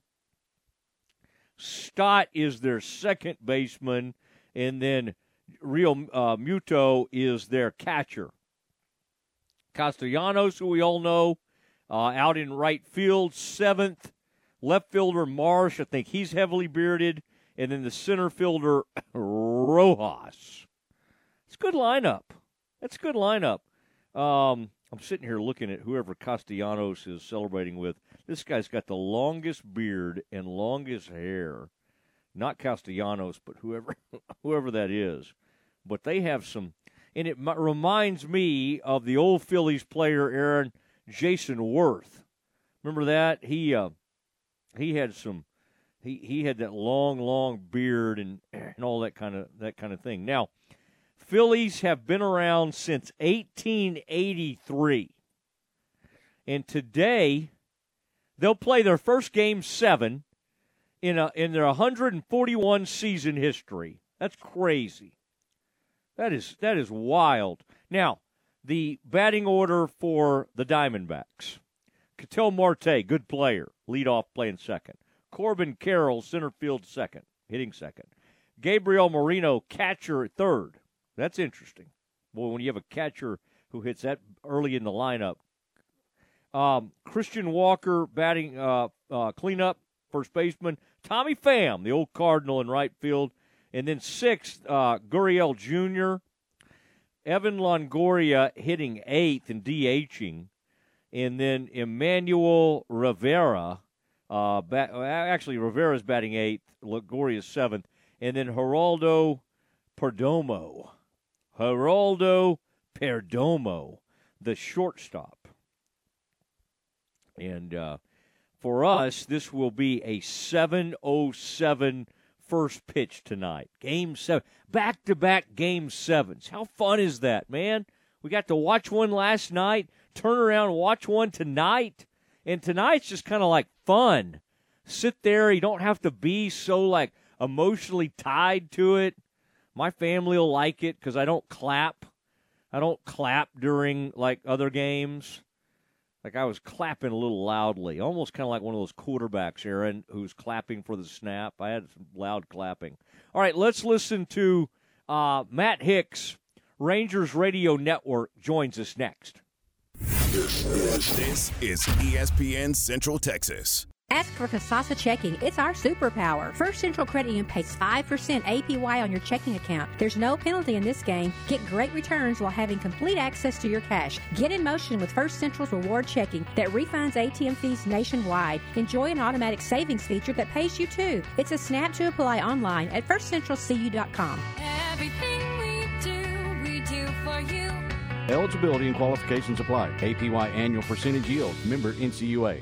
Stott is their second baseman, and then Real uh, Muto is their catcher. Castellanos, who we all know, uh, out in right field, seventh. Left fielder Marsh, I think he's heavily bearded. And then the center fielder Rojas. It's a good lineup. That's a good lineup. Um, I'm sitting here looking at whoever Castellanos is celebrating with. This guy's got the longest beard and longest hair. Not Castellanos, but whoever whoever that is. But they have some and it reminds me of the old Phillies player Aaron Jayson Werth. Remember that he uh, he had some he he had that long long beard and and all that kind of that kind of thing. Now, Phillies have been around since 1883. And today, they'll play their first game seven in, a, in their 141 season history. That's crazy. That is that is wild. Now, the batting order for the Diamondbacks. Ketel Marte, good player, lead off playing second. Corbin Carroll, center field second, hitting second. Gabriel Moreno, catcher third. That's interesting. Boy, when you have a catcher who hits that early in the lineup. Um, Christian Walker batting uh, uh, cleanup, first baseman. Tommy Pham, the old Cardinal in right field. And then sixth, uh, Gurriel Jr., Evan Longoria hitting eighth and DHing. And then Emmanuel Rivera, uh, bat, actually, Rivera's batting eighth, Longoria's seventh. And then Geraldo Perdomo. Geraldo Perdomo, the shortstop. And uh, for us, this will be a 707 first pitch tonight. Game seven. Back to back game sevens. How fun is that, man? We got to watch one last night, turn around watch one tonight. And tonight's just kind of like fun. Sit there. You don't have to be so like emotionally tied to it. My family will like it because I don't clap. I don't clap during like other games. Like I was clapping a little loudly, almost kind of like one of those quarterbacks, Aaron, who's clapping for the snap. I had some loud clapping. All right, let's listen to uh, Matt Hicks, Rangers Radio Network, joins us next. This is ESPN Central Texas. Ask for Kasasa Checking. It's our superpower. First Central Credit Union pays 5% APY on your checking account. There's no penalty in this game. Get great returns while having complete access to your cash. Get in motion with First Central's reward checking that refunds ATM fees nationwide. Enjoy an automatic savings feature that pays you too. It's a snap to apply online at firstcentralcu.com. Everything we do, we do for you. Eligibility and qualifications apply. APY annual percentage yield. Member NCUA.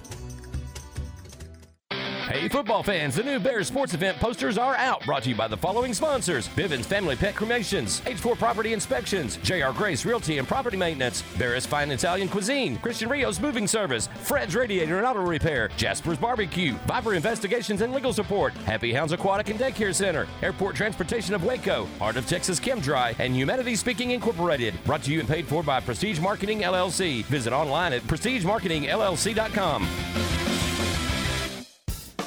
Hey, football fans, the new Bears sports event posters are out. Brought to you by the following sponsors Bivens Family Pet Cremations, H4 Property Inspections, JR Grace Realty and Property Maintenance, Barris Fine Italian Cuisine, Christian Rios Moving Service, Fred's Radiator and Auto Repair, Jasper's Barbecue, Viper Investigations and Legal Support, Happy Hounds Aquatic and Daycare Center, Airport Transportation of Waco, Heart of Texas Chem Dry, and Humanity Speaking Incorporated. Brought to you and paid for by Prestige Marketing LLC. Visit online at prestigemarketingllc.com.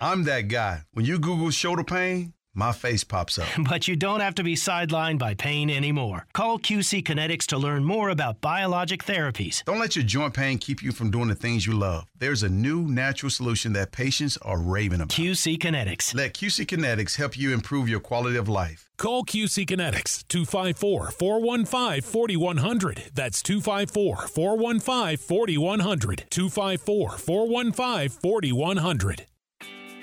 I'm that guy. When you Google shoulder pain, my face pops up. But you don't have to be sidelined by pain anymore. Call QC Kinetics to learn more about biologic therapies. Don't let your joint pain keep you from doing the things you love. There's a new natural solution that patients are raving about. QC Kinetics. Let QC Kinetics help you improve your quality of life. Call QC Kinetics 254 415 4100. That's 254 415 4100. 254 415 4100.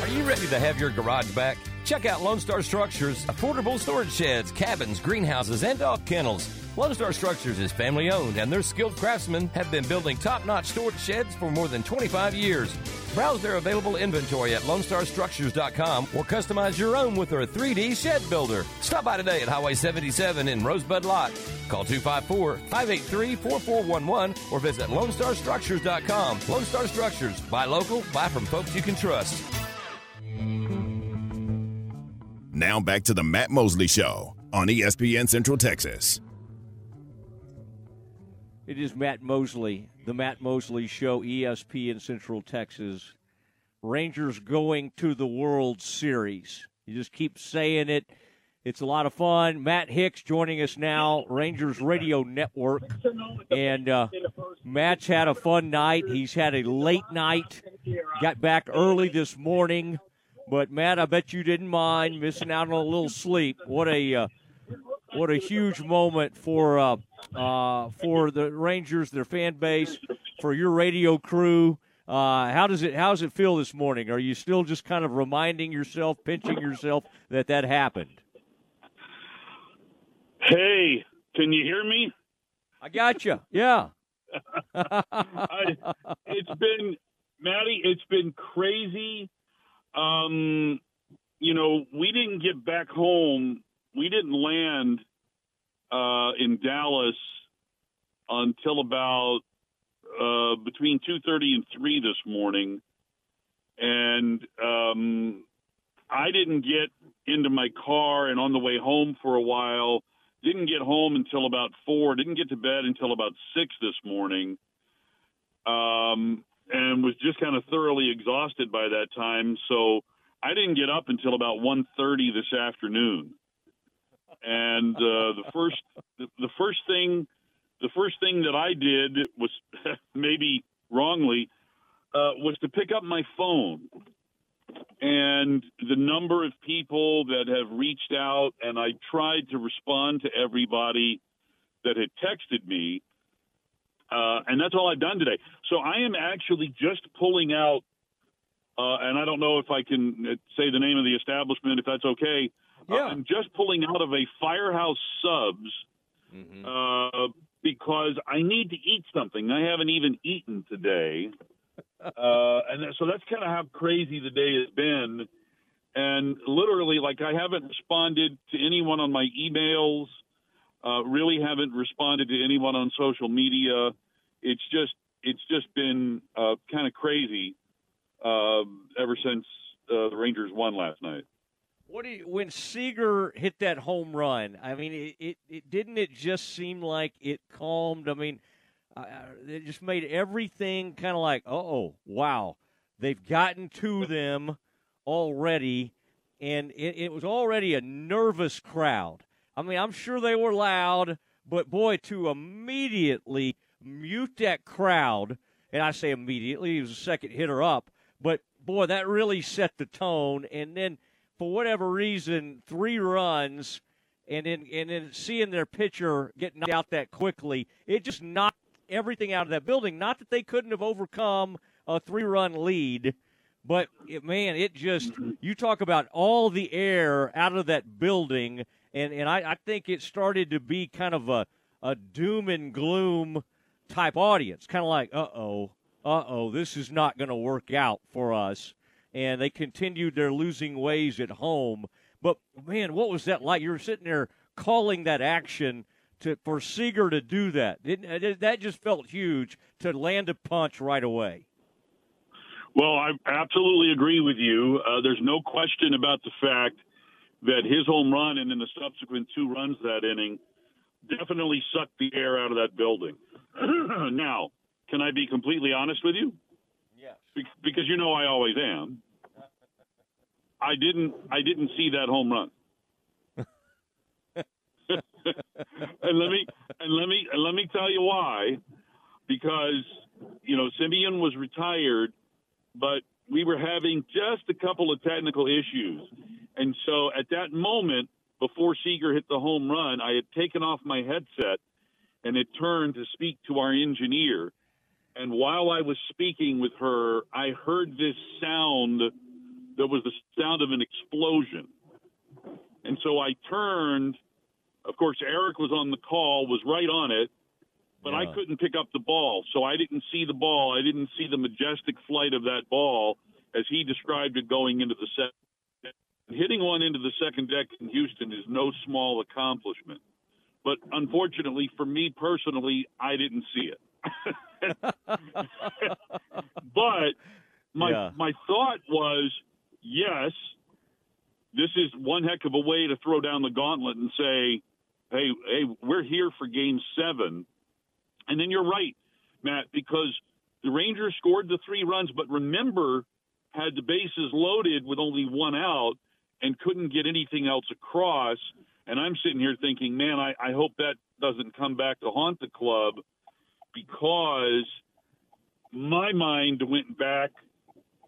Are you ready to have your garage back? Check out Lone Star Structures, affordable storage sheds, cabins, greenhouses, and dog kennels. Lone Star Structures is family owned, and their skilled craftsmen have been building top notch storage sheds for more than 25 years. Browse their available inventory at LoneStarStructures.com or customize your own with their 3D shed builder. Stop by today at Highway 77 in Rosebud Lot. Call 254 583 4411 or visit LoneStarStructures.com. Lone Star Structures. Buy local, buy from folks you can trust. Now back to the Matt Mosley Show on ESPN Central Texas. It is Matt Mosley, the Matt Mosley Show, ESPN Central Texas. Rangers going to the World Series. You just keep saying it. It's a lot of fun. Matt Hicks joining us now, Rangers Radio Network. And uh, Matt's had a fun night. He's had a late night, got back early this morning. But, Matt, I bet you didn't mind missing out on a little sleep. What a. Uh, what a huge moment for uh, uh, for the Rangers, their fan base, for your radio crew. Uh, how does it how does it feel this morning? Are you still just kind of reminding yourself, pinching yourself that that happened? Hey, can you hear me? I got you. Yeah. I, it's been Maddie. It's been crazy. Um, you know, we didn't get back home. We didn't land uh, in Dallas until about uh, between two thirty and three this morning, and um, I didn't get into my car and on the way home for a while. Didn't get home until about four. Didn't get to bed until about six this morning. Um, and was just kind of thoroughly exhausted by that time. So I didn't get up until about 1.30 this afternoon. And uh, the first the, first thing the first thing that I did was maybe wrongly uh, was to pick up my phone. And the number of people that have reached out, and I tried to respond to everybody that had texted me. Uh, and that's all I've done today. So I am actually just pulling out, uh, and I don't know if I can uh, say the name of the establishment, if that's okay. Yeah. I'm just pulling out of a Firehouse Subs uh, because I need to eat something. I haven't even eaten today. uh, and so that's kind of how crazy the day has been. And literally, like, I haven't responded to anyone on my emails uh, really haven't responded to anyone on social media. It's just it's just been uh, kind of crazy uh, ever since uh, the Rangers won last night. What do you, when Seager hit that home run? I mean, it, it, it didn't it just seem like it calmed. I mean, it just made everything kind of like, oh, wow, they've gotten to them already, and it, it was already a nervous crowd. I mean, I'm sure they were loud, but boy, to immediately mute that crowd, and I say immediately, he was a second hitter up, but boy, that really set the tone. And then, for whatever reason, three runs, and then and then seeing their pitcher get knocked out that quickly, it just knocked everything out of that building. Not that they couldn't have overcome a three-run lead, but it, man, it just mm-hmm. you talk about all the air out of that building, and and I, I think it started to be kind of a a doom and gloom type audience, kind of like, uh oh, uh oh, this is not going to work out for us. And they continued their losing ways at home. But man, what was that like? You were sitting there calling that action to for Seager to do that. Didn't, that just felt huge to land a punch right away. Well, I absolutely agree with you. Uh, there's no question about the fact that his home run and then the subsequent two runs that inning definitely sucked the air out of that building. now, can I be completely honest with you? Yes. Be- because you know I always am. I didn't. I didn't see that home run. and let me and let me and let me tell you why. Because you know Semien was retired, but we were having just a couple of technical issues, and so at that moment, before Seager hit the home run, I had taken off my headset and had turned to speak to our engineer. And while I was speaking with her, I heard this sound that was the sound of an explosion. And so I turned. Of course, Eric was on the call, was right on it, but yeah. I couldn't pick up the ball. So I didn't see the ball. I didn't see the majestic flight of that ball as he described it going into the set. Hitting one into the second deck in Houston is no small accomplishment. But unfortunately for me personally, I didn't see it. but my yeah. my thought was, yes, this is one heck of a way to throw down the gauntlet and say, hey, hey, we're here for game seven. And then you're right, Matt, because the Rangers scored the three runs, but remember, had the bases loaded with only one out and couldn't get anything else across. And I'm sitting here thinking, man, I, I hope that doesn't come back to haunt the club because my mind went back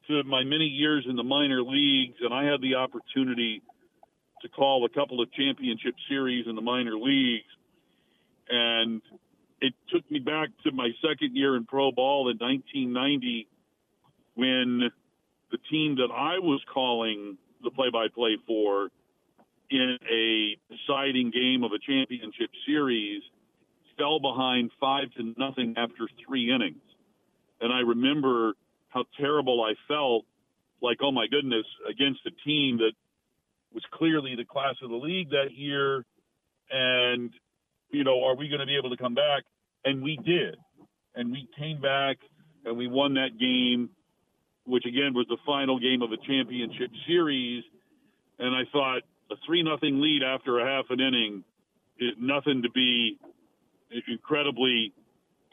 to my many years in the minor leagues, and I had the opportunity to call a couple of championship series in the minor leagues. And it took me back to my second year in pro ball in 1990 when the team that I was calling the play by play for in a deciding game of a championship series fell behind five to nothing after three innings. And I remember how terrible I felt like, oh my goodness, against a team that was clearly the class of the league that year. And, you know, are we going to be able to come back? And we did. And we came back and we won that game, which again was the final game of a championship series. And I thought a three nothing lead after a half an inning is nothing to be incredibly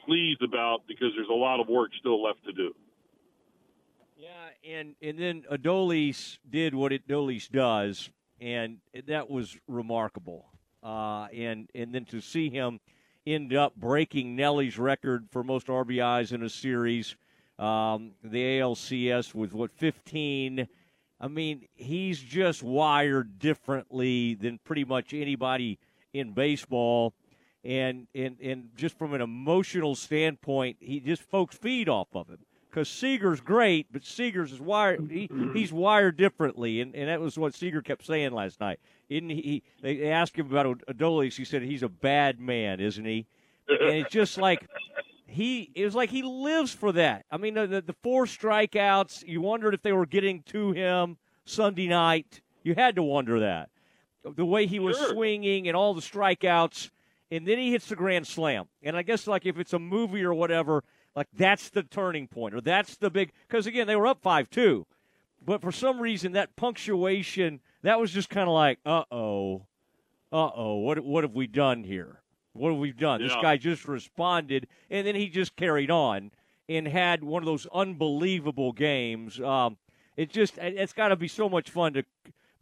pleased about because there's a lot of work still left to do. Yeah, and and then Adolis did what Adolis does, and that was remarkable. Uh, and and then to see him end up breaking Nelly's record for most RBIs in a series, um, the ALCS with what 15. I mean, he's just wired differently than pretty much anybody in baseball. And, and, and just from an emotional standpoint, he just folks feed off of him because Seager's great, but Seager's is wired. He, he's wired differently, and, and that was what Seager kept saying last night. Isn't he? They asked him about Adolis. He said he's a bad man, isn't he? And it's just like he. It was like he lives for that. I mean, the, the four strikeouts. You wondered if they were getting to him Sunday night. You had to wonder that the way he was sure. swinging and all the strikeouts, and then he hits the grand slam. And I guess like if it's a movie or whatever like that's the turning point, or that's the big. Because again, they were up five two, but for some reason that punctuation that was just kind of like, uh oh, uh oh, what what have we done here? What have we done? Yeah. This guy just responded, and then he just carried on and had one of those unbelievable games. Um, it just it's got to be so much fun to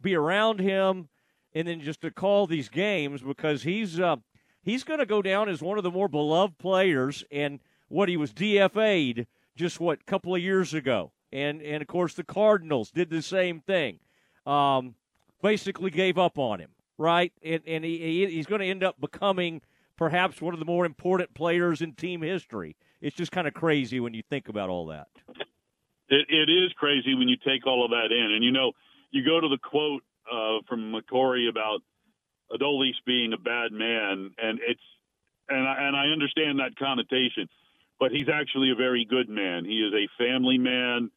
be around him, and then just to call these games because he's uh, he's going to go down as one of the more beloved players and what he was DFA'd just what couple of years ago, and and of course the Cardinals did the same thing. Um, basically gave up on him, right? And and he, he's going to end up becoming perhaps one of the more important players in team history. It's just kind of crazy when you think about all that. It, it is crazy when you take all of that in, and you know, you go to the quote uh, from McCory about Adolis being a bad man, and it's and I, and I understand that connotation but he's actually a very good man. He is a family man,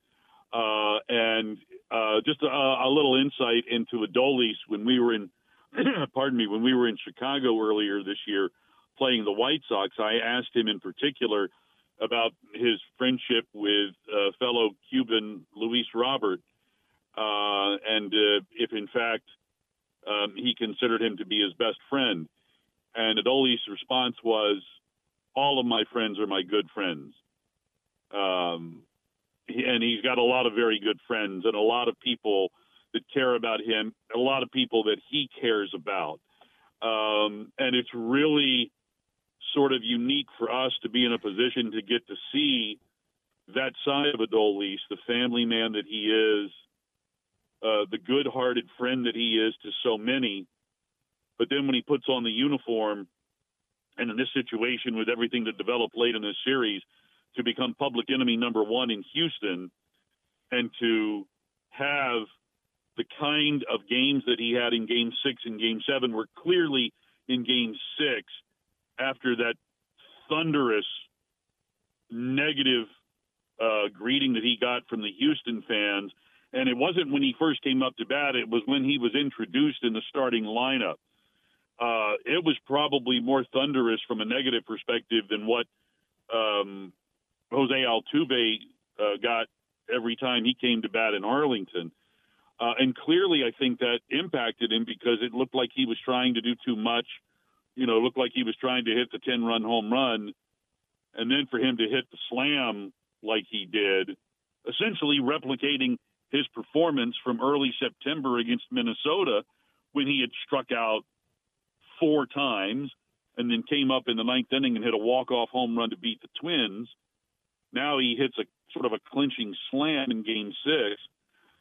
uh, and uh, just a, a little insight into Adolis when we were in, pardon me, when we were in Chicago earlier this year playing the White Sox. I asked him in particular about his friendship with uh, fellow Cuban Luis Robert, uh, and uh, if in fact um, he considered him to be his best friend. And Adolis' response was, "All of my friends are my good friends." Um, and he's got a lot of very good friends and a lot of people that care about him, a lot of people that he cares about. Um, and it's really sort of unique for us to be in a position to get to see that side of Adolis, the family man that he is, uh, the good-hearted friend that he is to so many. But then when he puts on the uniform, and in this situation with everything that developed late in this series, to become public enemy number one in Houston, and to have the kind of games that he had in Game Six and Game Seven, were clearly in Game Six after that thunderous negative uh, greeting that he got from the Houston fans. And it wasn't when he first came up to bat, it was when he was introduced in the starting lineup. Uh, it was probably more thunderous from a negative perspective than what um, Jose Altuve uh, got every time he came to bat in Arlington. Uh, and clearly, I think that impacted him because it looked like he was trying to do too much. You know, looked like he was trying to hit the 10 run home run. And then for him to hit the slam like he did, essentially replicating his performance from early September against Minnesota when he had struck out four times and then came up in the ninth inning and hit a walk-off home run to beat the Twins. Now he hits a sort of a clinching slam in game six.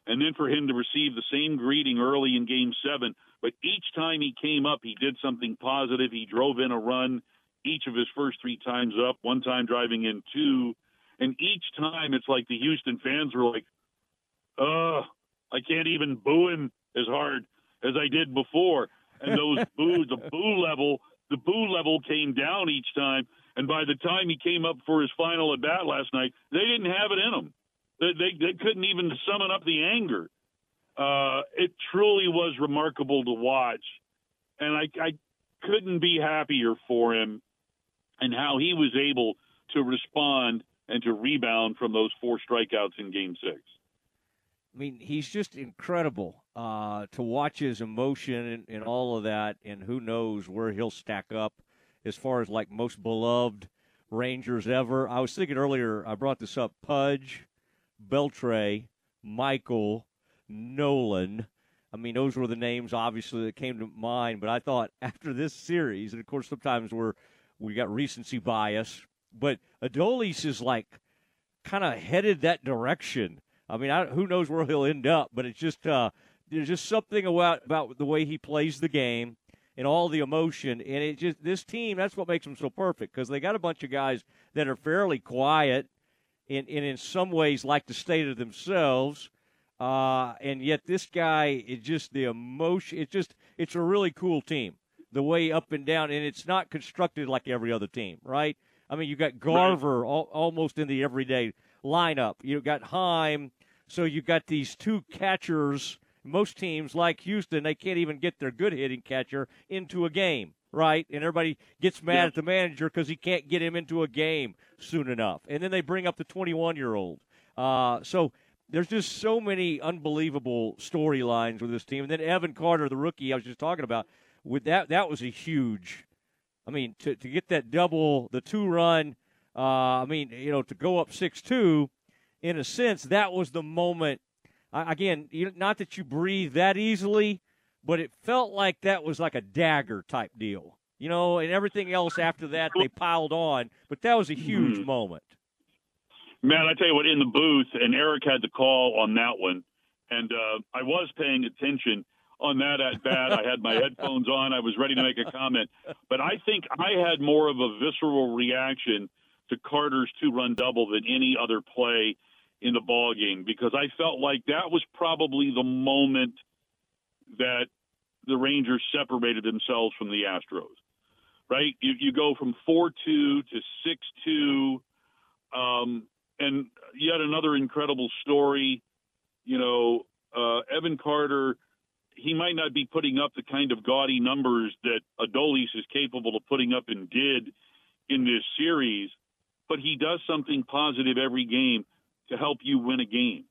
And then for him to receive the same greeting early in game seven, but each time he came up, he did something positive. He drove in a run each of his first three times up, one time driving in two. And each time it's like the Houston fans were like, uh, I can't even boo him as hard as I did before. And those boos, the boo level, the boo level came down each time. And by the time he came up for his final at bat last night, they didn't have it in them. They, they, they couldn't even summon up the anger. Uh, it truly was remarkable to watch. And I, I couldn't be happier for him and how he was able to respond and to rebound from those four strikeouts in game six. I mean, he's just incredible uh, to watch his emotion and, and, all of that, and who knows where he'll stack up as far as like most beloved Rangers ever. I was thinking earlier, I brought this up Pudge, Beltre, Michael, Nolan. I mean, those were the names obviously that came to mind, but I thought after this series, and of course, sometimes we're we got recency bias, but Adolis is like kind of headed that direction. I mean, I, who knows where he'll end up, but it's just uh, there's just something about about the way he plays the game and all the emotion. And it just this team that's what makes them so perfect because they got a bunch of guys that are fairly quiet and, and in some ways like to stay to themselves. Uh, and yet this guy is just the emotion. It's just it's a really cool team. The way up and down, and it's not constructed like every other team, right? I mean, you got Garver right. all, almost in the everyday lineup. You got Heim, so you got these two catchers most teams like Houston, they can't even get their good hitting catcher into a game, right? And everybody gets mad at the manager because he can't get him into a game soon enough. And then they bring up the 21 year old. Uh, so there's just so many unbelievable storylines with this team. And then Evan Carter, the rookie I was just talking about, with that that was a huge. I mean, to to get that double, the two run. Uh, I mean, you know, to go up six two, in a sense, that was the moment again, not that you breathe that easily, but it felt like that was like a dagger type deal. You know, and everything else after that they piled on, but that was a huge mm-hmm. moment. Man, I tell you what, in the booth, and Eric had the call on that one, and uh, I was paying attention on that at bat. I had my headphones on. I was ready to make a comment, but I think I had more of a visceral reaction to Carter's two-run double than any other play in the ball game because I felt like that was probably the moment that the Rangers separated themselves from the Astros. Right? You, you go from four two to six two, um, and yet another incredible story. You know, uh, Evan Carter, he might not be putting up the kind of gaudy numbers that Adolis is capable of putting up and did in this series, but he does something positive every game to help you win a game.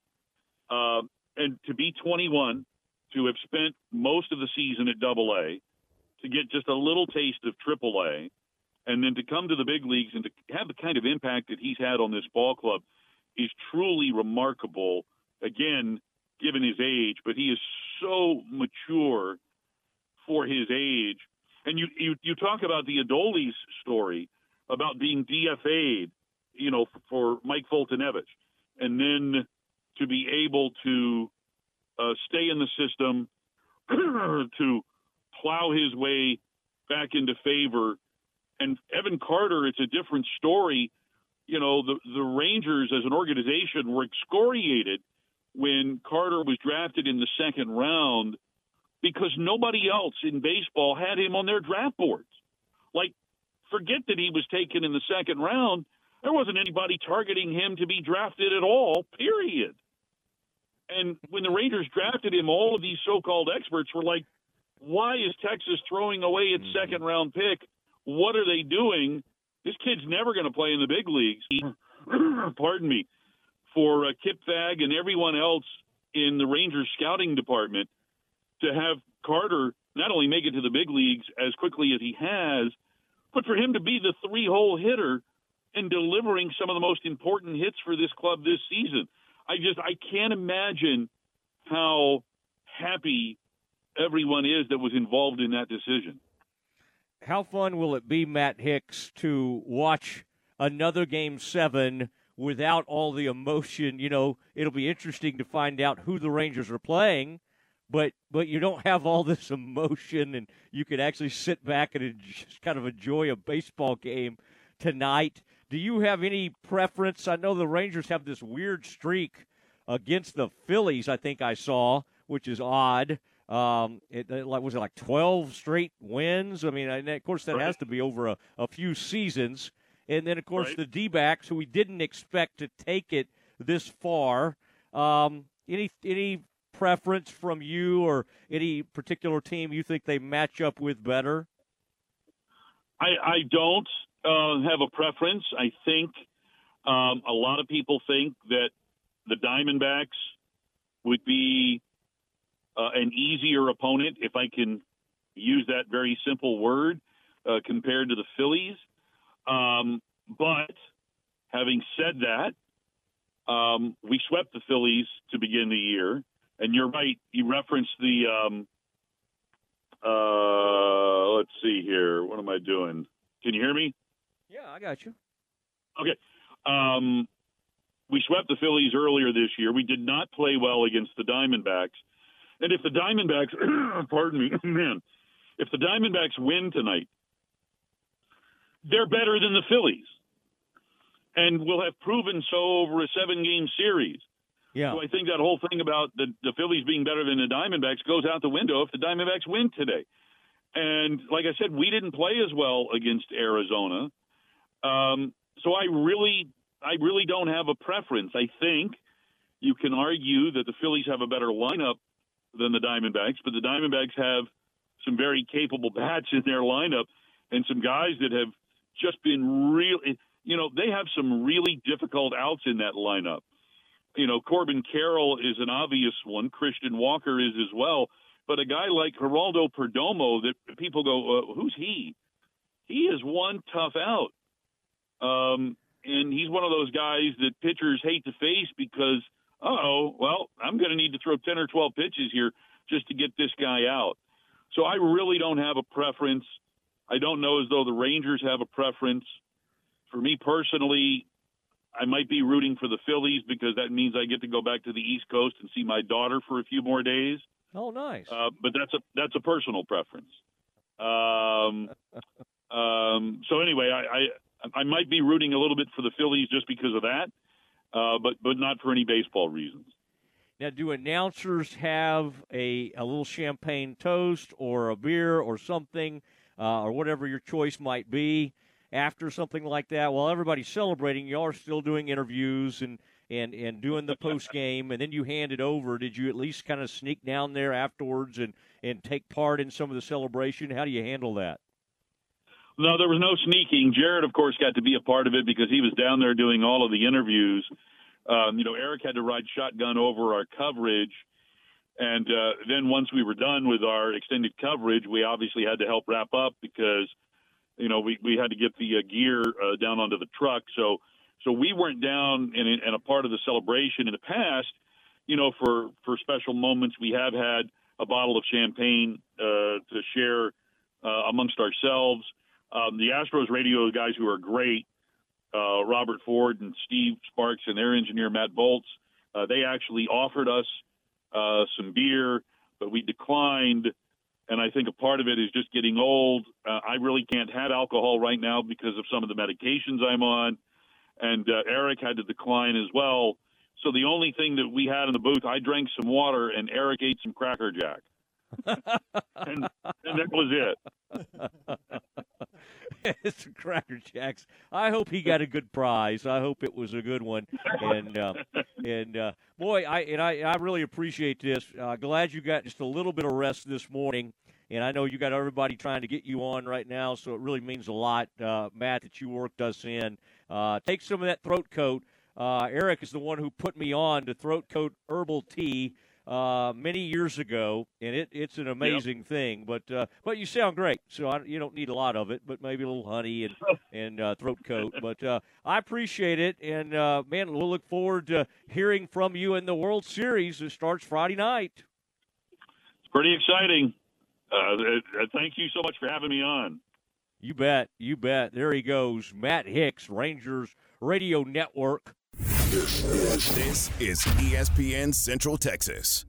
Uh, and to be 21, to have spent most of the season at Double A, to get just a little taste of Triple A, and then to come to the big leagues and to have the kind of impact that he's had on this ball club is truly remarkable. Again, given his age, but he is so mature for his age. And you you, you talk about the Adolis story about being DFA'd, you know, for Mike Foltynewicz, and then to be able to uh, stay in the system, to plow his way back into favor. And Evan Carter, it's a different story. You know, the the Rangers as an organization were excoriated when Carter was drafted in the second round because nobody else in baseball had him on their draft boards. Like, forget that he was taken in the second round. There wasn't anybody targeting him to be drafted at all, period. And when the Rangers drafted him, all of these so called experts were like, why is Texas throwing away its second round pick? What are they doing? This kid's never going to play in the big leagues. Pardon me for uh, Kip Fagg and everyone else in the Rangers scouting department to have Carter not only make it to the big leagues as quickly as he has, but for him to be the three hole hitter and delivering some of the most important hits for this club this season. I just I can't imagine how happy everyone is that was involved in that decision. How fun will it be, Matt Hicks, to watch another game seven without all the emotion. You know, it'll be interesting to find out who the Rangers are playing, but but you don't have all this emotion, and you can actually sit back and just kind of enjoy a baseball game tonight. Do you have any preference? I know the Rangers have this weird streak against the Phillies. I think I saw, which is odd. Um, it, like was it like twelve straight wins? I mean, of course that right. has to be over a, a few seasons. And then, of course, right. the D backs, who we didn't expect to take it this far. Um, any any preference from you or any particular team you think they match up with better? I, I don't uh, have a preference. I think um, a lot of people think that the Diamondbacks would be uh, an easier opponent, if I can use that very simple word, uh, compared to the Phillies. Um, but having said that, um, we swept the Phillies to begin the year, and you're right. You referenced the. Um, uh, let's see here. What am I doing? Can you hear me? Yeah, I got you. Okay. Um, we swept the Phillies earlier this year. We did not play well against the Diamondbacks. And if the Diamondbacks, pardon me, man, if the Diamondbacks win tonight, they're better than the Phillies, and will have proven so over a seven-game series. Yeah. So I think that whole thing about the, the Phillies being better than the Diamondbacks goes out the window if the Diamondbacks win today. And like I said, we didn't play as well against Arizona. Um, so I really, I really don't have a preference. I think you can argue that the Phillies have a better lineup than the Diamondbacks, but the Diamondbacks have some very capable bats in their lineup and some guys that have just been really, you know, they have some really difficult outs in that lineup. You know, Corbin Carroll is an obvious one. Christian Walker is as well. But a guy like Geraldo Perdomo, that people go, uh, who's he? He is one tough out. Um, and he's one of those guys that pitchers hate to face because, oh, well, I'm going to need to throw 10 or 12 pitches here just to get this guy out. So I really don't have a preference. I don't know as though the Rangers have a preference. For me personally, I might be rooting for the Phillies because that means I get to go back to the East Coast and see my daughter for a few more days. Oh, nice. Uh, but that's a that's a personal preference. Um, um, so anyway, I, I I might be rooting a little bit for the Phillies just because of that, uh, but but not for any baseball reasons. Now, do announcers have a a little champagne toast or a beer or something uh, or whatever your choice might be after something like that. While everybody's celebrating, you are still doing interviews and, and and doing the post game, and then you hand it over. Did you at least kind of sneak down there afterwards and and take part in some of the celebration? How do you handle that? No, there was no sneaking. Jared, of course, got to be a part of it because he was down there doing all of the interviews. Um, you know, Eric had to ride shotgun over our coverage. And uh, then once we were done with our extended coverage, we obviously had to help wrap up because, you know, we, we had to get the uh, gear uh, down onto the truck. So, so we weren't down in, in a part of the celebration in the past. You know, for for special moments, we have had a bottle of champagne uh, to share uh, amongst ourselves. Um, the Astros radio guys who are great, uh, Robert Ford and Steve Sparks and their engineer Matt Bolts, uh, they actually offered us uh, some beer, but we declined. And I think a part of it is just getting old. Uh, I really can't have alcohol right now because of some of the medications I'm on. And uh, Eric had to decline as well. So the only thing that we had in the booth, I drank some water and Eric ate some Cracker Jack. And, and that was it. it's Cracker Jacks. I hope he got a good prize. I hope it was a good one. And uh, and uh, boy, I and I, I really appreciate this. Uh, glad you got just a little bit of rest this morning. And I know you got everybody trying to get you on right now, so it really means a lot, uh, Matt, that you worked us in. Uh, take some of that throat coat. Uh, Eric is the one who put me on to throat coat herbal tea uh, many years ago, and it, it's an amazing yep. thing. But uh, but you sound great, so I, you don't need a lot of it, but maybe a little honey and and uh, throat coat. But uh, I appreciate it, and uh, man, we'll look forward to hearing from you in the World Series. It starts Friday night. It's pretty exciting. Uh, thank you so much for having me on. You bet, you bet. There he goes, Matt Hicks, Rangers Radio Network. This is ESPN Central Texas.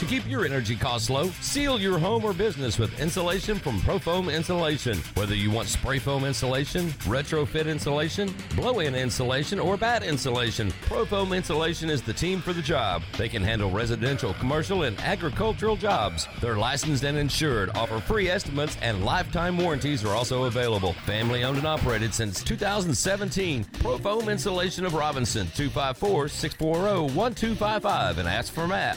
To keep your energy costs low, seal your home or business with insulation from Profoam Insulation. Whether you want spray foam insulation, retrofit insulation, blow-in insulation, or batt insulation, Profoam Insulation is the team for the job. They can handle residential, commercial, and agricultural jobs. They're licensed and insured, offer free estimates, and lifetime warranties are also available. Family owned and operated since 2017. Profoam Insulation of Robinson, 254-640-1255, and ask for Matt.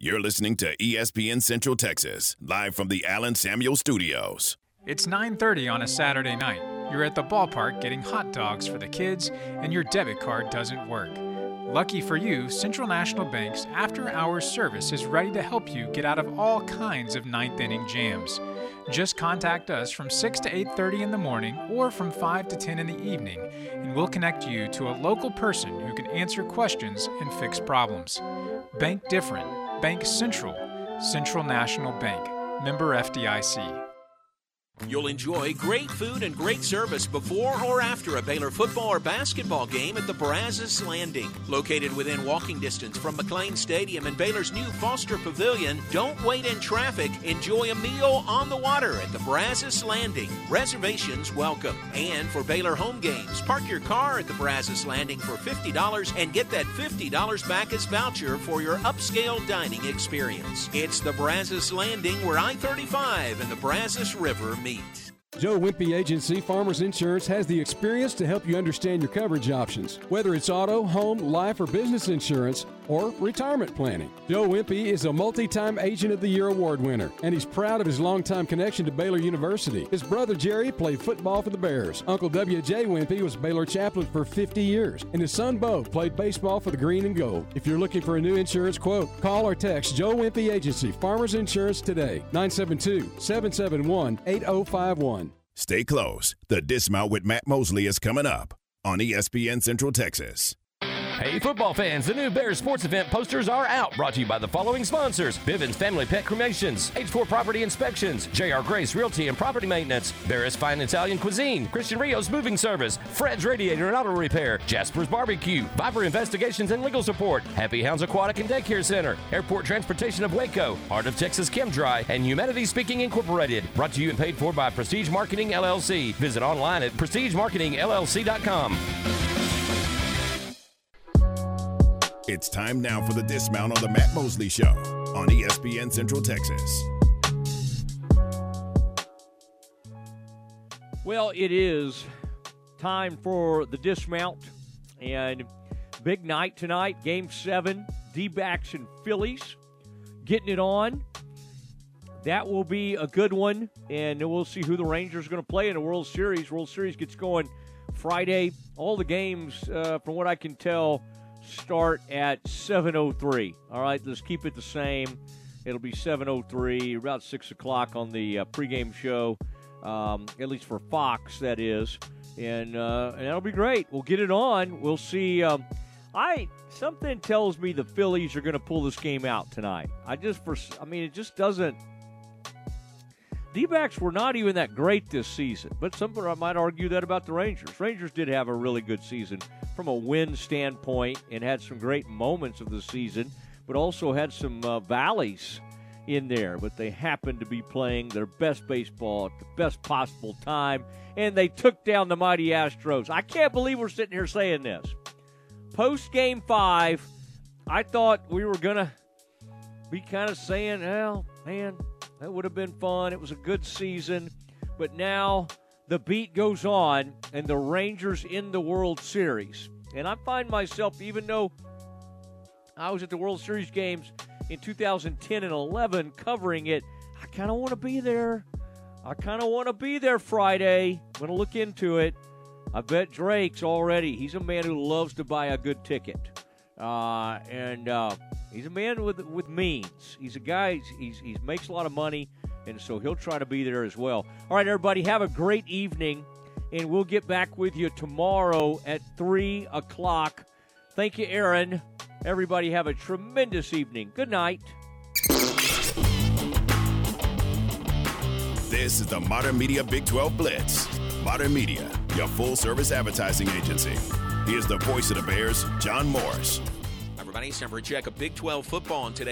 You're listening to ESPN Central Texas, live from the Allen Samuels Studios. It's 9:30 on a Saturday night. You're at the ballpark getting hot dogs for the kids and your debit card doesn't work. Lucky for you, Central National Bank's after-hours service is ready to help you get out of all kinds of ninth inning jams. Just contact us from 6 to 8:30 in the morning or from 5 to 10 in the evening, and we'll connect you to a local person who can answer questions and fix problems. Bank different. Bank Central, Central National Bank, member FDIC. You'll enjoy great food and great service before or after a Baylor football or basketball game at the Brazos Landing. Located within walking distance from McLane Stadium and Baylor's new Foster Pavilion, don't wait in traffic. Enjoy a meal on the water at the Brazos Landing. Reservations welcome. And for Baylor home games, park your car at the Brazos Landing for $50 and get that $50 back as voucher for your upscale dining experience. It's the Brazos Landing where I 35 and the Brazos River meet. Joe Wimpy Agency Farmers Insurance has the experience to help you understand your coverage options, whether it's auto, home, life, or business insurance, or retirement planning. Joe Wimpy is a multi time Agent of the Year award winner, and he's proud of his longtime connection to Baylor University. His brother Jerry played football for the Bears. Uncle W.J. Wimpy was Baylor chaplain for 50 years, and his son Bo played baseball for the Green and Gold. If you're looking for a new insurance quote, call or text Joe Wimpy Agency Farmers Insurance today, 972 771 8051. Stay close. The Dismount with Matt Mosley is coming up on ESPN Central Texas. Hey, football fans, the new Bears sports event posters are out. Brought to you by the following sponsors Bivens Family Pet Cremations, H4 Property Inspections, JR Grace Realty and Property Maintenance, Bears Fine Italian Cuisine, Christian Rios Moving Service, Fred's Radiator and Auto Repair, Jasper's Barbecue, Viper Investigations and Legal Support, Happy Hounds Aquatic and Daycare Center, Airport Transportation of Waco, Heart of Texas Chem Dry, and Humanity Speaking Incorporated. Brought to you and paid for by Prestige Marketing LLC. Visit online at prestigemarketingllc.com. It's time now for the dismount on the Matt Mosley Show on ESPN Central Texas. Well, it is time for the dismount and big night tonight. Game seven, D backs and Phillies getting it on. That will be a good one, and we'll see who the Rangers are going to play in the World Series. World Series gets going Friday. All the games, uh, from what I can tell, start at 7.03. All right, let's keep it the same. It'll be 7.03, about 6 o'clock on the uh, pregame show, um, at least for Fox, that is. And, uh, and that'll be great. We'll get it on. We'll see. Um, I Something tells me the Phillies are going to pull this game out tonight. I just, for, I mean, it just doesn't. D backs were not even that great this season, but some might argue that about the Rangers. Rangers did have a really good season from a win standpoint and had some great moments of the season, but also had some uh, valleys in there. But they happened to be playing their best baseball at the best possible time, and they took down the mighty Astros. I can't believe we're sitting here saying this. Post game five, I thought we were going to be kind of saying, well, man, that would have been fun. It was a good season. But now the beat goes on, and the Rangers in the World Series. And I find myself, even though I was at the World Series games in 2010 and 11 covering it, I kind of want to be there. I kind of want to be there Friday. I'm going to look into it. I bet Drake's already. He's a man who loves to buy a good ticket. Uh, and uh, he's a man with with means. He's a guy. He's, he makes a lot of money, and so he'll try to be there as well. All right, everybody, have a great evening, and we'll get back with you tomorrow at three o'clock. Thank you, Aaron. Everybody, have a tremendous evening. Good night. This is the Modern Media Big 12 Blitz. Modern Media, your full service advertising agency. Here's the voice of the Bears, John Morris. Everybody, it's time for a check of Big 12 football on today.